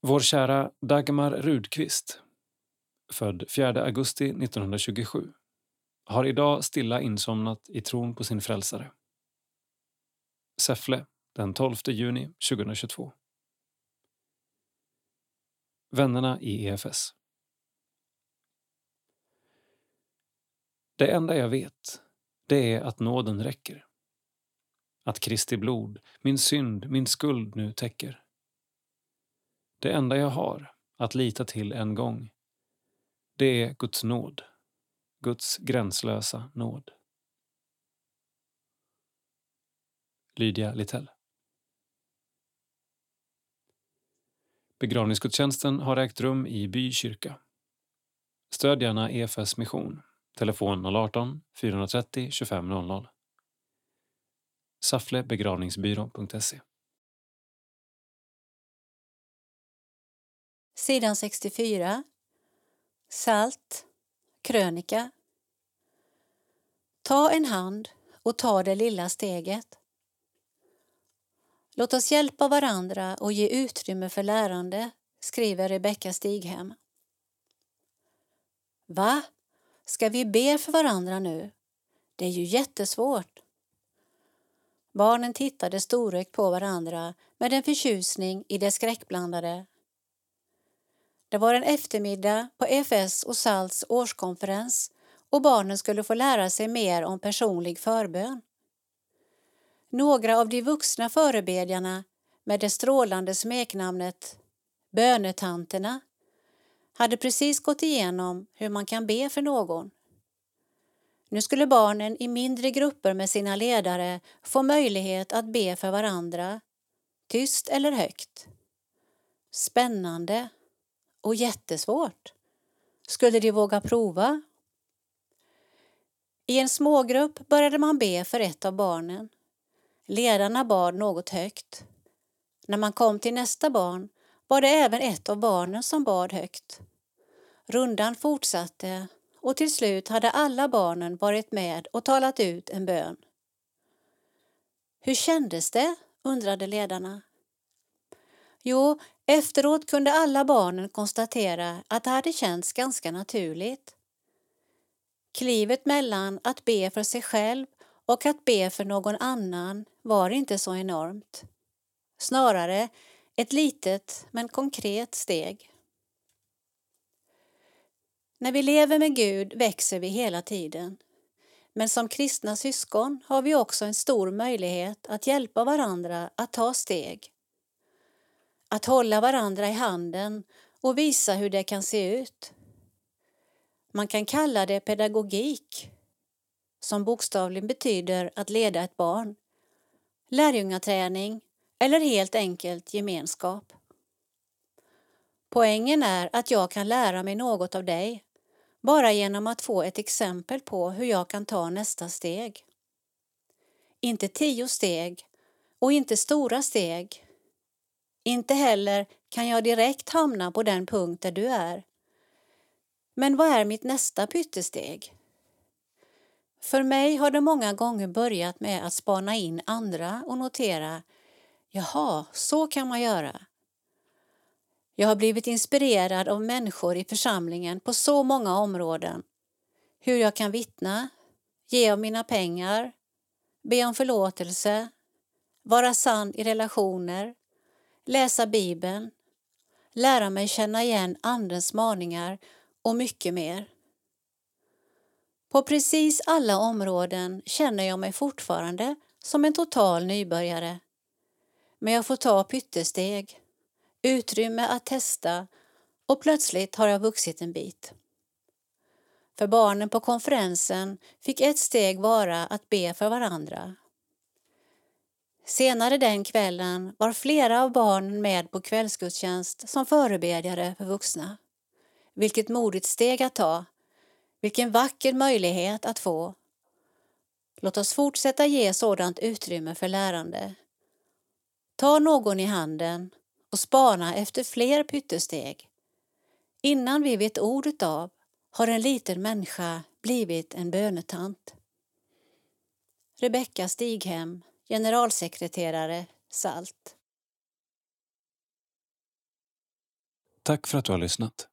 Vår kära Dagmar Rudqvist, född 4 augusti 1927, har idag stilla insomnat i tron på sin frälsare. Säffle, den 12 juni 2022. Vännerna i EFS. Det enda jag vet, det är att nåden räcker. Att Kristi blod, min synd, min skuld nu täcker. Det enda jag har att lita till en gång, det är Guds nåd. Guds gränslösa nåd. Lydia Littell Begravningsgudstjänsten har ägt rum i By kyrka. Stöd gärna EFS mission. Telefon 018-430 25 00. Safflebegravningsbyrå.se Sidan 64. Salt. Krönika. Ta en hand och ta det lilla steget. Låt oss hjälpa varandra och ge utrymme för lärande, skriver Rebecka Stighem. Va? Ska vi be för varandra nu? Det är ju jättesvårt. Barnen tittade storögt på varandra med en förtjusning i det skräckblandade. Det var en eftermiddag på FS och SALTs årskonferens och barnen skulle få lära sig mer om personlig förbön. Några av de vuxna förebedjarna med det strålande smeknamnet Bönetanterna hade precis gått igenom hur man kan be för någon. Nu skulle barnen i mindre grupper med sina ledare få möjlighet att be för varandra, tyst eller högt. Spännande och jättesvårt. Skulle de våga prova? I en smågrupp började man be för ett av barnen. Ledarna bad något högt. När man kom till nästa barn var det även ett av barnen som bad högt. Rundan fortsatte och till slut hade alla barnen varit med och talat ut en bön. Hur kändes det? undrade ledarna. Jo, efteråt kunde alla barnen konstatera att det hade känts ganska naturligt. Klivet mellan att be för sig själv och att be för någon annan var inte så enormt. Snarare ett litet men konkret steg. När vi lever med Gud växer vi hela tiden. Men som kristna syskon har vi också en stor möjlighet att hjälpa varandra att ta steg. Att hålla varandra i handen och visa hur det kan se ut. Man kan kalla det pedagogik, som bokstavligen betyder att leda ett barn, lärjungaträning eller helt enkelt gemenskap. Poängen är att jag kan lära mig något av dig bara genom att få ett exempel på hur jag kan ta nästa steg. Inte tio steg och inte stora steg. Inte heller kan jag direkt hamna på den punkt där du är. Men vad är mitt nästa pyttesteg? För mig har det många gånger börjat med att spana in andra och notera Jaha, så kan man göra. Jag har blivit inspirerad av människor i församlingen på så många områden. Hur jag kan vittna, ge av mina pengar, be om förlåtelse, vara sann i relationer, läsa Bibeln, lära mig känna igen Andens maningar och mycket mer. På precis alla områden känner jag mig fortfarande som en total nybörjare. Men jag får ta pyttesteg utrymme att testa och plötsligt har jag vuxit en bit. För barnen på konferensen fick ett steg vara att be för varandra. Senare den kvällen var flera av barnen med på kvällsgudstjänst som förebedjare för vuxna. Vilket modigt steg att ta, vilken vacker möjlighet att få. Låt oss fortsätta ge sådant utrymme för lärande. Ta någon i handen och spana efter fler pyttesteg. Innan vi vet ordet av har en liten människa blivit en bönetant. Rebecka Stighem, generalsekreterare, SALT. Tack för att du har lyssnat.